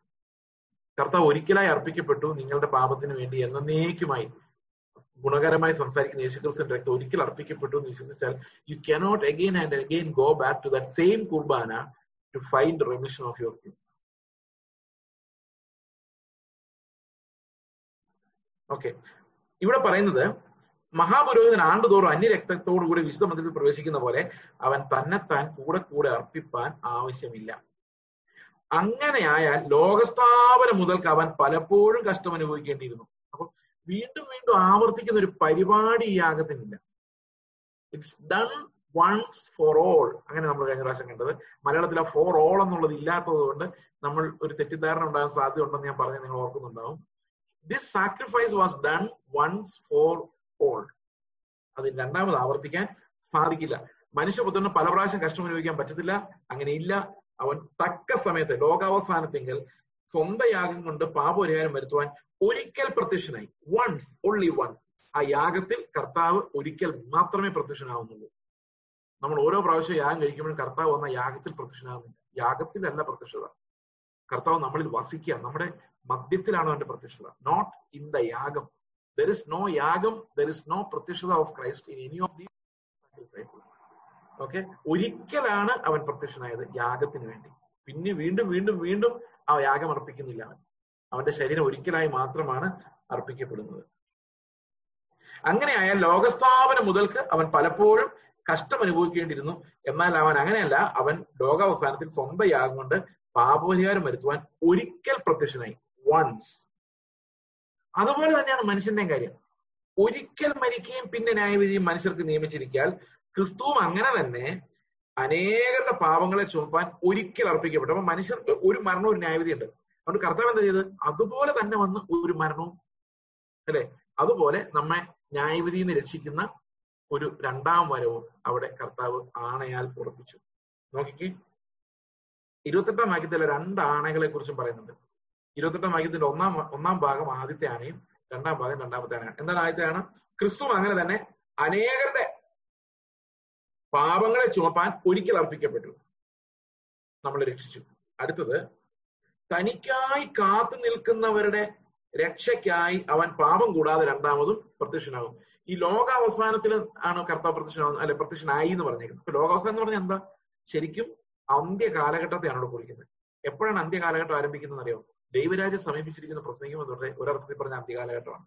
കർത്താവ് ഒരിക്കലായി അർപ്പിക്കപ്പെട്ടു നിങ്ങളുടെ പാപത്തിന് വേണ്ടി എന്നേക്കുമായി ഗുണകരമായി സംസാരിക്കുന്ന യേശുക്രിസ്തുവിന്റെ രക്തം ഒരിക്കൽ അർപ്പിക്കപ്പെട്ടു എന്ന് വിശ്വസിച്ചാൽ you cannot again and again go back to that same Qurbana to find remission of your sins okay ഇവിടെ പറയുന്നത് മഹാപുരോഹിതൻ ആണ്ടുതോറും അന്യരക്തത്തോടു കൂടി വിശുദ്ധ മന്ദിരത്തിൽ പ്രവേശിക്കുന്ന പോലെ അവൻ തന്നെത്താൻ കൂടെ കൂടെ അർപ്പിപ്പാൻ ആവശ്യമില്ല. അങ്ങനെയായാൽ ലോകസ്ഥാപനം മുതൽക്ക് അവൻ പലപ്പോഴും കഷ്ടം അനുഭവിക്കേണ്ടിയിരുന്നു അപ്പൊ വീണ്ടും വീണ്ടും ആവർത്തിക്കുന്ന ഒരു പരിപാടി ഈ യാഗത്തിനില്ല it's done once for all അങ്ങനെ നമ്മൾ കഴിഞ്ഞ പ്രാവശ്യം കണ്ടത്. മലയാളത്തിൽ ആ ഫോർ ഓൾ എന്നുള്ളത് ഇല്ലാത്തത് കൊണ്ട് നമ്മൾ ഒരു തെറ്റിദ്ധാരണ ഉണ്ടാകാൻ സാധ്യത ഉണ്ടെന്ന് ഞാൻ പറഞ്ഞ് നിങ്ങൾ ഓർക്കുന്നുണ്ടാവും. This sacrifice was done once for all അത് രണ്ടാമത് ആവർത്തിക്കാൻ സാധിക്കില്ല. മനുഷ്യപുത്രന് പല പ്രാവശ്യം കഷ്ടം അനുഭവിക്കാൻ പറ്റത്തില്ല അങ്ങനെ ഇല്ല. അവൻ തക്ക സമയത്ത് ലോകാവസാനത്തെങ്കിൽ സ്വന്തം യാഗം കൊണ്ട് പാപപരിഹാരം വരുത്തുവാൻ ഒരിക്കൽ പ്രത്യക്ഷനായി. വൺസ് ഓൺലി വൺസ് ആ യാഗത്തിൽ കർത്താവ് ഒരിക്കൽ മാത്രമേ പ്രത്യക്ഷനാവുന്നുള്ളൂ. നമ്മൾ ഓരോ പ്രാവശ്യം യാഗം കഴിക്കുമ്പോഴും കർത്താവ് വന്ന യാഗത്തിൽ പ്രത്യക്ഷനാകുന്നില്ല യാഗത്തിലല്ല പ്രത്യക്ഷത. കർത്താവ് നമ്മളിൽ വസിക്കുക. നമ്മുടെ മദ്യത്തിലാണ് അവന്റെ പ്രത്യക്ഷത. നോട്ട് ഇൻ ദ യാഗം. There is no yagam, there is no പ്രത്യക്ഷത of Christ in any of the sacrifices okay ഒരിക്കലാണ് അവൻ പ്രത്യക്ഷനായത് യാഗത്തിന് വേണ്ടി. പിന്നെ വീണ്ടും വീണ്ടും വീണ്ടും ആ യാഗം അർപ്പിക്കുന്നില്ല അവൻ. അവന്റെ ശരീരം ഒരിക്കലായി മാത്രമാണ് അർപ്പിക്കപ്പെടുന്നത്. അങ്ങനെയായാൽ ലോകസ്ഥാപനം മുതൽക്ക് അവൻ പലപ്പോഴും കഷ്ടം അനുഭവിക്കേണ്ടിയിരുന്നു. എന്നാൽ അവൻ അങ്ങനെയല്ല അവൻ ലോകാവസാനത്തിൽ സ്വന്തം യാഗം കൊണ്ട് പാപപരിഹാരം വരുത്തുവാൻ ഒരിക്കൽ പ്രത്യക്ഷനായി. വൺസ് അതുപോലെ തന്നെയാണ് മനുഷ്യന്റെയും കാര്യം. ഒരിക്കൽ മരിക്കുകയും പിന്നെ ന്യായവിധിയും മനുഷ്യർക്ക് നിയമിച്ചിരിക്കാൽ ക്രിസ്തുവും അങ്ങനെ തന്നെ അനേകരുടെ പാപങ്ങളെ ചുമപ്പാൻ ഒരിക്കൽ അർപ്പിക്കപ്പെട്ടു. അപ്പൊ മനുഷ്യർക്ക് ഒരു മരണവും ഒരു ന്യായവിധി ഉണ്ട് അതുകൊണ്ട് കർത്താവ് എന്താ ചെയ്ത് അതുപോലെ തന്നെ വന്ന് ഒരു മരണവും. അല്ലെ? അതുപോലെ നമ്മെ ന്യായവിധിയിൽ നിന്ന് രക്ഷിക്കുന്ന ഒരു രണ്ടാം വരവും അവിടെ കർത്താവ് ആണയാൽ ഉറപ്പിച്ചു. നോക്കിക്കേ. ഇരുപത്തെട്ടാം വാക്യത്തിലെ രണ്ട് ആണകളെ കുറിച്ചും പറയുന്നുണ്ട്. ഇരുപത്തെട്ടാം വാക്യത്തിന്റെ ഒന്നാം ഒന്നാം ഭാഗം ആദ്യത്തെ ആണയും രണ്ടാം ഭാഗം രണ്ടാമത്തെ ആണയാണ് എന്താണ് ആദ്യത്തെ ആണ് ക്രിസ്തു അങ്ങനെ തന്നെ അനേകരുടെ പാപങ്ങളെ ചുമപ്പാൻ ഒരിക്കൽ അർപ്പിക്കപ്പെട്ടു. നമ്മൾ രക്ഷിച്ചു. അടുത്തത് തനിക്കായി കാത്തു നിൽക്കുന്നവരുടെ രക്ഷയ്ക്കായി അവൻ പാപം കൂടാതെ രണ്ടാമതും പ്രത്യക്ഷനാകും ഈ ലോകാവസാനത്തിൽ ആണ് കർത്താവ് പ്രത്യക്ഷനാകുന്നത്? അല്ലെ പ്രത്യക്ഷനായി എന്ന് പറഞ്ഞേക്കുന്നത് അപ്പൊ ലോകാവസാനം എന്ന് പറഞ്ഞാൽ എന്താ? ശരിക്കും അന്ത്യ കാലഘട്ടത്തെയാണ് അവിടെ കുറിക്കുന്നത്. എപ്പോഴാണ് അന്ത്യകാലഘട്ടം ആരംഭിക്കുന്നത് അറിയോ ദൈവരാജ്യം സമീപിച്ചിരിക്കുന്ന പ്രസംഗം എന്ന് പറഞ്ഞാൽ ഒരർത്ഥത്തിൽ പറഞ്ഞ അന്ത്യകാലഘട്ടമാണ്.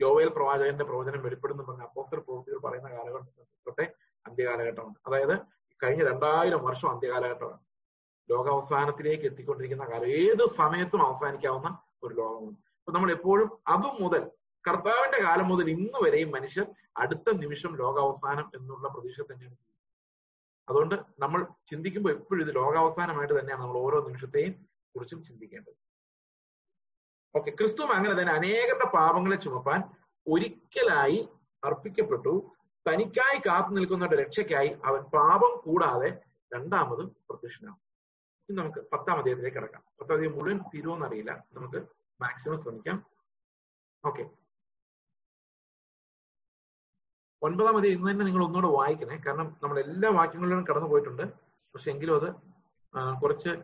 യോവയൽ പ്രവാചകന്റെ പ്രവചനം വെളിപ്പെടുന്നു പറഞ്ഞ അപ്പോസ്റ്റർ പ്രവൃത്തികൾ പറയുന്ന കാലഘട്ടം അന്ത്യകാലഘട്ടമാണ്. അതായത് കഴിഞ്ഞ രണ്ടായിരം വർഷം അന്ത്യകാലഘട്ടമാണ്. ലോകാവസാനത്തിലേക്ക് എത്തിക്കൊണ്ടിരിക്കുന്ന കാലം. ഏത് സമയത്തും അവസാനിക്കാവുന്ന ഒരു ലോകമാണ്. അപ്പൊ നമ്മൾ എപ്പോഴും അതും മുതൽ കർത്താവിന്റെ കാലം മുതൽ ഇന്ന് വരെയും മനുഷ്യർ അടുത്ത നിമിഷം ലോകാവസാനം എന്നുള്ള പ്രതീക്ഷ തന്നെയാണ്. അതുകൊണ്ട് നമ്മൾ ചിന്തിക്കുമ്പോൾ എപ്പോഴും ഇത് ലോകാവസാനമായിട്ട് തന്നെയാണ് നമ്മൾ ഓരോ നിമിഷത്തെയും കുറിച്ചും ചിന്തിക്കേണ്ടത്. ഓക്കെ ക്രിസ്തു അങ്ങനെ തന്നെ അനേകരുടെ പാപങ്ങളെ ചുമപ്പാൻ ഒരിക്കലായി അർപ്പിക്കപ്പെട്ടു. തനിക്കായി കാത്തു നിൽക്കുന്നവരുടെ രക്ഷയ്ക്കായി അവൻ പാപം കൂടാതെ രണ്ടാമതും പ്രത്യക്ഷനാകും. ഇനി നമുക്ക് പത്താം അധ്യായത്തിലേക്ക് കിടക്കാം. പത്താം അധ്യായം മുഴുവൻ തീരുമെന്നറിയില്ല നമുക്ക് മാക്സിമം ശ്രമിക്കാം. ഓക്കെ. ഒൻപതാം അതി ഇന്ന് തന്നെ നിങ്ങൾ ഒന്നുകൂടെ വായിക്കണേ. കാരണം നമ്മൾ എല്ലാ വാക്യങ്ങളിലും കടന്നു പോയിട്ടുണ്ട്. പക്ഷെ എങ്കിലും അത് കുറച്ച്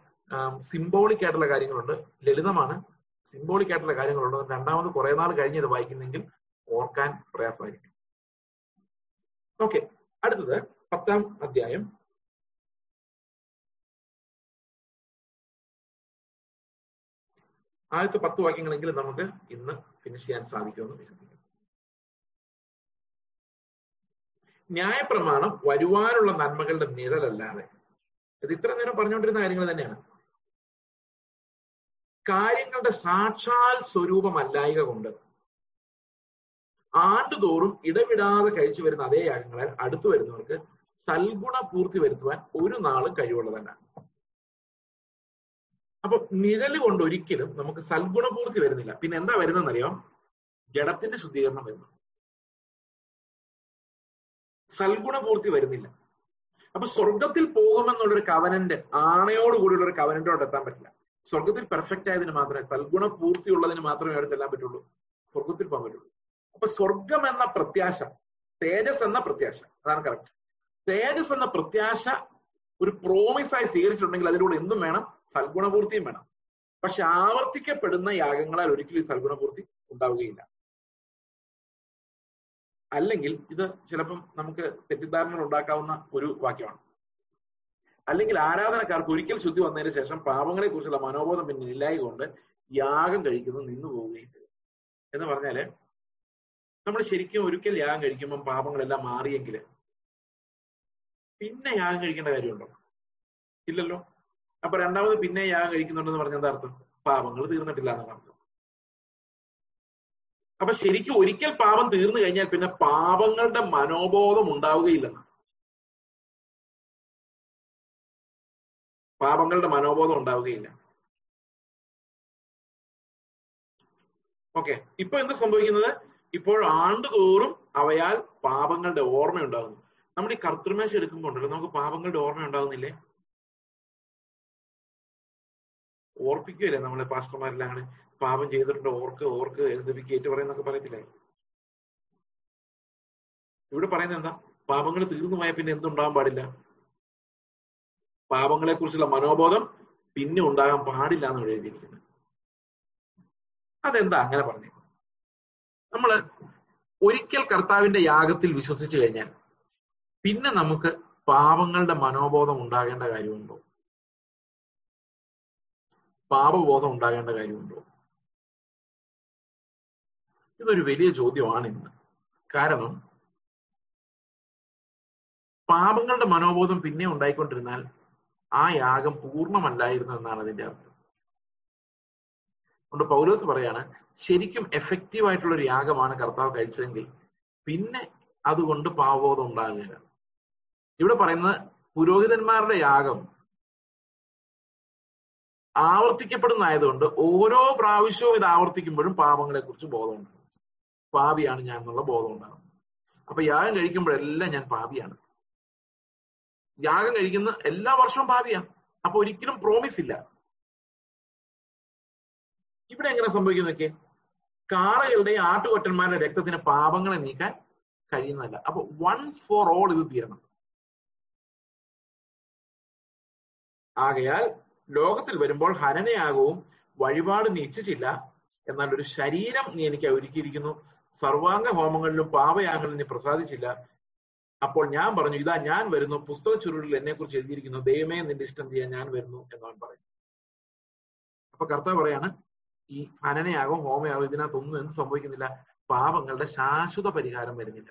സിംബോളിക് ആയിട്ടുള്ള കാര്യങ്ങളുണ്ട്. ലളിതമാണ്. സിംബോളിക് ആയിട്ടുള്ള കാര്യങ്ങളുണ്ട്. രണ്ടാമത് കുറെ നാൾ കഴിഞ്ഞ് ഇത് വായിക്കുന്നെങ്കിൽ ഓർക്കാൻ പ്രയാസമായിരിക്കും. ഓക്കെ അടുത്തത് പത്താം അധ്യായം. ആദ്യത്തെ പത്ത് വാക്യങ്ങളെങ്കിലും നമുക്ക് ഇന്ന് ഫിനിഷ് ചെയ്യാൻ സാധിക്കുമെന്ന് വിശ്വസിക്കുന്നു. ന്യായപ്രമാണം വരുവാനുള്ള നന്മകളുടെ നിഴലല്ലാതെ. ഇത് ഇത്ര നേരം പറഞ്ഞുകൊണ്ടിരുന്ന കാര്യങ്ങൾ തന്നെയാണ്. കാര്യങ്ങളുടെ സാക്ഷാൽ സ്വരൂപമല്ലായിക കൊണ്ട് ആണ്ടുതോറും ഇടവിടാതെ കഴിച്ചു വരുന്ന അതേ യാഗങ്ങളാൽ അടുത്തു വരുന്നവർക്ക് സൽഗുണ പൂർത്തി വരുത്തുവാൻ ഒരു നാളും കഴിവുള്ളതല്ല. അപ്പൊ നിഴൽ കൊണ്ട് ഒരിക്കലും നമുക്ക് സൽഗുണപൂർത്തി വരുന്നില്ല. പിന്നെ എന്താ വരുന്നതെന്നറിയോ? ജഡത്തിന്റെ ശുദ്ധീകരണം വരുന്നു. സൽഗുണപൂർത്തി വരുന്നില്ല. അപ്പൊ സ്വർഗത്തിൽ പോകുമെന്നുള്ളൊരു കവനന്റ് ആണയോടുകൂടിയുള്ള ഒരു കവനന്റോട് എത്താൻ പറ്റില്ല. സ്വർഗത്തിൽ പെർഫെക്റ്റ് ആയതിന് മാത്രമേ സൽഗുണ പൂർത്തിയുള്ളതിന് മാത്രമേ അവിടെ ചെല്ലാൻ പറ്റുള്ളൂ. സ്വർഗത്തിൽ പോകാൻ പറ്റുള്ളൂ. അപ്പൊ സ്വർഗം എന്ന പ്രത്യാശ തേജസ് എന്ന പ്രത്യാശ അതാണ് കറക്റ്റ് തേജസ് എന്ന പ്രത്യാശ ഒരു പ്രോമിസായി സ്വീകരിച്ചിട്ടുണ്ടെങ്കിൽ അതിലൂടെ എന്തും വേണം? സൽഗുണപൂർത്തിയും വേണം. പക്ഷെ ആവർത്തിക്കപ്പെടുന്ന യാഗങ്ങളാൽ ഒരിക്കലും സൽഗുണപൂർത്തി ഉണ്ടാവുകയില്ല. അല്ലെങ്കിൽ ഇത് ചിലപ്പം നമുക്ക് തെറ്റിദ്ധാരണകൾ ഉണ്ടാക്കാവുന്ന ഒരു വാക്യമാണ്. അല്ലെങ്കിൽ ആരാധനക്കാർക്ക് ഒരിക്കൽ ശുദ്ധി വന്നതിന് ശേഷം പാപങ്ങളെ കുറിച്ചുള്ള മനോബോധം പിന്നെ ഇല്ലായി കൊണ്ട് യാഗം കഴിക്കുന്നു നിന്നു പോവുകയും ചെയ്യും എന്ന് പറഞ്ഞാൽ നമ്മൾ ശരിക്കും ഒരിക്കൽ യാഗം കഴിക്കുമ്പം പാപങ്ങളെല്ലാം മാറിയെങ്കിൽ പിന്നെ യാഗം കഴിക്കേണ്ട കാര്യമുണ്ടോ? ഇല്ലല്ലോ. അപ്പൊ രണ്ടാമത് പിന്നെ യാഗം കഴിക്കുന്നുണ്ടെന്ന് പറഞ്ഞ എന്താ അർത്ഥം? പാപങ്ങൾ തീർന്നിട്ടില്ല എന്നാണ് അർത്ഥം. അപ്പൊ ശരിക്കും ഒരിക്കൽ പാപം തീർന്നു കഴിഞ്ഞാൽ പിന്നെ പാപങ്ങളുടെ മനോബോധം ഉണ്ടാവുകയില്ലെന്ന് പാപങ്ങളുടെ മനോബോധം ഉണ്ടാവുകയില്ല. ഓക്കെ ഇപ്പൊ എന്താ സംഭവിക്കുന്നത്? ഇപ്പോൾ ആണ്ടുതോറും അവയാൽ പാപങ്ങളുടെ ഓർമ്മ ഉണ്ടാകുന്നു നമ്മൾ ഈ കർത്തൃമേശ എടുക്കുമ്പോൾ ഉണ്ടല്ലോ നമുക്ക് പാപങ്ങളുടെ ഓർമ്മ ഉണ്ടാകുന്നില്ലേ ഓർപ്പിക്കുകയല്ലേ നമ്മളെ പാസ്റ്റർമാരെല്ലാം അങ്ങനെ പാപം ചെയ്തിട്ടുണ്ട് ഓർക്ക് ഓർക്ക് എഴുതിപ്പിക്കുക ഏറ്റു പറയുന്നൊക്കെ പറയത്തില്ലേ? ഇവിടെ പറയുന്നത് എന്താ? പാപങ്ങൾ തീർന്നു പോയാൽ പിന്നെ എന്തുണ്ടാവാൻ പാടില്ല? പാപങ്ങളെ കുറിച്ചുള്ള മനോബോധം പിന്നെ ഉണ്ടാകാൻ പാടില്ല എന്ന് എഴുതിയിരിക്കുന്നത് അതെന്താ? അങ്ങനെ പറഞ്ഞു. നമ്മൾ ഒരിക്കൽ കർത്താവിന്റെ യാഗത്തിൽ വിശ്വസിച്ചു കഴിഞ്ഞാൽ പിന്നെ നമുക്ക് പാപങ്ങളുടെ മനോബോധം ഉണ്ടാകേണ്ട കാര്യമുണ്ടോ? പാപബോധം ഉണ്ടാകേണ്ട കാര്യമുണ്ടോ? ഇതൊരു വലിയ ചോദ്യമാണ് ഇന്ന്. കാരണം പാപങ്ങളുടെ മനോബോധം പിന്നെ ഉണ്ടായിക്കൊണ്ടിരുന്നാൽ ആ യാഗം പൂർണമല്ലായിരുന്നു എന്നാണ് അതിന്റെ അർത്ഥം. അതുകൊണ്ട് പൗലോസ് പറയാണ് ശരിക്കും എഫക്റ്റീവ് ആയിട്ടുള്ള ഒരു യാഗമാണ് കർത്താവ് കഴിച്ചതെങ്കിൽ പിന്നെ അതുകൊണ്ട് പാവബോധം ഉണ്ടാകുകയില്ല. ഇവിടെ പറയുന്നത് പുരോഹിതന്മാരുടെ യാഗം ആവർത്തിക്കപ്പെടുന്നതായതുകൊണ്ട് ഓരോ പ്രാവശ്യവും ഇത് ആവർത്തിക്കുമ്പോഴും പാപങ്ങളെ കുറിച്ച് ബോധമുണ്ടാകും. പാപിയാണ് ഞാൻ എന്നുള്ള ബോധം ഉണ്ടാകും അപ്പൊ യാഗം കഴിക്കുമ്പോഴെല്ലാം ഞാൻ പാപിയാണ്. യാഗം കഴിക്കുന്ന എല്ലാ വർഷവും ഭാവിയാ. അപ്പൊ ഒരിക്കലും പ്രോമിസ് ഇല്ല. ഇവിടെ എങ്ങനെ സംഭവിക്കുന്നൊക്കെ കാളകളുടെ ആട്ടുകൊറ്റന്മാരുടെ രക്തത്തിന് പാപങ്ങളെ നീക്കാൻ കഴിയുന്നതല്ല. അപ്പൊ വൺസ് ഫോർ ഓൾ ഇത് തീരണം. ആകയാൽ ലോകത്തിൽ വരുമ്പോൾ ഹനനയാകവും വഴിപാട് നീച്ചിട്ടില്ല എന്നാൽ ഒരു ശരീരം നീ എനിക്ക് ഒരുക്കിയിരിക്കുന്നു. സർവാംഗ ഹോമങ്ങളിലും പാപയാഗങ്ങളിലും നീ പ്രസാദിച്ചില്ല. അപ്പോൾ ഞാൻ പറഞ്ഞു ഇതാ ഞാൻ വരുന്നു പുസ്തക ചുരുളിൽ എന്നെ കുറിച്ച് എഴുതിയിരിക്കുന്നു ദൈവമേ നിന്റെ ഇഷ്ടം ചെയ്യാൻ ഞാൻ വരുന്നു എന്നവൻ പറയും അപ്പൊ കർത്താവ് പറയാണ് ഈ ഹനനയാകും ഹോമയാകും ഇതിനകത്തൊന്നും എന്ത് സംഭവിക്കുന്നില്ല. പാപങ്ങളുടെ ശാശ്വത പരിഹാരം വരുന്നില്ല.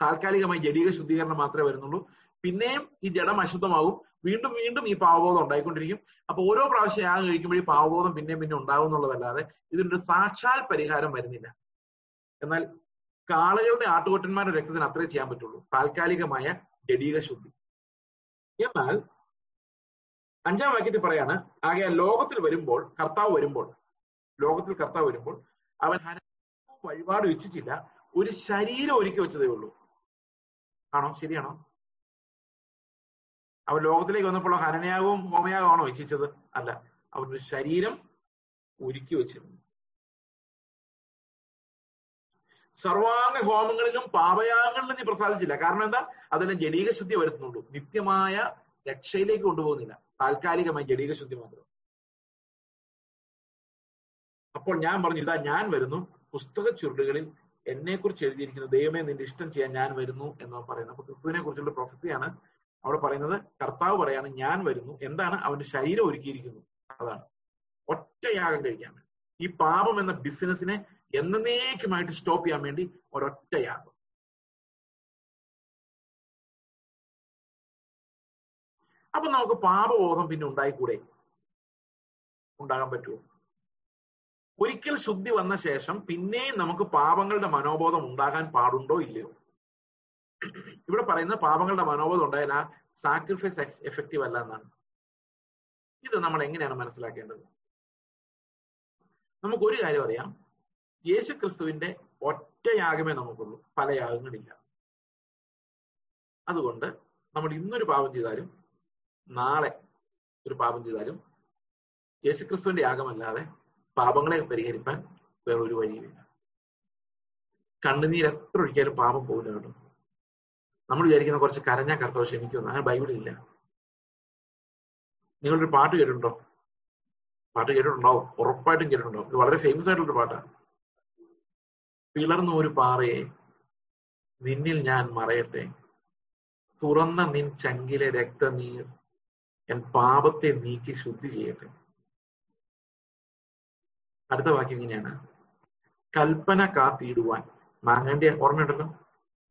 താൽക്കാലികമായി ജടീക ശുദ്ധീകരണം മാത്രമേ വരുന്നുള്ളൂ. പിന്നെയും ഈ ജഡം അശുദ്ധമാകും. വീണ്ടും വീണ്ടും ഈ പാവബോധം ഉണ്ടായിക്കൊണ്ടിരിക്കും. അപ്പൊ ഓരോ പ്രാവശ്യം യാഗം കഴിക്കുമ്പോൾ ഈ പാവബോധം പിന്നെയും പിന്നെ ഉണ്ടാവും എന്നുള്ളതല്ലാതെ ഇതിനൊരു സാക്ഷാൽ പരിഹാരം വരുന്നില്ല. എന്നാൽ കാളകളുടെ ആട്ടുകൊട്ടന്മാരുടെ രക്തത്തിന് അത്രേ ചെയ്യാൻ പറ്റുള്ളൂ. താൽക്കാലികമായ ജഡീക ശുദ്ധി. എന്നാൽ അഞ്ചാം വാക്യത്തിൽ പറയാണ് ആകെ ലോകത്തിൽ വരുമ്പോൾ കർത്താവ് വരുമ്പോൾ ലോകത്തിൽ കർത്താവ് വരുമ്പോൾ അവൻ വഴിപാട് വെച്ചിട്ടില്ല. ഒരു ശരീരം ഒരുക്കി വെച്ചതേ ഉള്ളൂ. ആണോ? ശരിയാണോ? അവൻ ലോകത്തിലേക്ക് വന്നപ്പോൾ ഹനനയാകവും ഹോമയാകമാണോ ഇച്ഛിച്ചത് അല്ല. അവനൊരു ശരീരം ഒരുക്കി വെച്ചിരുന്നു. സർവാംഗ ഹോമങ്ങളിലും പാപയാഗങ്ങളിലും നീ പ്രസാദിച്ചില്ല. കാരണം എന്താ? അതെല്ലാം ജടീക ശുദ്ധി വരുത്തുന്നുള്ളൂ. നിത്യമായ രക്ഷയിലേക്ക് കൊണ്ടുപോകുന്നില്ല. താൽക്കാലികമായി ജടീക ശുദ്ധി മാത്രം. അപ്പോൾ ഞാൻ പറഞ്ഞു ഇതാ ഞാൻ വരുന്നു. പുസ്തക ചുരുളുകളിൽ എന്നെ കുറിച്ച് എഴുതിയിരിക്കുന്നു. ദൈവമേ നിന്റെ ഇഷ്ടം ചെയ്യാൻ ഞാൻ വരുന്നു എന്ന് പറയുന്നത് അപ്പൊ ക്രിസ്തുവിനെ കുറിച്ചുള്ള പ്രൊഫസിയാണ് അവിടെ പറയുന്നത്. കർത്താവ് പറയാണ് ഞാൻ വരുന്നു. എന്താണ്? അവന്റെ ശരീരം ഒരുക്കിയിരിക്കുന്നു. അതാണ്. ഒറ്റയാഗം കഴിക്കാൻ ഈ പാപം എന്ന ബിസിനസിനെ എന്നേക്കുമായിട്ട് സ്റ്റോപ്പ് ചെയ്യാൻ വേണ്ടി ഒരൊറ്റ യാഗം അപ്പൊ നമുക്ക് പാപബോധം പിന്നെ ഉണ്ടായിക്കൂടെ? ഉണ്ടാകാൻ പറ്റുമോ? ഒരിക്കൽ ശുദ്ധി വന്ന ശേഷം പിന്നെയും നമുക്ക് പാപങ്ങളുടെ മനോബോധം ഉണ്ടാകാൻ പാടുണ്ടോ ഇല്ലയോ? ഇവിടെ പറയുന്ന പാപങ്ങളുടെ മനോബോധം ഉണ്ടായാൽ ആ സാക്രിഫൈസ് എഫക്റ്റീവ് അല്ല എന്നാണ്. ഇത് നമ്മൾ എങ്ങനെയാണ് മനസ്സിലാക്കേണ്ടത്? നമുക്ക് ഒരു കാര്യം അറിയാം. യേശു ക്രിസ്തുവിന്റെ ഒറ്റ യാഗമേ നമുക്കുള്ളൂ. പല യാഗങ്ങളില്ല. അതുകൊണ്ട് നമ്മൾ ഇന്നൊരു പാപം ചെയ്താലും നാളെ ഒരു പാപം ചെയ്താലും യേശുക്രിസ്തുവിന്റെ യാഗമല്ലാതെ പാപങ്ങളെ പരിഹരിക്കാൻ വേറൊരു വഴിയുമില്ല. കണ്ണുനീർ എത്ര ഒഴിക്കാലും പാപം പോകില്ല കേട്ടോ. നമ്മൾ വിചാരിക്കുന്ന കുറച്ച് കരഞ്ഞാൽ കർത്താവ് ക്ഷമിക്കുന്നു അങ്ങനെ ബൈബിളില്ല നിങ്ങളൊരു പാട്ട് കേട്ടിട്ടുണ്ടോ? പാട്ട് കേട്ടിട്ടുണ്ടാവും ഉറപ്പായിട്ടും കേട്ടിട്ടുണ്ടാവും ഇത് വളരെ ഫേമസ് ആയിട്ടുള്ളൊരു പാട്ടാണ്. പിളർന്ന ഒരു പാറയെ നിന്നിൽ ഞാൻ മറയട്ടെ. തുറന്ന നിൻ ചങ്കിലെ രക്തനീർ എൻ പാപത്തെ നീക്കി ശുദ്ധി ചെയ്യട്ടെ. അടുത്ത വാക്യം ഇങ്ങനെയാണ്. കൽപ്പന കാത്തിയിടുവാൻ. മാങ്ങന്റെ ഓർമ്മയുണ്ടല്ലോ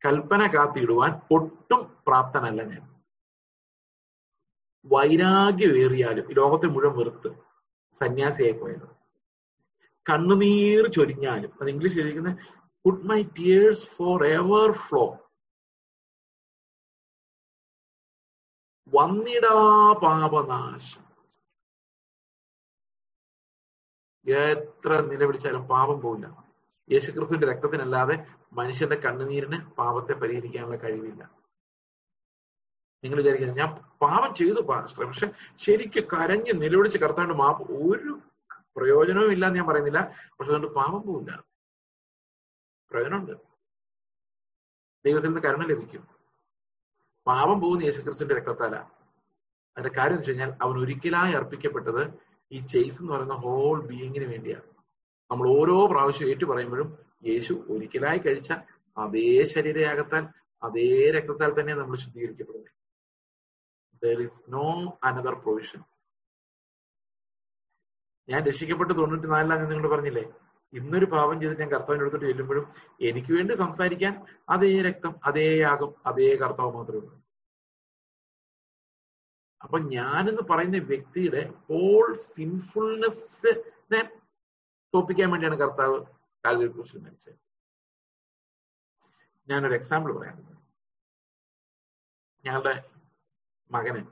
കൽപ്പന കാത്തിയിടുവാൻ ഒട്ടും പ്രാപ്തനല്ല ഞാൻ. വൈരാഗ്യമേറിയാലും ലോകത്തെ മുഴുവൻ വെറുത്ത് സന്യാസിയായി പോയത് കണ്ണുനീർ ചൊരിഞ്ഞാലും അത് English എഴുതിക്കുന്നത് could my tears forever flow വന്നിടാ പാപനാശം. എത്ര നിലവിളിച്ചാലും പാപം പോവില്ല. യേശുക്രിസ്തുവിന്റെ രക്തത്തിനല്ലാതെ മനുഷ്യന്റെ കണ്ണുനീരിന് പാപത്തെ പരിഹരിക്കാനുള്ള കഴിവില്ല. നിങ്ങൾ വിചാരിക്കുന്നത് ഞാൻ പാപം ചെയ്തു പാസ്റ്റർ പക്ഷെ ശരിക്കും കരഞ്ഞ് നിലവിളിച്ച് കർത്താണ്ട് മാപ്പ് ഒരു പ്രയോജനവും ഇല്ല എന്ന് ഞാൻ പറയുന്നില്ല. പക്ഷെ അതുകൊണ്ട് പാപം പോവില്ല. പ്രയോജനമുണ്ട്. ദൈവത്തിൽ നിന്ന് കരുണ ലഭിക്കും. പാപം പോകുന്ന യേശുക്രിസ്തുവിന്റെ രക്തത്താല. അതിന്റെ കാര്യം എന്ന് വെച്ച് കഴിഞ്ഞാൽ അവൻ ഒരിക്കലായി അർപ്പിക്കപ്പെട്ടത് ഈ ചേസ് എന്ന് പറയുന്ന ഹോൾ ബീയിങ്ങിന് വേണ്ടിയാണ്. നമ്മൾ ഓരോ പ്രാവശ്യം ഏറ്റു പറയുമ്പോഴും യേശു ഒരിക്കലായി കഴിച്ച അതേ ശരീരയാകത്താൽ അതേ രക്തത്താൽ തന്നെ നമ്മൾ ശുദ്ധീകരിക്കപ്പെടുന്നത് there is no another provision ഞാൻ രക്ഷിക്കപ്പെട്ട് തൊണ്ണൂറ്റി നാലിലാണ് നിങ്ങൾ പറഞ്ഞില്ലേ? ഇന്നൊരു പാപം ചെയ്തിട്ട് ഞാൻ കർത്താവിന്റെ അടുത്തോട്ട് ചെല്ലുമ്പോഴും എനിക്ക് വേണ്ടി സംസാരിക്കാൻ അതേ രക്തം അതേ യാഗം അതേ കർത്താവ് മാത്രമേ ഉള്ളൂ. അപ്പൊ ഞാനെന്ന് പറയുന്ന വ്യക്തിയുടെ ഹോൾ സിൻഫുൾനെസ്സിനെ തോപ്പിക്കാൻ വേണ്ടിയാണ് കർത്താവ് കാൽവരി കുറിച്ച് മരിച്ചത്. ഞാനൊരു എക്സാമ്പിൾ പറയാം. ഞങ്ങളുടെ മകന്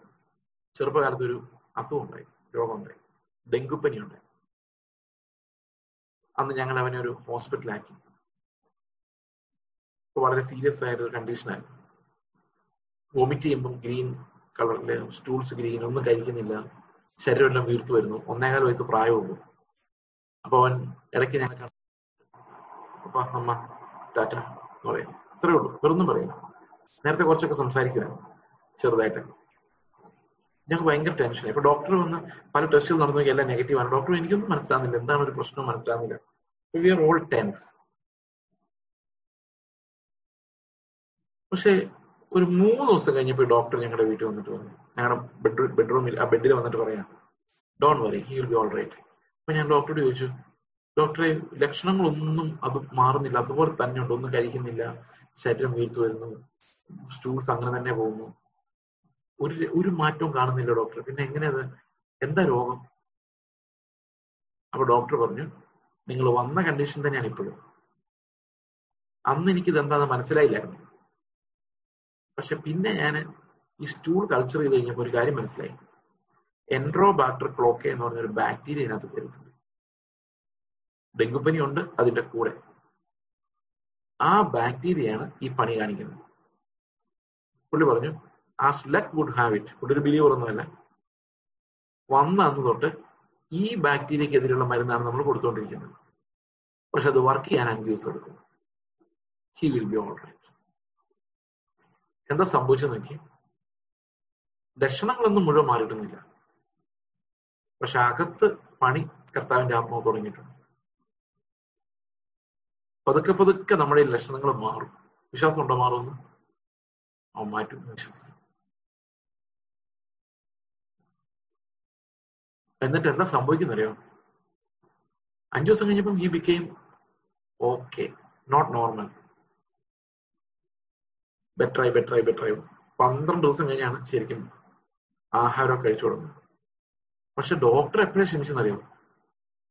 ചെറുപ്പകാലത്ത് ഒരു അസുഖം ഉണ്ടായി രോഗമുണ്ടായി ഡെങ്കുപ്പനി ഉണ്ടായി അന്ന് ഞങ്ങൾ അവനെ ഒരു ഹോസ്പിറ്റലാക്കി. വളരെ സീരിയസ് ആയ ഒരു കണ്ടീഷനായിരുന്നു വോമിറ്റ് ചെയ്യുമ്പം ഗ്രീൻ കളറിലെ സ്റ്റൂൾസ് ഗ്രീൻ ഒന്നും കഴിക്കുന്നില്ല. ശരീരമെല്ലാം വീർത്തു വരുന്നു. ഒന്നേകാൽ വയസ്സ് പ്രായമുള്ളൂ. അപ്പൊ അവൻ ഇടയ്ക്ക് ഞാൻ അപ്പ അമ്മ ടാറ്റ പറയും. ഇത്രേ ഉള്ളൂ. വേറൊന്നും പറയാം നേരത്തെ കുറച്ചൊക്കെ സംസാരിക്കുവാൻ ചെറുതായിട്ടൊക്കെ. ഞങ്ങൾക്ക് ഭയങ്കര ടെൻഷനായി ഇപ്പൊ ഡോക്ടർ വന്ന് പല ടെസ്റ്റുകൾ നടന്നു നോക്കി എല്ലാം ആണ്. ഡോക്ടർ എനിക്കൊന്നും മനസ്സിലാകുന്നില്ല എന്താണ് ഒരു പ്രശ്നം മനസ്സിലാകുന്നില്ല വി ആർ ഓൾ ടെൻസ് പക്ഷെ ഒരു മൂന്ന് ദിവസം കഴിഞ്ഞപ്പോൾ ഡോക്ടർ ഞങ്ങളുടെ വീട്ടിൽ വന്നിട്ട് പറഞ്ഞു. ഞങ്ങളുടെ ബെഡ് ബെഡ്റൂമിൽ ആ ബെഡിൽ വന്നിട്ട് പറയാം don't worry he will be all right അപ്പൊ ഞാൻ ഡോക്ടറോട് ചോദിച്ചു ഡോക്ടറെ ലക്ഷണങ്ങളൊന്നും അത് മാറുന്നില്ല. അതുപോലെ തന്നെ ഉണ്ട്. ഒന്നും കഴിക്കുന്നില്ല. ശരീരം വീർത്തു വരുന്നു. സ്റ്റൂൾസ് അങ്ങനെ തന്നെ പോകുന്നു. ഒരു ഒരു മാറ്റവും കാണുന്നില്ല ഡോക്ടർ പിന്നെ എങ്ങനെയത് എന്താ രോഗം? അപ്പൊ ഡോക്ടർ പറഞ്ഞു നിങ്ങൾ വന്ന കണ്ടീഷൻ തന്നെയാണ് ഇപ്പോഴും. അന്ന് എനിക്കിത് എന്താന്ന് മനസ്സിലായില്ലായിരുന്നു. പക്ഷെ പിന്നെ ഞാൻ ഈ സ്റ്റൂൾ കൾച്ചർ ചെയ്ത് കഴിഞ്ഞപ്പോൾ ഒരു കാര്യം മനസ്സിലായി. എൻട്രോബാക്ടർ ക്ലോക്ക എന്ന് പറഞ്ഞൊരു ബാക്ടീരിയ ഇതിനകത്ത് കയറിയിട്ടുണ്ട് ഡെങ്കുപ്പനി ഉണ്ട് അതിന്റെ കൂടെ. ആ ബാക്ടീരിയയാണ് ഈ പണി കാണിക്കുന്നത്. പുള്ളി പറഞ്ഞു as luck would have it ഇവിടെ ഒരു ബിലീവർ ഒന്നുമല്ല വന്ന അന്ന് തൊട്ട് ഈ ബാക്ടീരിയക്കെതിരെയുള്ള മരുന്നാണ് നമ്മൾ കൊടുത്തുകൊണ്ടിരിക്കുന്നത് പക്ഷെ അത് വർക്ക് ചെയ്യാൻ അഞ്ച് ദിവസം എടുക്കും ഹി വിൽ ബി ഓൾ എന്താ സംഭവിച്ചെന്ന് നോക്കി ലക്ഷണങ്ങളൊന്നും മുഴുവൻ മാറിയിട്ടൊന്നുമില്ല. പക്ഷെ അകത്ത് പണി കർത്താവിന്റെ ആത്മാവ് തുടങ്ങിയിട്ടുണ്ട്. പതുക്കെ പതുക്കെ നമ്മുടെ ലക്ഷണങ്ങൾ മാറും. വിശ്വാസം ഉണ്ടോ മാറുമെന്ന്? അവൻ മാറ്റും. വിശ്വസിക്കും. എന്നിട്ട് എന്താ സംഭവിക്കുന്നറിയോ? അഞ്ചു ദിവസം കഴിഞ്ഞപ്പം he became okay not normal ബെറ്ററായി better ബെറ്ററായി പന്ത്രണ്ട് ദിവസം കഴിഞ്ഞാണ് ശരിക്കും ആഹാരം കഴിച്ചു തുടങ്ങുന്നത്. പക്ഷെ ഡോക്ടർ എപ്പോഴും ക്ഷമിച്ചെന്നറിയോ?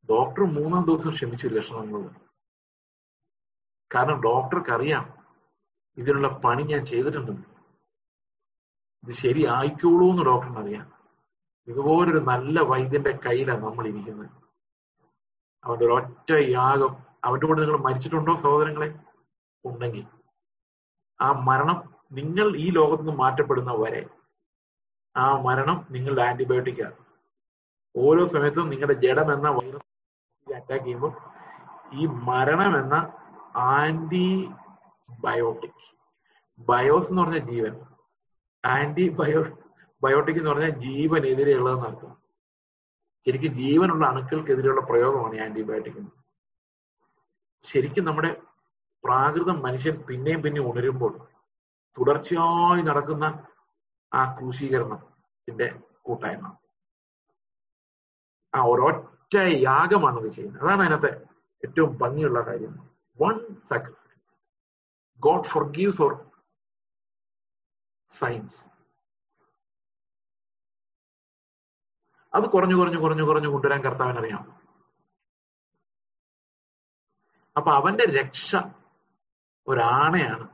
ഡോക്ടർ മൂന്നാം ദിവസം ക്ഷമിച്ചു ലക്ഷണങ്ങൾ കാരണം ഡോക്ടർക്ക് അറിയാം ഇതിനുള്ള പണി ഞാൻ ചെയ്തിട്ടുണ്ടെന്ന് ഇത് ശരിയായിക്കോളൂ എന്ന് ഡോക്ടറിന് അറിയാം. ഇതുപോലൊരു നല്ല വൈദ്യന്റെ കയ്യിലാണ് നമ്മൾ ഇരിക്കുന്നത് അവന്റെ ഒറ്റ യാഗം. അവന്റെ കൂടെ നിങ്ങൾ മരിച്ചിട്ടുണ്ടോ സഹോദരങ്ങളെ? ഉണ്ടെങ്കിൽ. ആ മരണം നിങ്ങൾ ഈ ലോകത്ത് നിന്ന് മാറ്റപ്പെടുന്ന വരെ ആ മരണം നിങ്ങളുടെ ആന്റിബയോട്ടിക് ആണ് ഓരോ സമയത്തും നിങ്ങളുടെ ജഡം എന്ന വൈറസ് അറ്റാക്ക് ചെയ്യുമ്പോൾ ഈ മരണം എന്ന ആന്റി ബയോട്ടിക് ബയോസ് എന്ന് പറഞ്ഞ ജീവൻ. ആന്റി ബയോ ബയോട്ടിക് എന്ന് പറഞ്ഞാൽ ജീവനെതിരെയുള്ളതെന്ന് അർത്ഥം. ശരിക്കും ജീവനുള്ള അണുക്കൾക്കെതിരെയുള്ള പ്രയോഗമാണ് ഈ ആന്റിബയോട്ടിക് ശരിക്കും നമ്മുടെ പ്രാകൃതം മനുഷ്യൻ പിന്നെയും പിന്നെയും ഉണരുമ്പോൾ തുടർച്ചയായി നടക്കുന്ന ആ ക്രൂശീകരണത്തിന്റെ കൂട്ടായ്മ. ആ ഒരൊറ്റ യാഗമാണ് ഇത് ചെയ്യുന്നത്. അതാണ് അതിനകത്തെ ഏറ്റവും ഭംഗിയുള്ള കാര്യം. One sacrifice God forgives our sins അത് കുറഞ്ഞു കുറഞ്ഞു കുറഞ്ഞു കുറഞ്ഞു കൊണ്ടുവരാൻ കർത്താവിന് അറിയാം അപ്പൊ അവന്റെ രക്ഷ ഒരാണയാണ്.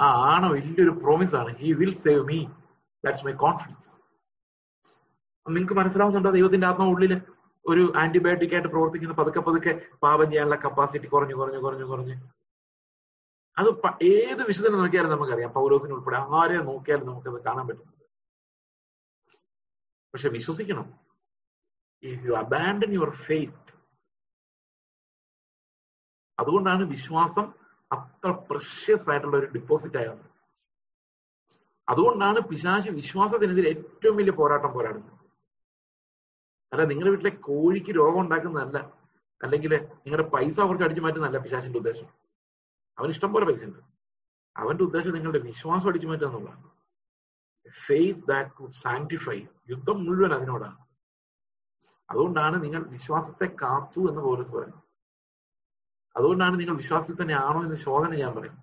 ആ ആണ വലിയൊരു പ്രോമിസ് ആണ്. He will save me that's my confidence നിങ്ങൾക്ക് മനസ്സിലാവുന്നുണ്ടോ? ദൈവത്തിന്റെ ആത്മാവ് ഉള്ളിൽ ഒരു ആന്റിബയോട്ടിക് ആയിട്ട് പ്രവർത്തിക്കുന്ന. പതുക്കെ പതുക്കെ പാപം ചെയ്യാനുള്ള കപ്പാസിറ്റി കുറഞ്ഞു കുറഞ്ഞു കുറഞ്ഞു കുറഞ്ഞു. അത് ഏത് വിശുദ്ധനെ നോക്കിയാലും നമുക്കറിയാം. പൗലോസിനെ ഉൾപ്പെടെ ആരെ നോക്കിയാലും നമുക്കത് കാണാൻ പറ്റും. പക്ഷെ വിശ്വസിക്കണം. If you abandon your faith അതുകൊണ്ടാണ് വിശ്വാസം അത്ര പ്രഷ്യസ് ആയിട്ടുള്ള ഒരു ഡിപ്പോസിറ്റ് ആയത് അതുകൊണ്ടാണ് പിശാശ് വിശ്വാസത്തിനെതിരെ ഏറ്റവും വലിയ പോരാട്ടം പോരാടുന്നത്. അല്ല നിങ്ങളുടെ വീട്ടിലെ കോഴിക്ക് രോഗം ഉണ്ടാക്കുന്നതല്ല അല്ലെങ്കിൽ നിങ്ങളുടെ പൈസ കുറച്ച് അടിച്ചു മാറ്റുന്നതല്ല പിശാശിന്റെ ഉദ്ദേശം. അവന് ഇഷ്ടം പോലെ പൈസ ഉണ്ട്. അവന്റെ ഉദ്ദേശം നിങ്ങളുടെ വിശ്വാസം അടിച്ചു മാറ്റുക എന്നുള്ളതാണ്. ഫെയ്ത്ത് ദാറ്റ് ടു സാങ്ടിഫൈ യുദ്ധം മുഴുവൻ അതിനോടാണ്. അതുകൊണ്ടാണ് നിങ്ങൾ വിശ്വാസത്തെ കാത്തു എന്ന് പോലീസ് പറയുന്നത്. അതുകൊണ്ടാണ് നിങ്ങൾ വിശ്വാസത്തിൽ തന്നെ ആണോ എന്ന് ശോധന ചെയ്യാൻ പറയും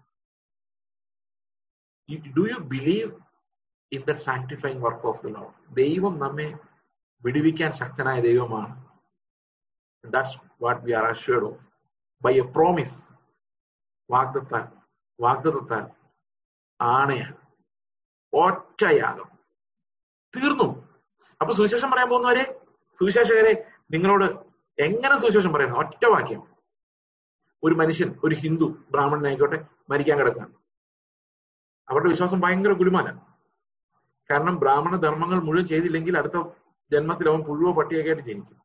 do you believe in the sanctifying work of the law ദൈവം നമ്മെ വിടുവിക്കാൻ ശക്തനായ ദൈവമാണ്. That's what we are assured of by a promise വാഗ്ദത്താൽ വാഗ്ദത്താൽ ആണയാണ് ഒറ്റയാകും തീർന്നു. അപ്പൊ സുവിശേഷം പറയാൻ പോകുന്നവരെ സുവിശേഷകരെ നിങ്ങളോട് എങ്ങനെ സുവിശേഷം പറയണം ഒറ്റ വാക്യം. ഒരു മനുഷ്യൻ ഒരു ഹിന്ദു ബ്രാഹ്മണനായിക്കോട്ടെ മരിക്കാൻ കിടക്കുകയാണ്. അവരുടെ വിശ്വാസം ഭയങ്കര ഗുരുമാന. കാരണം ബ്രാഹ്മണ ധർമ്മങ്ങൾ മുഴുവൻ ചെയ്തില്ലെങ്കിൽ അടുത്ത ജന്മത്തിൽ അവൻ പുഴുവോ പട്ടിയൊക്കെ ആയിട്ട് ജനിക്കും.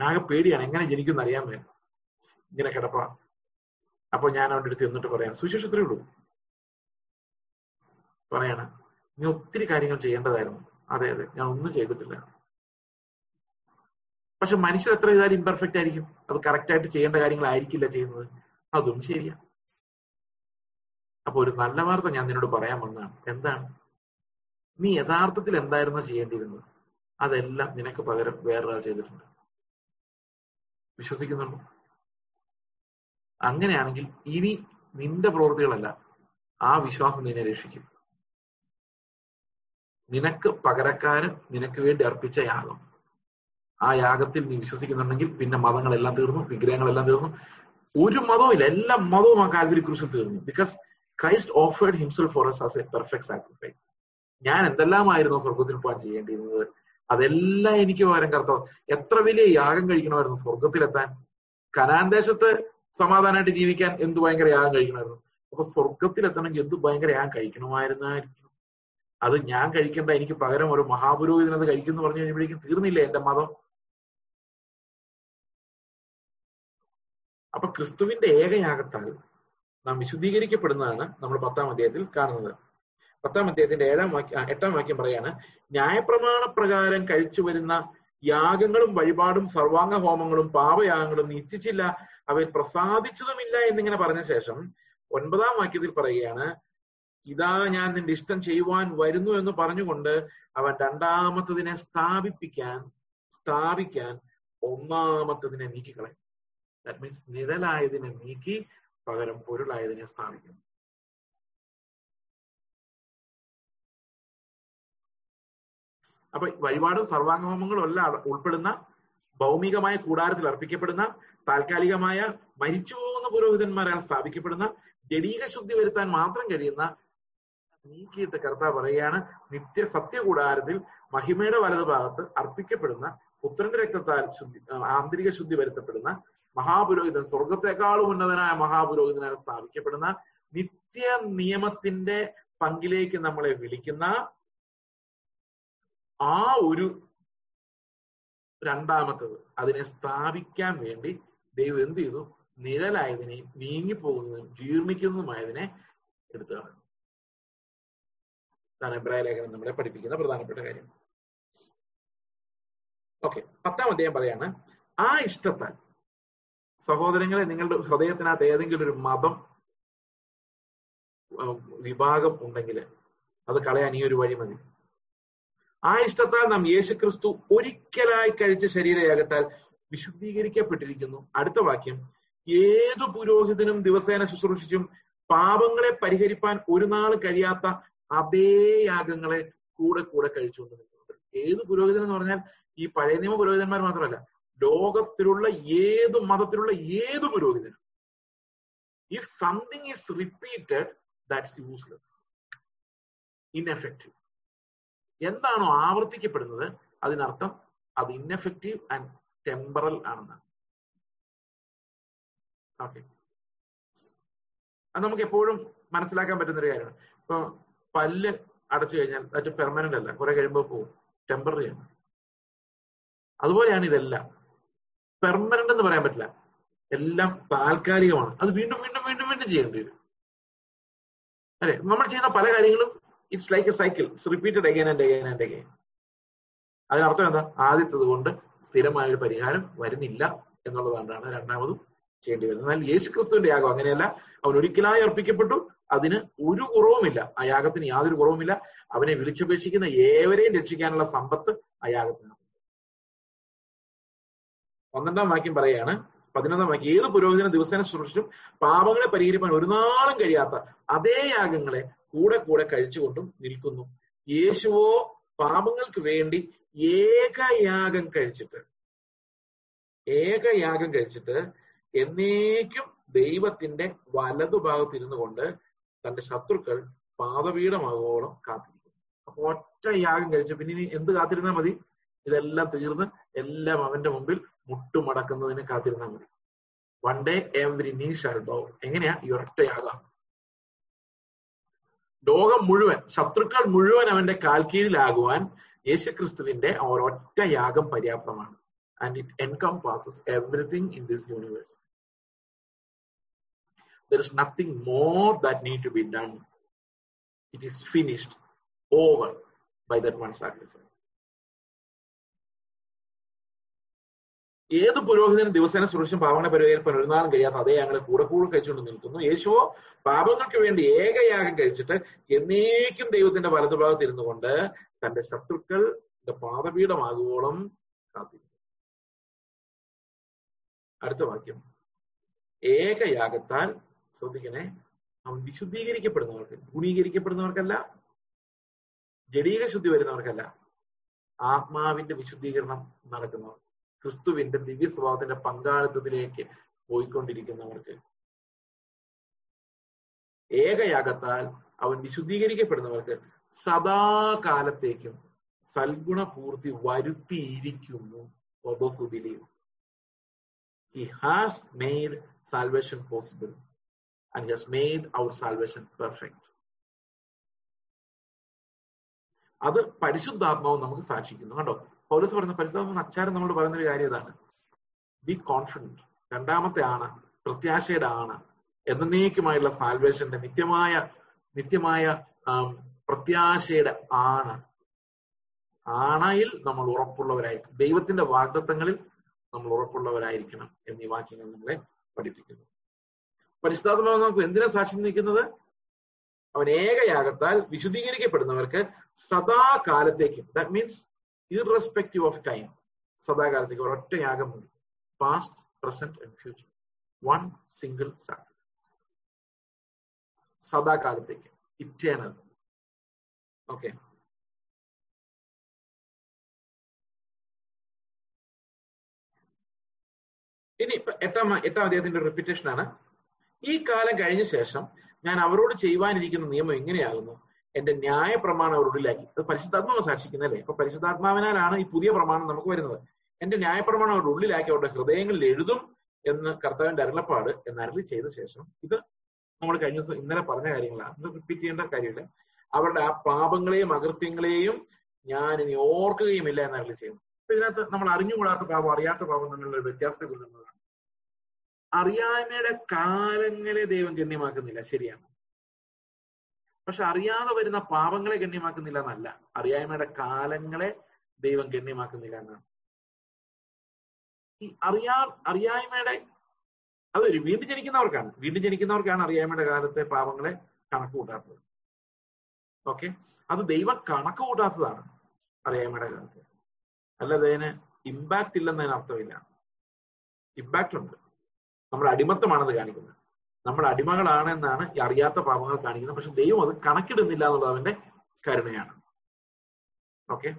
ആകെ പേടിയാണ് എങ്ങനെ ജനിക്കും അറിയാൻ വേണം ഇങ്ങനെ കിടപ്പ. അപ്പൊ ഞാൻ അവന്റെ അടുത്ത് എന്നിട്ട് പറയാം സുശേഷത്രേ ഉള്ളൂ. പറയാണ്. നീ ഒത്തിരി കാര്യങ്ങൾ ചെയ്യേണ്ടതായിരുന്നു. അതെ അതെ. ഞാൻ ഒന്നും ചെയ്തിട്ടില്ല. പക്ഷെ മനുഷ്യർ എത്ര ചെയ്താലും ഇമ്പെർഫെക്റ്റ് ആയിരിക്കും. അത് കറക്റ്റ് ആയിട്ട് ചെയ്യേണ്ട കാര്യങ്ങളായിരിക്കില്ല ചെയ്യുന്നത്. അതും ശരിയാ. അപ്പൊ ഒരു നല്ല വാർത്ത ഞാൻ നിന്നോട് പറയാൻ വന്നതാണ്. എന്താണ്? നീ യഥാർത്ഥത്തിൽ എന്തായിരുന്നു ചെയ്യേണ്ടിയിരുന്നത്? അതെല്ലാം നിനക്ക് പകരം വേറൊരാൾ ചെയ്തിട്ടുണ്ട്. വിശ്വസിക്കുന്നുണ്ടോ? അങ്ങനെയാണെങ്കിൽ ഇനി നിന്റെ പ്രവൃത്തികളല്ല ആ വിശ്വാസം നിന്നെ രക്ഷിക്കും. നിനക്ക് പകരക്കാരൻ നിനക്ക് വേണ്ടി അർപ്പിച്ച യാഗം. ആ യാഗത്തിൽ നീ വിശ്വസിക്കുന്നുണ്ടെങ്കിൽ പിന്നെ മതങ്ങളെല്ലാം തീർന്നു വിഗ്രഹങ്ങളെല്ലാം തീർന്നു. ഒരു മതവും ഇല്ല എല്ലാ മതവും ആ കാൽവരി ക്രൂശിൽ തീർന്നു. Because Christ offered himself for us as a perfect sacrifice ഞാൻ എന്തെല്ലാമായിരുന്നു സ്വർഗത്തിൽ പോകാൻ ചെയ്യേണ്ടിയിരുന്നത്? അതെല്ലാം എനിക്ക് പകരം കർത്താവ്. എത്ര വലിയ യാഗം കഴിക്കണമായിരുന്നു സ്വർഗത്തിലെത്താൻ കനാൻ ദേശത്ത് സമാധാനമായിട്ട് ജീവിക്കാൻ എന്ത് ഭയങ്കര യാഗം കഴിക്കണമായിരുന്നു? അപ്പൊ സ്വർഗത്തിലെത്തണമെങ്കിൽ എന്ത് ഭയങ്കര യാഗം കഴിക്കണമായിരുന്നായിരിക്കും? അത് ഞാൻ കഴിക്കേണ്ട എനിക്ക് പകരം ഒരു മഹാപുരോഹിതനത് കഴിക്കുന്നു പറഞ്ഞു കഴിഞ്ഞപ്പോഴേക്കും തീർന്നില്ലേ എന്റെ മതം? അപ്പൊ ക്രിസ്തുവിന്റെ ഏകയാകത്താൽ നാം വിശുദ്ധീകരിക്കപ്പെടുന്നതാണ് നമ്മൾ പത്താം അധ്യായത്തിൽ കാണുന്നത്. പത്താം അധ്യായത്തിന്റെ ഏഴാം വാക്യം എട്ടാം വാക്യം പറയാണ് ന്യായപ്രമാണ പ്രകാരം കഴിച്ചു വരുന്ന യാഗങ്ങളും വഴിപാടും സർവാംഗ ഹോമങ്ങളും പാപയാഗങ്ങളും നിശ്ചിച്ചില്ല അവൻ പ്രസാദിച്ചതുമില്ല എന്നിങ്ങനെ പറഞ്ഞ ശേഷം ഒൻപതാം വാക്യത്തിൽ പറയുകയാണ് ഇതാ ഞാൻ നിന്റെ ഇഷ്ടം ചെയ്യുവാൻ വരുന്നു എന്ന് പറഞ്ഞുകൊണ്ട് അവൻ രണ്ടാമത്തതിനെ സ്ഥാപിപ്പിക്കാൻ സ്ഥാപിക്കാൻ ഒന്നാമത്തതിനെ നീക്കിക്കളയും. ദാറ്റ് മീൻസ് നിഴലായതിനെ നീക്കി പകരം പൊരുളായതിനെ സ്ഥാപിക്കുന്നു. അപ്പൊ വഴിപാടും സർവാംഗഹോമങ്ങളും എല്ലാം ഉൾപ്പെടുന്ന ഭൗമികമായ കൂടാരത്തിൽ അർപ്പിക്കപ്പെടുന്ന താൽക്കാലികമായ മരിച്ചു പോകുന്ന പുരോഹിതന്മാരാണ് സ്ഥാപിക്കപ്പെടുന്ന ജടീക ശുദ്ധി വരുത്താൻ മാത്രം കഴിയുന്ന നീക്കിയിട്ട് കർത്താവ് പറയുകയാണ് നിത്യ സത്യകൂടാരത്തിൽ മഹിമയുടെ വലതുഭാഗത്ത് അർപ്പിക്കപ്പെടുന്ന പുത്രന്റെ രക്തത്താൽ ശുദ്ധി ആന്തരിക ശുദ്ധി വരുത്തപ്പെടുന്ന മഹാപുരോഹിതൻ സ്വർഗത്തെക്കാളും ഉന്നതനായ മഹാപുരോഹിതനാൽ സ്ഥാപിക്കപ്പെടുന്ന നിത്യ നിയമത്തിന്റെ പങ്കിലേക്ക് നമ്മളെ വിളിക്കുന്ന ആ ഒരു രണ്ടാമത്തത് അതിനെ സ്ഥാപിക്കാൻ വേണ്ടി ദൈവം എന്ത് ചെയ്തു? നിഴലായതിനെയും നീങ്ങിപ്പോകുന്നതും ജീർണിക്കുന്നതുമായതിനെ എടുത്തു കളഞ്ഞു. ഇതാണ് എബ്രായ ലേഖനം നമ്മളെ പഠിപ്പിക്കുന്ന പ്രധാനപ്പെട്ട കാര്യം. ഓക്കെ പത്താം അധ്യായം പറയാണ് ആ ഇഷ്ടത്താൽ സഹോദരങ്ങളെ നിങ്ങളുടെ ഹൃദയത്തിനകത്ത് ഏതെങ്കിലും ഒരു മതം വിഭാഗം ഉണ്ടെങ്കിൽ അത് കളയാൻ ഈ ഒരു വഴി മതി. ആ ഇഷ്ടത്താൽ നാം യേശു ക്രിസ്തു ഒരിക്കലായി കഴിച്ച ശരീരയാകത്താൽ വിശുദ്ധീകരിക്കപ്പെട്ടിരിക്കുന്നു. അടുത്ത വാക്യം ഏതു പുരോഹിതനും ദിവസേന ശുശ്രൂഷിച്ചും പാപങ്ങളെ പരിഹരിപ്പാൻ ഒരു നാൾ കഴിയാത്ത അതേ യാഗങ്ങളെ കൂടെ കൂടെ കഴിച്ചുകൊണ്ട് നിൽക്കുന്നുണ്ട് ഏത് പുരോഹിതൻ എന്ന് പറഞ്ഞാൽ ഈ പഴയ നിയമ പുരോഹിതന്മാർ മാത്രമല്ല ലോകത്തിലുള്ള ഏത് മതത്തിലുള്ള ഏത് പുരോഹിതനും. If something is repeated that's useless ineffective എന്താണോ ആവർത്തിക്കപ്പെടുന്നത് അതിനർത്ഥം അത് ഇൻഎഫക്റ്റീവ് ആൻഡ് ടെമ്പറൽ ആണെന്നാണ്. ഓക്കെ അത് നമുക്ക് എപ്പോഴും മനസ്സിലാക്കാൻ പറ്റുന്ന ഒരു കാര്യമാണ്. ഇപ്പൊ പല്ല് അടച്ചു കഴിഞ്ഞാൽ അത് പെർമനന്റ് അല്ല. കുറെ കഴിയുമ്പോൾ പോകും ടെമ്പററി ആണ്. അതുപോലെയാണ് ഇതെല്ലാം. പെർമനന്റ് എന്ന് പറയാൻ പറ്റില്ല. എല്ലാം താൽക്കാലികമാണ്. അത് വീണ്ടും വീണ്ടും വീണ്ടും വീണ്ടും ചെയ്യേണ്ടി വരും. അല്ലെ? നമ്മൾ ചെയ്യുന്ന പല കാര്യങ്ങളും it's like a cycle repeated again and again and again അതിനർത്ഥം എന്താ? ആദ്യത്തത് കൊണ്ട് സ്ഥിരമായ ഒരു പരിഹാരം വരുന്നില്ല എന്നുള്ളതാണ് രണ്ടാമതും ചെയ്യേണ്ടി വരുന്നത്. എന്നാൽ യേശു ക്രിസ്തുവിന്റെ യാഗം അങ്ങനെയല്ല. അവൻ ഒരിക്കലായി അർപ്പിക്കപ്പെട്ടു. അതിന് ഒരു കുറവുമില്ല. ആ യാഗത്തിന് യാതൊരു കുറവുമില്ല. അവനെ വിളിച്ചപേക്ഷിക്കുന്ന ഏവരെയും രക്ഷിക്കാനുള്ള സമ്പത്ത് ആ യാഗത്തിനാണ് പന്ത്രണ്ടാം വാക്യം പറയാണ് പതിനൊന്നാം വാക്യം. ഏത് പുരോഹിതന ദിവസേന സൃഷ്ടിച്ചും പാപങ്ങളെ പരിഹരിപ്പാൻ ഒരു നാളും കഴിയാത്ത അതേ യാഗങ്ങളെ കൂടെ കൂടെ കഴിച്ചുകൊണ്ടും നിൽക്കുന്നു. യേശുവോ പാപങ്ങൾക്ക് വേണ്ടി ഏകയാഗം കഴിച്ചിട്ട് ഏകയാഗം കഴിച്ചിട്ട് എന്നേക്കും ദൈവത്തിന്റെ വലതുഭാഗത്തിരുന്നു കൊണ്ട് തന്റെ ശത്രുക്കൾ പാതപീഠമാകോളം കാത്തിരിക്കും. അപ്പൊ ഒറ്റ യാഗം കഴിച്ചു പിന്നെ ഇനി എന്ത് കാത്തിരുന്നാൽ മതി? ഇതെല്ലാം തീർന്ന് എല്ലാം അവന്റെ മുമ്പിൽ മുട്ടുമടക്കുന്നതിന് കാത്തിരുന്നാൽ മതി. വൺ ഡേ എവറി നീ ഷൽബോ എങ്ങനെയാ? ഈ ഒരൊറ്റ യാഗം. ലോകം മുഴുവൻ ശത്രുക്കൾ മുഴുവൻ അവന്റെ കാൽക്കീഴിലാകുവാൻ യേശുക്രിസ്തുവിന്റെ ഒരൊറ്റ യാഗം പര്യാപ്തമാണ്. And it encompasses everything in this universe there is nothing more that need to be done. It is finished, over by that one sacrifice. ഏത് പുരോഹിതനും ദിവസേന സുരക്ഷം പാപങ്ങളെ പരിഹരിപ്പാൻ ഒരു നാളും കഴിയാത്ത അതേ ഞങ്ങളെ കൂടെ കൂടെ കഴിച്ചുകൊണ്ട് നിൽക്കുന്നു യേശുവോ പാപങ്ങൾക്ക് വേണ്ടി ഏകയാഗം കഴിച്ചിട്ട് എന്നേക്കും ദൈവത്തിന്റെ വലതുഭാഗത്ത് ഇരുന്നു കൊണ്ട് തന്റെ ശത്രുക്കൾ പാതപീഠമാകുവോളം കാത്തിരിക്കും അടുത്ത വാക്യം ഏകയാഗത്താൽ ശ്രദ്ധിക്കണേ. അവൻ വിശുദ്ധീകരിക്കപ്പെടുന്നവർക്ക് ഗുണീകരിക്കപ്പെടുന്നവർക്കല്ല ജടീക ശുദ്ധി വരുന്നവർക്കല്ല ആത്മാവിന്റെ വിശുദ്ധീകരണം നടക്കുന്നവർ ക്രിസ്തുവിന്റെ ദിവ്യ സ്വഭാവത്തിന്റെ പങ്കാളിത്തത്തിലേക്ക് പോയിക്കൊണ്ടിരിക്കുന്നവർക്ക്. ഏകയാഗത്താൽ അവൻ വിശുദ്ധീകരിക്കപ്പെടുന്നവർക്ക് സദാകാലത്തേക്കും സൽഗുണപൂർത്തി വരുത്തിയിരിക്കുന്നു he has made salvation He has made salvation possible and he has made our salvation perfect. അത് പരിശുദ്ധാത്മാവ് നമുക്ക് സാക്ഷിക്കുന്നു. കണ്ടോ? പൗലസ് പറയുന്ന പരിശുദ്ധാത്മാവ് അച്ചാരം നമ്മൾ പറയുന്ന ഒരു കാര്യം ഇതാണ്. ബി കോൺഫിഡന്റ് രണ്ടാമത്തെ ആണ് പ്രത്യാശയുടെ ആണ്. എന്നേക്കുമായുള്ള സാൽവേഷന്റെ നിത്യമായ നിത്യമായ പ്രത്യാശയുടെ ആണ്. ആണയിൽ നമ്മൾ ഉറപ്പുള്ളവരായിരിക്കും ദൈവത്തിന്റെ വാഗ്ദത്തങ്ങളിൽ നമ്മൾ ഉറപ്പുള്ളവരായിരിക്കണം എന്നീ വാക്യങ്ങൾ നമ്മളെ പഠിപ്പിക്കുന്നു. പരിശുദ്ധാത്മാവ് നമുക്ക് എന്തിനാ സാക്ഷ്യം നിൽക്കുന്നത്? അവൻ ഏകയാകത്താൽ വിശുദ്ധീകരിക്കപ്പെടുന്നവർക്ക് സദാകാലത്തേക്കും. That means irrespective of time സദാകാലത്തേക്ക് ഒരൊറ്റ യാഗം മതി past present and future one single sacrifice സദാകാലത്തേക്ക്. Eternal okay ഇനി എട്ടാം എട്ടാം അദ്ദേഹത്തിന്റെ റിപ്പീറ്റേഷൻ ആണ്. ഈ കാലം കഴിഞ്ഞ ശേഷം ഞാൻ അവരോട് ചെയ്യുവാനിരിക്കുന്ന നിയമം എങ്ങനെയാകുന്നു? എന്റെ ന്യായ പ്രമാണം അവരുള്ളിലാക്കി അത് പരിശുദ്ധാത്മാവ് സാക്ഷിക്കുന്നല്ലേ അപ്പൊ പരിശുദ്ധാത്മാവിനാലാണ് ഈ പുതിയ പ്രമാണം നമുക്ക് വരുന്നത്. എന്റെ ന്യായ പ്രമാണം അവരുടെ ഉള്ളിലാക്കി അവരുടെ ഹൃദയങ്ങളിൽ എഴുതും എന്ന് കർത്താവിന്റെ അരുളപ്പാട് എന്ന് അരളി ചെയ്ത ശേഷം ഇത് നമ്മൾ കഴിഞ്ഞ ദിവസം ഇന്നലെ പറഞ്ഞ കാര്യങ്ങളാണ്. ഇത് റിപ്പീറ്റ് ചെയ്യേണ്ട കാര്യമില്ല. അവരുടെ ആ പാപങ്ങളെയും അകൃത്യങ്ങളെയും ഞാൻ ഇനി ഓർക്കുകയുമില്ല എന്ന് അരളി ചെയ്യുന്നു. അപ്പൊ ഇതിനകത്ത് നമ്മൾ അറിഞ്ഞുകൂടാത്ത പാപം അറിയാത്ത പാപം തമ്മിലുള്ള വ്യത്യാസത്തെ കൊണ്ടുവന്നതാണ് അറിയായ്മയുടെ കാലങ്ങളെ ദൈവം ഗണ്യമാക്കുന്നില്ല. ശരിയാണ്. പക്ഷെ അറിയാതെ വരുന്ന പാപങ്ങളെ ഗണ്യമാക്കുന്നില്ല എന്നല്ല. അറിയായ്മയുടെ കാലങ്ങളെ ദൈവം ഗണ്യമാക്കുന്നില്ല എന്നാണ്. ഈ അറിയാ അറിയായ്മയുടെ അതൊരു വീണ്ടും ജനിക്കുന്നവർക്കാണ്. വീണ്ടും ജനിക്കുന്നവർക്കാണ് അറിയായ്മയുടെ കാലത്തെ പാപങ്ങളെ കണക്ക് കൂട്ടാത്തത്. ഓക്കെ? അത് ദൈവം കണക്ക് കൂട്ടാത്തതാണ് അറിയായ്മയുടെ കാലത്ത്. അല്ലാതെ അതിന് ഇമ്പാക്ട് ഇല്ലെന്നതിന് അർത്ഥമില്ല. ഇമ്പാക്ട് ഉണ്ട്. നമ്മുടെ അടിമത്തമാണെന്ന് കാണിക്കുന്നത്. നമ്മൾ അടിമകളാണെന്നാണ് ഈ അറിയാത്ത പാപങ്ങൾ കാണിക്കുന്നത്. പക്ഷെ ദൈവം അത് കണക്കിടുന്നില്ല എന്നുള്ളത് അവന്റെ കരുണയാണ്. ഓക്കെ?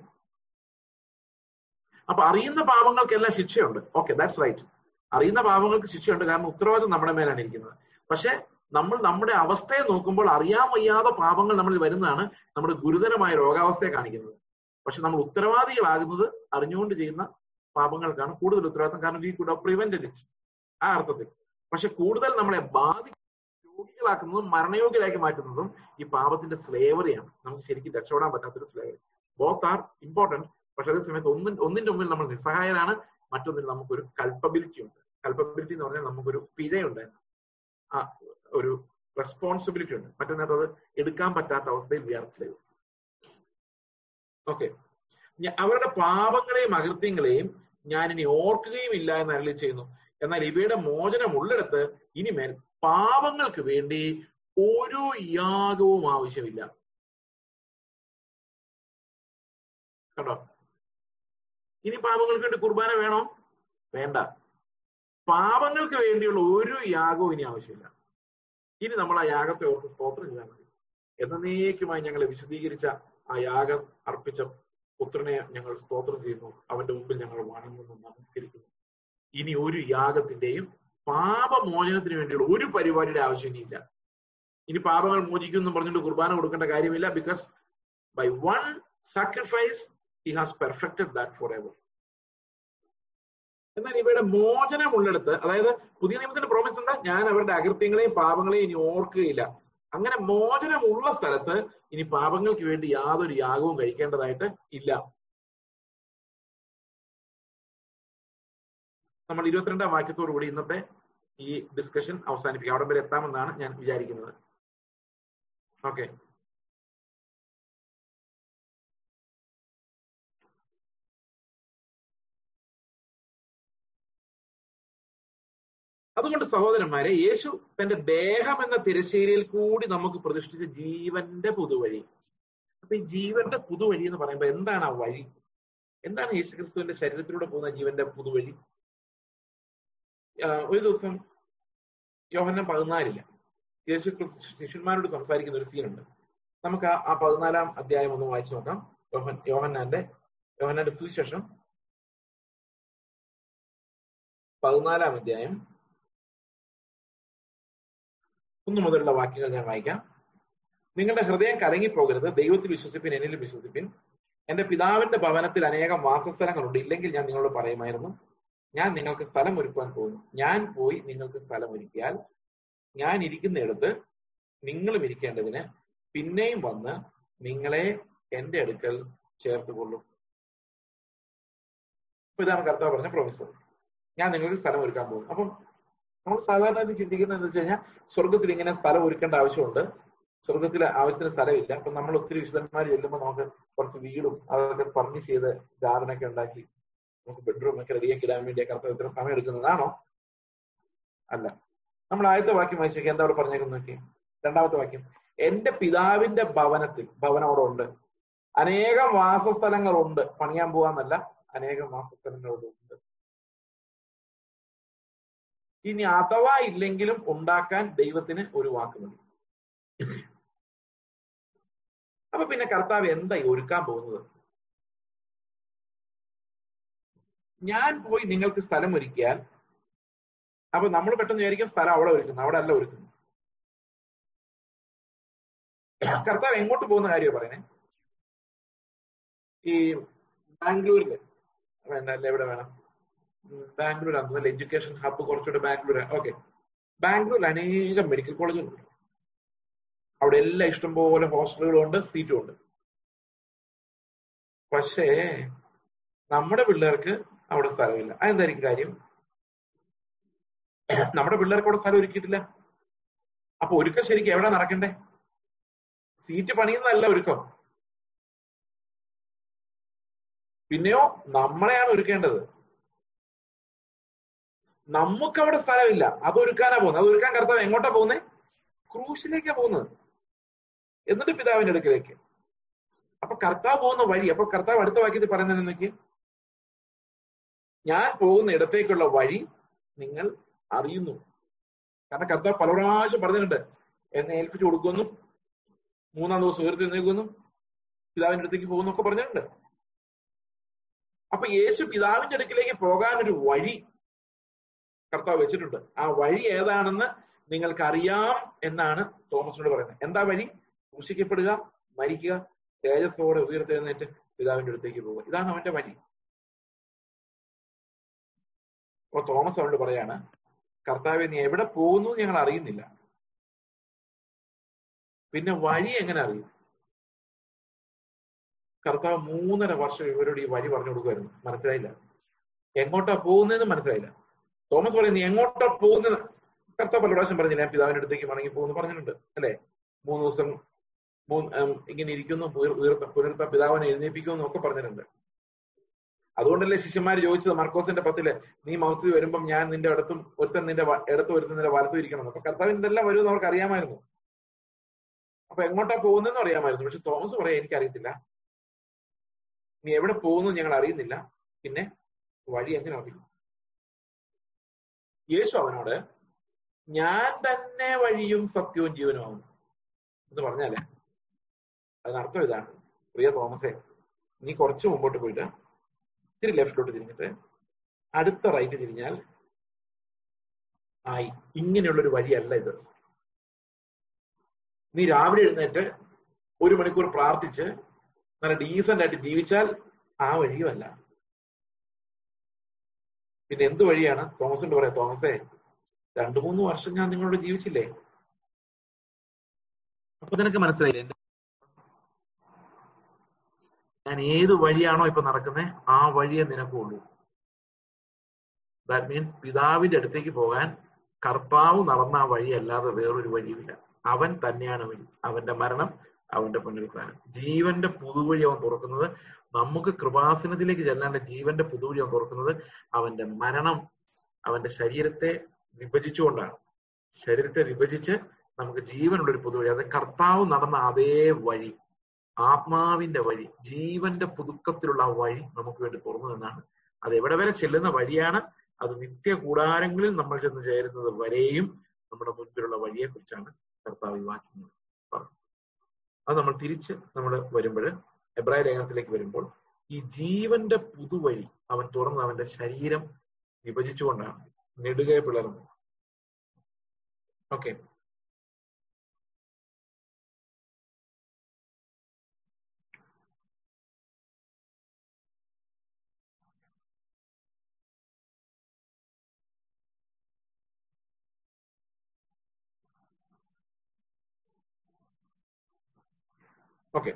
അപ്പൊ അറിയുന്ന പാപങ്ങൾക്കെല്ലാം ശിക്ഷയുണ്ട്. ഓക്കെ ദാറ്റ്സ് റൈറ്റ് അറിയുന്ന പാപങ്ങൾക്ക് ശിക്ഷയുണ്ട്. കാരണം ഉത്തരവാദിത്വം നമ്മുടെ മേലാണ് ഇരിക്കുന്നത്. പക്ഷെ നമ്മൾ നമ്മുടെ അവസ്ഥയെ നോക്കുമ്പോൾ അറിയാൻ വയ്യാതെ പാപങ്ങൾ നമ്മളിൽ വരുന്നതാണ് നമ്മുടെ ഗുരുതരമായ രോഗാവസ്ഥയെ കാണിക്കുന്നത്. പക്ഷെ നമ്മൾ ഉത്തരവാദികളാകുന്നത് അറിഞ്ഞുകൊണ്ട് ചെയ്യുന്ന പാപങ്ങൾക്കാണ് കൂടുതൽ ഉത്തരവാദിത്വം. കാരണം വി കുഡ് പ്രിവെന്റഡ് ഇറ്റ് ആ അർത്ഥത്തിൽ. പക്ഷെ കൂടുതൽ നമ്മളെ ബാധി രോഗികളാക്കുന്നതും മരണയോഗ്യരാക്കി മാറ്റുന്നതും ഈ പാപത്തിന്റെ സ്ലേവറിയാണ് നമുക്ക് ശരിക്കും രക്ഷപ്പെടാൻ പറ്റാത്തൊരു സ്ലേവറി ബോത്ത് ആർ ഇമ്പോർട്ടന്റ് പക്ഷെ അതേ സമയത്ത് ഒന്നും ഒന്നിന്റെ മുമ്പിൽ നമ്മൾ നിസ്സഹായരാണ് മറ്റൊന്നിൽ നമുക്കൊരു കൽപ്പബിലിറ്റി ഉണ്ട്. കൽപ്പബിലിറ്റി എന്ന് പറഞ്ഞാൽ നമുക്കൊരു പിഴയുണ്ട് ആ ഒരു റെസ്പോൺസിബിലിറ്റി ഉണ്ട്. മറ്റൊന്നത് അത് എടുക്കാൻ പറ്റാത്ത അവസ്ഥയിൽ വി ആർ സ്ലേവ്സ് ഓക്കെ അവരുടെ പാപങ്ങളെയും അകൃത്യങ്ങളെയും ഞാൻ ഇനി ഓർക്കുകയും ഇല്ല എന്ന് അരളി ചെയ്യുന്നു. എന്നാൽ ഇവയുടെ മോചനം ഉള്ളിടത്ത് ഇനിമേൽ പാപങ്ങൾക്ക് വേണ്ടി ഒരു യാഗവും ആവശ്യമില്ല. കണ്ടോ? ഇനി പാപങ്ങൾക്ക് വേണ്ടി കുർബാന വേണോ? വേണ്ട. പാപങ്ങൾക്ക് വേണ്ടിയുള്ള ഒരു യാഗവും ഇനി ആവശ്യമില്ല. ഇനി നമ്മൾ ആ യാഗത്തെ ഓർത്ത് സ്തോത്രം ചെയ്താൽ മതി. എന്നേക്കുമായി ഞങ്ങളെ വിശദീകരിച്ച ആ യാഗം അർപ്പിച്ച പുത്രനെ ഞങ്ങൾ സ്തോത്രം ചെയ്യുന്നു. അവന്റെ മുമ്പിൽ ഞങ്ങൾ വണങ്ങുന്നു നമസ്കരിക്കുന്നു. ഇനി ഒരു യാഗത്തിന്റെയും പാപമോചനത്തിന് വേണ്ടിയുള്ള ഒരു പരിപാടിയുടെ ആവശ്യം ഇനിയില്ല. ഇനി പാപങ്ങൾ മോചിക്കും എന്ന് പറഞ്ഞിട്ട് കുർബാന കൊടുക്കേണ്ട കാര്യമില്ല because by one sacrifice he has perfected that for ever എന്നാൽ ഇവയുടെ മോചനം ഉള്ളിടത്ത് അതായത് പുതിയ നിയമത്തിന്റെ പ്രോമിസ് എന്താ? ഞാൻ അവരുടെ അകൃത്യങ്ങളെയും പാപങ്ങളെയും ഇനി ഓർക്കുകയില്ല. അങ്ങനെ മോചനമുള്ള സ്ഥലത്ത് ഇനി പാപങ്ങൾക്ക് വേണ്ടി യാതൊരു യാഗവും കഴിക്കേണ്ടതായിട്ട് ഇല്ല. നമ്മൾ ഇരുപത്തിരണ്ടാം വാക്യത്തോടു കൂടി ഇന്നത്തെ ഈ ഡിസ്കഷൻ അവസാനിപ്പിക്കാം. അവിടെ വരെ എത്താമെന്നാണ് ഞാൻ വിചാരിക്കുന്നത്. ഓക്കെ അതുകൊണ്ട് സഹോദരന്മാരെ യേശു തന്റെ ദേഹം എന്ന തിരശ്ശേരിയിൽ കൂടി നമുക്ക് പ്രതിഷ്ഠിച്ച ജീവന്റെ പുതുവഴി. അപ്പൊ ഈ ജീവന്റെ പുതുവഴി എന്ന് പറയുമ്പോൾ എന്താണ് ആ വഴി? എന്താണ് യേശുക്രിസ്തുവിന്റെ ശരീരത്തിലൂടെ പോകുന്ന ജീവന്റെ പുതുവഴി? ഒരു ദിവസം യോഹന്നം പതിനാലില്ല യേശു ശിഷ്യന്മാരോട് സംസാരിക്കുന്ന ഒരു സീനുണ്ട്. നമുക്ക് ആ പതിനാലാം അധ്യായം ഒന്ന് വായിച്ചു നോക്കാം. യോഹൻ യോഹന്നാന്റെ യോഹന്നാന്റെ സുവിശേഷം പതിനാലാം അധ്യായം ഒന്നു മുതലുള്ള വാക്യങ്ങൾ ഞാൻ വായിക്കാം. നിങ്ങളുടെ ഹൃദയം കലങ്ങിപ്പോകരുത് ദൈവത്തിൽ വിശ്വസിപ്പിൻ എന്നിലും വിശ്വസിപ്പിൻ. എന്റെ പിതാവിന്റെ ഭവനത്തിൽ അനേകം വാസസ്ഥലങ്ങളുണ്ട് ഇല്ലെങ്കിൽ ഞാൻ നിങ്ങളോട് പറയുമായിരുന്നു. ഞാൻ നിങ്ങൾക്ക് സ്ഥലം ഒരുക്കുവാൻ പോകുന്നു. ഞാൻ പോയി നിങ്ങൾക്ക് സ്ഥലം ഒരുക്കിയാൽ ഞാൻ ഇരിക്കുന്നിടത്ത് നിങ്ങളും ഇരിക്കേണ്ടതിന് പിന്നെയും വന്ന് നിങ്ങളെ എന്റെ അടുക്കൽ ചേർത്തുകൊള്ളും. അപ്പൊ ഇതാണ് കർത്താവ് പറഞ്ഞ പ്രൊഫസർ ഞാൻ നിങ്ങൾക്ക് സ്ഥലം ഒരുക്കാൻ പോകും അപ്പം നമ്മൾ സാധാരണ ചിന്തിക്കുന്നത് എന്താ വെച്ച് കഴിഞ്ഞാൽ സ്വർഗത്തിൽ ഇങ്ങനെ സ്ഥലം ഒരുക്കേണ്ട ആവശ്യമുണ്ട്. സ്വർഗത്തിൽ ആവശ്യത്തിന് സ്ഥലമില്ല. അപ്പൊ നമ്മൾ ഒത്തിരി വിശുദ്ധന്മാർ ചെല്ലുമ്പോൾ നമുക്ക് കുറച്ച് വീടും അതൊക്കെ ഫർണിഷ് ചെയ്ത് ഗാർഡനൊക്കെ ഉണ്ടാക്കി നമുക്ക് ബെഡ്റൂം ഒക്കെ റെഡിയാക്കി ഇടാൻ വേണ്ടി കർത്താവ് ഇത്ര സമയം എടുക്കുന്നതാണോ? അല്ല. നമ്മൾ ആദ്യത്തെ വാക്യം വായിച്ചേക്ക്. എന്താ അവിടെ പറഞ്ഞേക്കുന്നത് നോക്കി രണ്ടാമത്തെ വാക്യം. എന്റെ പിതാവിന്റെ ഭവനത്തിൽ ഭവനം അവിടെ ഉണ്ട്. അനേകം വാസസ്ഥലങ്ങളുണ്ട്. പണിയാൻ പോവാന്നല്ല. അനേകം വാസസ്ഥലങ്ങളുണ്ട്. ഇനി അഥവാ ഇല്ലെങ്കിലും ഉണ്ടാക്കാൻ ദൈവത്തിന് ഒരു വാക്ക് മതി. അപ്പൊ പിന്നെ കർത്താവ് എന്തായി ഒരുക്കാൻ പോകുന്നത്? ഞാൻ പോയി നിങ്ങൾക്ക് സ്ഥലം ഒരുക്കിയാൽ അപ്പൊ നമ്മൾ പെട്ടെന്ന് വിചാരിക്കും സ്ഥലം അവിടെ ഒരുക്കുന്നു അവിടെ അല്ല ഒരുക്കുന്നു. കർത്താവ് എങ്ങോട്ട് പോകുന്ന കാര്യമാണ് പറയുന്നത് ഈ ബാംഗ്ലൂരിൽ. വേണ്ട അല്ല എവിടെ വേണം? ബാംഗ്ലൂർ ആണെന്ന് എഡ്യൂക്കേഷൻ ഹബ്ബ് കുറച്ചുകൂടെ ബാംഗ്ലൂർ ഓക്കെ ബാംഗ്ലൂരിൽ അനേകം മെഡിക്കൽ കോളേജുകളുണ്ട് അവിടെ എല്ലാം ഇഷ്ടംപോലെ ഹോസ്റ്റലുകളും ഉണ്ട് സീറ്റും ഉണ്ട്. പക്ഷേ നമ്മുടെ പിള്ളേർക്ക് അവിടെ സ്ഥലമില്ല. അതെന്തായിരിക്കും കാര്യം നമ്മുടെ പിള്ളേർക്ക് അവിടെ സ്ഥലം ഒരുക്കിയിട്ടില്ല. അപ്പൊ ഒരുക്കം ശരിക്കും എവിടെ നടക്കണ്ടേ? സീറ്റ് പണിയുന്നതല്ല ഒരുക്കം. പിന്നെയോ നമ്മളെയാണ് ഒരുക്കേണ്ടത്. നമുക്ക് അവിടെ സ്ഥലമില്ല. അത് ഒരുക്കാനാ പോകുന്നത്. അത് ഒരുക്കാൻ കർത്താവ് എങ്ങോട്ടാ പോകുന്നത് ക്രൂശിലേക്കാ പോകുന്നത്. എന്നിട്ട് പിതാവിന്റെ അടുക്കിലേക്ക്. അപ്പൊ കർത്താവ് പോകുന്ന വഴി അപ്പൊ കർത്താവ് അടുത്ത വാക്യത്തിൽ പറയുന്നത് ഞാൻ പോകുന്ന ഇടത്തേക്കുള്ള വഴി നിങ്ങൾ അറിയുന്നു. കാരണം കർത്താവ് പല പ്രാവശ്യം പറഞ്ഞിട്ടുണ്ട് എന്നെ ഏൽപ്പിച്ചു കൊടുക്കുന്നു മൂന്നാം ദിവസം ഉയർത്തി നീക്കുന്നു പിതാവിന്റെ അടുത്തേക്ക് പോകുന്നൊക്കെ പറഞ്ഞിട്ടുണ്ട്. അപ്പൊ യേശു പിതാവിന്റെ അടുക്കിലേക്ക് പോകാൻ ഒരു വഴി കർത്താവ് വെച്ചിട്ടുണ്ട്. ആ വഴി ഏതാണെന്ന് നിങ്ങൾക്ക് അറിയാം എന്നാണ് തോമസിനോട് പറയുന്നത്. എന്താ വഴി? ക്രൂശിക്കപ്പെടുക മരിക്കുക തേജസ്സോടെ ഉയർത്തെഴുന്നേറ്റ് പിതാവിന്റെ അടുത്തേക്ക് പോവുക ഇതാണ് അവന്റെ വഴി. അപ്പൊ തോമസ് അവരോട് പറയാണ് കർത്താവെ നീ എവിടെ പോകുന്നു ഞങ്ങൾ അറിയുന്നില്ല. പിന്നെ വഴി എങ്ങനെ അറിയും? കർത്താവ് മൂന്നര വർഷം ഇവരോട് ഈ വഴി പറഞ്ഞു കൊടുക്കുമായിരുന്നു. മനസ്സിലായില്ല. എങ്ങോട്ടാ പോകുന്നതെന്ന് മനസ്സിലായില്ല. തോമസ് പറയുന്നു എങ്ങോട്ടാ പോകുന്നത് കർത്താവ് പല പ്രാവശ്യം പറഞ്ഞില്ല ഞാൻ പിതാവിന്റെ അടുത്തേക്ക് മടങ്ങി പോകുന്നു പറഞ്ഞിട്ടുണ്ട് അല്ലെ? മൂന്ന് ദിവസം മൂന്ന് ഇങ്ങനെ ഇരിക്കുന്നു ഉയർത്ത പുനർത്ത പിതാവിനെ എഴുന്നേപ്പിക്കുന്നു ഒക്കെ പറഞ്ഞിട്ടുണ്ട്. അതുകൊണ്ടല്ലേ ശിഷ്യന്മാർ ചോദിച്ചത് മർക്കോസിന്റെ പത്തിൽ നീ മൗത്തി വരുമ്പം ഞാൻ നിന്റെ അടുത്തും ഒരുത്തൻ നിന്റെ ഇടത്ത് ഒരുത്തൻ നിന്റെ വലത്തും ഇരിക്കണം. അപ്പൊ കർത്താവിന് ഇതെല്ലാം വരുമെന്ന് അവർക്ക് അറിയാമായിരുന്നു അപ്പൊ എങ്ങോട്ടാ പോകുന്നതെന്ന് അറിയാമായിരുന്നു. പക്ഷെ തോമസ് പറയാ എനിക്കറിയത്തില്ല. നീ എവിടെ പോകുന്നു ഞങ്ങൾ അറിയുന്നില്ല. പിന്നെ വഴി എങ്ങനെ അറിയും? യേശു അവനോട് ഞാൻ തന്നെ വഴിയും സത്യവും ജീവനുമാകുന്നു എന്ന് പറഞ്ഞാലേ അതിനർത്ഥം ഇതാണ്. പ്രിയ തോമസേ നീ കുറച്ച് മുമ്പോട്ട് പോയിട്ട് ഇത്തിരി ലെഫ്റ്റിലോട്ട് തിരിഞ്ഞിട്ട് അടുത്ത റൈറ്റ് തിരിഞ്ഞാൽ ആയി. ഇങ്ങനെയുള്ളൊരു വഴിയല്ല ഇത്. നീ രാവിലെ എഴുന്നേറ്റ് ഒരു മണിക്കൂർ പ്രാർത്ഥിച്ച് നല്ല ഡീസന്റ് ആയിട്ട് ജീവിച്ചാൽ ആ വഴിയുമല്ല പിന്നെ എന്ത് വഴിയാണ്? തോമസിന്റെ പറയാ തോമസേ രണ്ടു മൂന്ന് വർഷം ഞാൻ നിങ്ങളോട് ജീവിച്ചില്ലേ? അപ്പൊ നിനക്ക് മനസ്സിലായില്ലേ? ഞാൻ ഏത് വഴിയാണോ ഇപ്പൊ നടക്കുന്നത് ആ വഴിയെ നിനക്കുള്ളൂ. ദാറ്റ് മീൻസ് പിതാവിന്റെ അടുത്തേക്ക് പോകാൻ കർത്താവ് നടന്ന ആ വഴി അല്ലാതെ വേറൊരു വഴിയുമില്ല. അവൻ തന്നെയാണ് വഴി. അവന്റെ മരണം അവന്റെ പുനരുത്ഥാനം. ജീവന്റെ പുതുവഴി അവൻ തുറക്കുന്നത് നമുക്ക് കൃപാസനത്തിലേക്ക് ചെല്ലാണ്ട് ജീവന്റെ പുതുവഴി അവൻ തുറക്കുന്നത് അവന്റെ മരണം അവന്റെ ശരീരത്തെ വിഭജിച്ചുകൊണ്ടാണ്. ശരീരത്തെ വിഭജിച്ച് നമുക്ക് ജീവനുള്ള ഒരു പുതുവഴി അത് കർത്താവ് നടന്ന അതേ വഴി. ആത്മാവിന്റെ വഴി ജീവന്റെ പുതുക്കത്തിലുള്ള ആ വഴി നമുക്ക് വേണ്ടി തുറന്നു തന്നാണ് അത് എവിടെ വരെ ചെല്ലുന്ന വഴിയാണ് അത് നിത്യ കൂടാരങ്ങളിൽ നമ്മൾ ചെന്ന് ചേരുന്നത് വരെയും നമ്മുടെ മുൻപിലുള്ള വഴിയെ കുറിച്ചാണ് കർത്താവ് വാക്യങ്ങൾ പറഞ്ഞത്. അത് നമ്മൾ തിരിച്ച് നമ്മൾ വരുമ്പോൾ എബ്രായ ലേഖനത്തിലേക്ക് വരുമ്പോൾ ഈ ജീവന്റെ പുതുവഴി അവൻ തുറന്ന് അവന്റെ ശരീരം വിഭജിച്ചുകൊണ്ടാണ് നെടുകെ പിളർന്നു. ഓക്കെ ഓക്കെ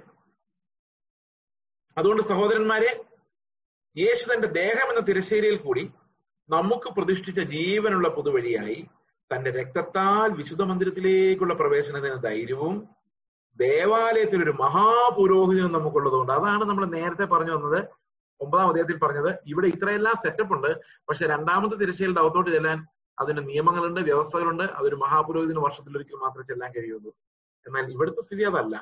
അതുകൊണ്ട് സഹോദരന്മാരെ യേശു തന്റെ ദേഹം എന്ന തിരശ്ശേരിയിൽ കൂടി നമുക്ക് പ്രതിഷ്ഠിച്ച ജീവനുള്ള പുതുവഴിയായി തന്റെ രക്തത്താൽ വിശുദ്ധ മന്ദിരത്തിലേക്കുള്ള പ്രവേശനത്തിന് ധൈര്യവും ദേവാലയത്തിൽ ഒരു മഹാപുരോഹിതനും നമുക്കുള്ളതുകൊണ്ട് അതാണ് നമ്മൾ നേരത്തെ പറഞ്ഞു വന്നത് ഒമ്പതാം അദ്ദേഹത്തിൽ പറഞ്ഞത്. ഇവിടെ ഇത്രയെല്ലാം സെറ്റപ്പ് ഉണ്ട്. പക്ഷെ രണ്ടാമത്തെ തിരശ്ശേലിന്റെ അകത്തോട്ട് ചെല്ലാൻ അതിന് നിയമങ്ങളുണ്ട് വ്യവസ്ഥകളുണ്ട്. അതൊരു മഹാപുരോഹിതന് വർഷത്തിലൊരിക്കൽ മാത്രമേ ചെല്ലാൻ കഴിയുള്ളൂ. എന്നാൽ ഇവിടുത്തെ സ്ഥിതി അതല്ല.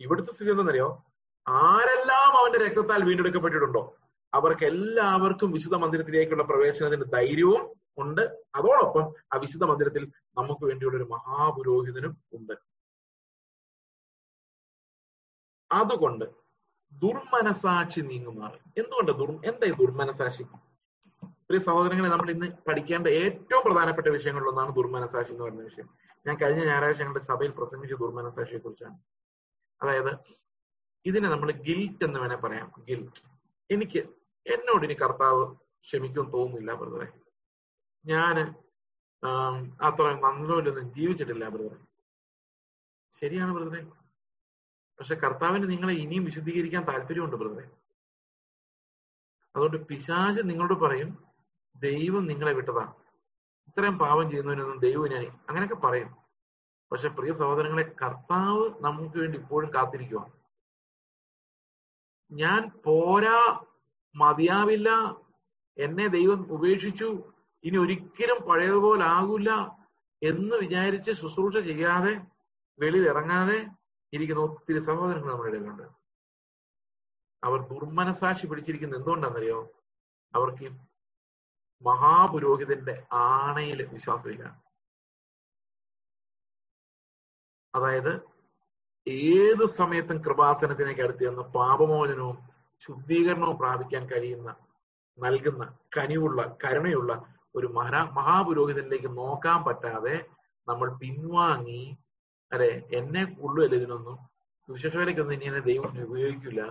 ഇവിടുത്തെ സ്ഥിതി എന്താണെന്നറിയോ? ആരെല്ലാം അവന്റെ രക്തത്താൽ വീണ്ടെടുക്കപ്പെട്ടിട്ടുണ്ടോ? അവർക്ക് എല്ലാവർക്കും വിശുദ്ധ മന്ദിരത്തിലേക്കുള്ള പ്രവേശനത്തിന് ധൈര്യവും ഉണ്ട്. അതോടൊപ്പം ആ വിശുദ്ധ മന്ദിരത്തിൽ നമുക്ക് വേണ്ടിയുള്ള ഒരു മഹാപുരോഹിതനും ഉണ്ട്. അതുകൊണ്ട് ദുർമനസാക്ഷി നീങ്ങുമാറ്. എന്തുകൊണ്ട് ദുർ എന്താ ദുർമനസാക്ഷി? പ്രിയ സഹോദരങ്ങളെ നമ്മൾ ഇന്ന് പഠിക്കേണ്ട ഏറ്റവും പ്രധാനപ്പെട്ട വിഷയങ്ങളിലൊന്നാണ് ദുർമനസാക്ഷി എന്ന് പറയുന്ന വിഷയം. ഞാൻ കഴിഞ്ഞ ഞായറാഴ്ച ഞങ്ങളുടെ സഭയിൽ പ്രസംഗിച്ച ദുർമനസാക്ഷിയെ കുറിച്ചാണ് അതായത് ഇതിനെ നമ്മൾ ഗിൽറ്റ് എന്ന് വേണേൽ പറയാം. ഗിൽറ്റ് എനിക്ക് എന്നോട് ഇനി കർത്താവ് ക്ഷമിക്കും തോന്നുന്നില്ല ബ്രദറെ ഞാൻ അത്ര നന്നോലൊന്നും ജീവിച്ചിട്ടില്ല ബ്രദറെ ശരിയാണ് ബ്രദറെ പക്ഷെ കർത്താവിന് നിങ്ങളെ ഇനിയും വിശുദ്ധീകരിക്കാൻ താല്പര്യമുണ്ട് ബ്രദറെ അതുകൊണ്ട് പിശാച് നിങ്ങളോട് പറയും ദൈവം നിങ്ങളെ വിട്ടതാണ് ഇത്രയും പാപം ചെയ്യുന്നതിനൊന്നും ദൈവം ഞാൻ അങ്ങനെയൊക്കെ പറയും. പക്ഷെ പ്രിയ സഹോദരങ്ങളെ കർത്താവ് നമുക്ക് വേണ്ടി ഇപ്പോഴും കാത്തിരിക്കുവാണ്. ഞാൻ പോരാ മതിയാവില്ല എന്നെ ദൈവം ഉപേക്ഷിച്ചു ഇനി ഒരിക്കലും പഴയതുപോലെ ആകില്ല എന്ന് വിചാരിച്ച് ശുശ്രൂഷ ചെയ്യാതെ വെളിയിൽ ഇറങ്ങാതെ ഇരിക്കുന്ന ഒത്തിരി സഹോദരങ്ങൾ നമ്മുടെ ഇടയിലുണ്ട്. അവർ ദുർമനസാക്ഷി പിടിച്ചിരിക്കുന്ന എന്തുകൊണ്ടാണെന്നറിയോ? അവർക്ക് മഹാപുരോഹിതന്റെ ആണയിൽ വിശ്വാസമില്ല. അതായത് ഏത് സമയത്തും കൃപാസനത്തിലേക്ക് അടുത്ത് ചെന്ന് പാപമോചനവും ശുദ്ധീകരണവും പ്രാപിക്കാൻ കഴിയുന്ന നൽകുന്ന കനിവുള്ള കരുണയുള്ള ഒരു മഹാ മഹാപുരോഹിതനിലേക്ക് നോക്കാൻ പറ്റാതെ നമ്മൾ പിൻവാങ്ങി അല്ലെ? എന്നെ കൊള്ളുമല്ല ഇതിനൊന്നും? സുവിശേഷകരൊക്കൊന്നും ഇനി എന്നെ ദൈവം ഉപയോഗിക്കില്ല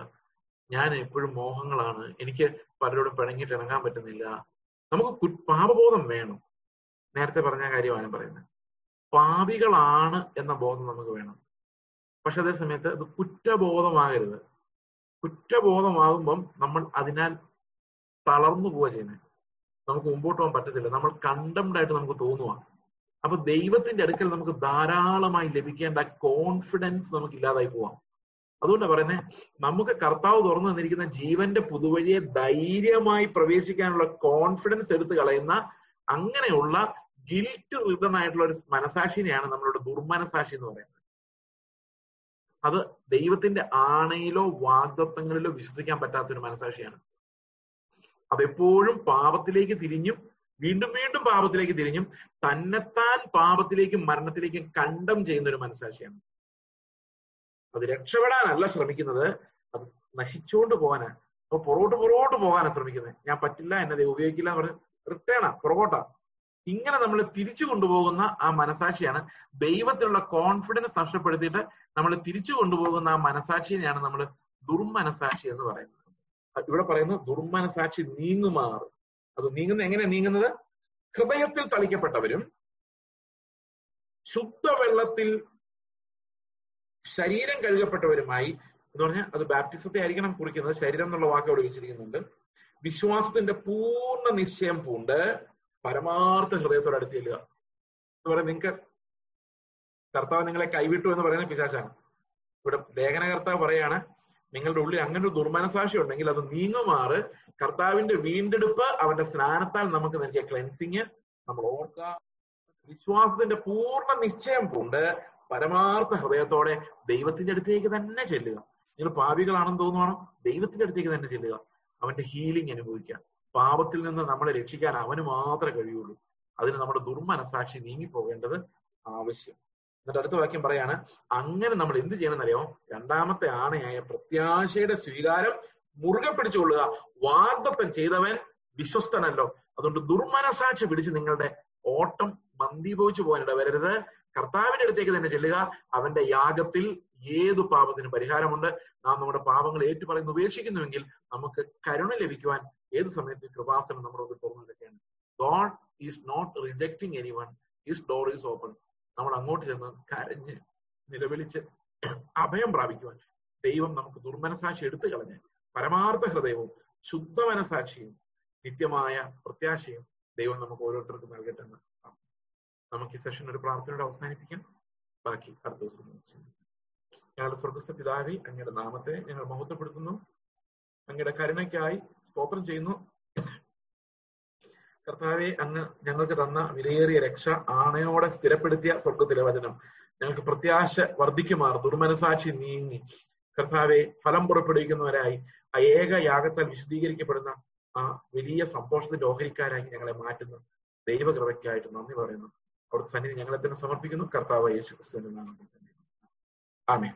ഞാൻ എപ്പോഴും മോഹങ്ങളാണ്. എനിക്ക് പലരോടും പിണങ്ങിയിട്ട് ഇണങ്ങാൻ പറ്റുന്നില്ല. നമുക്ക് പാപബോധം വേണം. നേരത്തെ പറഞ്ഞ കാര്യമാണ് ഞാൻ പറയുന്നത്. പാപികളാണ് എന്ന ബോധം നമുക്ക് വേണം. പക്ഷെ അതേ സമയത്ത് അത് കുറ്റബോധമാകരുത്. കുറ്റബോധമാകുമ്പം നമ്മൾ അതിനാൽ തളർന്നു പോവുക ചെയ്യുന്നത് നമുക്ക് മുമ്പോട്ട് പോകാൻ പറ്റത്തില്ല. നമ്മൾ കണ്ടംഡ് ആയിട്ട് നമുക്ക് തോന്നുക അപ്പൊ ദൈവത്തിന്റെ അടുക്കൽ നമുക്ക് ധാരാളമായി ലഭിക്കേണ്ട കോൺഫിഡൻസ് നമുക്ക് ഇല്ലാതായി പോവാം. അതുകൊണ്ടാണ് പറയുന്നത് നമുക്ക് കർത്താവ് തുറന്നു തന്നിരിക്കുന്ന ജീവന്റെ പുതുവഴിയെ ധൈര്യമായി പ്രവേശിക്കാനുള്ള കോൺഫിഡൻസ് എടുത്തു കളയുന്ന അങ്ങനെയുള്ള ഗിൽറ്റ് റിട്ടൺ ആയിട്ടുള്ള ഒരു മനസാക്ഷിനെയാണ് നമ്മളുടെ ദുർമനസാക്ഷി എന്ന് പറയുന്നത്. അത് ദൈവത്തിന്റെ ആണയിലോ വാഗ്ദത്വങ്ങളിലോ വിശ്വസിക്കാൻ പറ്റാത്ത ഒരു മനസാക്ഷിയാണ്. അതെപ്പോഴും പാപത്തിലേക്ക് തിരിഞ്ഞും വീണ്ടും വീണ്ടും പാപത്തിലേക്ക് തിരിഞ്ഞും തന്നെത്താൻ പാപത്തിലേക്കും മരണത്തിലേക്കും കണ്ടം ചെയ്യുന്ന ഒരു മനസാക്ഷിയാണ്. അത് രക്ഷപ്പെടാനല്ല ശ്രമിക്കുന്നത്. അത് നശിച്ചുകൊണ്ട് പോകാനാണ്. അപ്പൊ പുറകോട്ട് പുറകോട്ട് പോകാനാണ് ശ്രമിക്കുന്നത്. ഞാൻ പറ്റില്ല എന്നെ ഉപയോഗിക്കില്ല എന്ന് പറഞ്ഞ് റിട്ടേണാ പുറകോട്ടാ. ഇങ്ങനെ നമ്മൾ തിരിച്ചു കൊണ്ടുപോകുന്ന ആ മനസാക്ഷിയാണ്. ദൈവത്തിലുള്ള കോൺഫിഡൻസ് നഷ്ടപ്പെടുത്തിയിട്ട് നമ്മൾ തിരിച്ചു കൊണ്ടുപോകുന്ന ആ മനസാക്ഷിനെയാണ് നമ്മൾ ദുർമനസാക്ഷി എന്ന് പറയുന്നത്. ഇവിടെ പറയുന്നത് ദുർമനസാക്ഷി നീങ്ങുമാർ. അത് നീങ്ങുന്ന എങ്ങനെ നീങ്ങുന്നത്? ഹൃദയത്തിൽ തളിക്കപ്പെട്ടവരും ശുദ്ധവെള്ളത്തിൽ ശരീരം കഴുകപ്പെട്ടവരുമായി എന്ന് പറഞ്ഞാൽ അത് ബാപ്റ്റിസത്തെ ആയിരിക്കണം കുറിക്കുന്നത് ശരീരം എന്നുള്ള വാക്ക് അവിടെ വെച്ചിരിക്കുന്നുണ്ട്. വിശ്വാസത്തിന്റെ പൂർണ നിശ്ചയം പൂണ്ട് പരമാർത്ഥ ഹൃദയത്തോട് അടുത്ത് ചെല്ലുക. എന്ന് പറയുന്നത് നിങ്ങൾക്ക് കർത്താവ് നിങ്ങളെ കൈവിട്ടു എന്ന് പറയുന്ന പിശാശാണ് ഇവിടെ ലേഖനകർത്താവ് പറയാണ് നിങ്ങളുടെ ഉള്ളിൽ അങ്ങനെ ഒരു ദുർമനസാക്ഷി ഉണ്ടെങ്കിൽ അത് നീങ്ങുമാറ്. കർത്താവിന്റെ വീണ്ടെടുപ്പ് അവന്റെ സ്നാനത്താൽ നമുക്ക് നൽകിയ ക്ലെൻസിങ് നമ്മൾ ഓർക്കുക. വിശ്വാസത്തിന്റെ പൂർണ നിശ്ചയം കൊണ്ട് പരമാർത്ഥ ഹൃദയത്തോടെ ദൈവത്തിന്റെ അടുത്തേക്ക് തന്നെ ചെല്ലുക. നിങ്ങൾ പാപികളാണെന്ന് തോന്നുവാണോ? ദൈവത്തിന്റെ അടുത്തേക്ക് തന്നെ ചെല്ലുക. അവന്റെ ഹീലിംഗ് അനുഭവിക്കുക. പാപത്തിൽ നിന്ന് നമ്മളെ രക്ഷിക്കാൻ അവന് മാത്രമേ കഴിയുള്ളൂ. അതിന് നമ്മുടെ ദുർമനസാക്ഷി നീങ്ങിപ്പോകേണ്ടത് ആവശ്യം. എന്നിട്ട് അടുത്ത വാക്യം പറയാണ് അങ്ങനെ നമ്മൾ എന്ത് ചെയ്യണമെന്നറിയോ? രണ്ടാമത്തെ ആണയായ പ്രത്യാശയുടെ സ്വീകാരം മുറുകെ പിടിച്ചുകൊള്ളുക. വാഗ്ദത്തം ചെയ്തവൻ വിശ്വസ്തനല്ലോ. അതുകൊണ്ട് ദുർമനസാക്ഷി പിടിച്ച് നിങ്ങളുടെ ഓട്ടം മന്ദീഭവിച്ചു പോകാനിട വരരുത് കർത്താവിന്റെ അടുത്തേക്ക് തന്നെ ചെല്ലുക. അവന്റെ യാഗത്തിൽ ഏതു പാപത്തിനും പരിഹാരമുണ്ട്. നാം നമ്മുടെ പാപങ്ങൾ ഏറ്റുപറയുന്നു ഉപേക്ഷിക്കുന്നുവെങ്കിൽ നമുക്ക് കരുണ ലഭിക്കുവാൻ ഏത് സമയത്തും കൃപാസനം നമ്മുടെ മുമ്പിൽ തുറന്നു കിടക്കുകയാണ് god is not rejecting any one is door is open നമ്മൾ അങ്ങോട്ട് ചെന്ന് കരഞ്ഞ് നിലവിളിച്ച് അഭയം പ്രാപിക്കുവാൻ ദൈവം നമുക്ക് ദുർമനസാക്ഷി എടുത്തു കളഞ്ഞ് പരമാർത്ഥ ഹൃദയവും ശുദ്ധ മനസാക്ഷിയും നിത്യമായ പ്രത്യാശയും ദൈവം നമുക്ക് ഓരോരുത്തർക്കും നൽകട്ടെ എന്ന് നമുക്ക് ഈ സെഷൻ ഒരു പ്രാർത്ഥനയോടെ അവസാനിപ്പിക്കാം. ബാക്കി അടുത്ത ദിവസം ഞങ്ങളുടെ സ്വർഗസ്ഥ പിതാവി അങ്ങയുടെ നാമത്തെ ഞങ്ങൾ മഹത്വപ്പെടുത്തുന്നു. അങ്ങയുടെ കരുണയ്ക്കായി സ്തോത്രം ചെയ്യുന്നു. കർത്താവെ അങ്ങ് ഞങ്ങൾക്ക് തന്ന വിലയേറിയ രക്ഷ ആണയോടെ സ്ഥിരപ്പെടുത്തിയ സ്വർഗത്തിലെ വചനം. ഞങ്ങൾക്ക് പ്രത്യാശ വർദ്ധിക്കുമാർ ദുർമനസാക്ഷി നീങ്ങി. കർത്താവെ ഫലം പുറപ്പെടുവിക്കുന്നവരായി ഏക യാഗത്താൽ വിശദീകരിക്കപ്പെടുന്ന ആ വലിയ സന്തോഷത്തിന്റെ ഓഹരിക്കാരായി ഞങ്ങളെ മാറ്റുന്നു. ദൈവകൃപയ്ക്കായിട്ട് നന്ദി പറയുന്നു. അവിടുത്തെ സന്നിധി ഞങ്ങളെ തന്നെ സമർപ്പിക്കുന്നു. കർത്താവ് യേശു ക്രിസ്തുവിന്റെ നാമത്തിൽ തന്നെ. ആമേ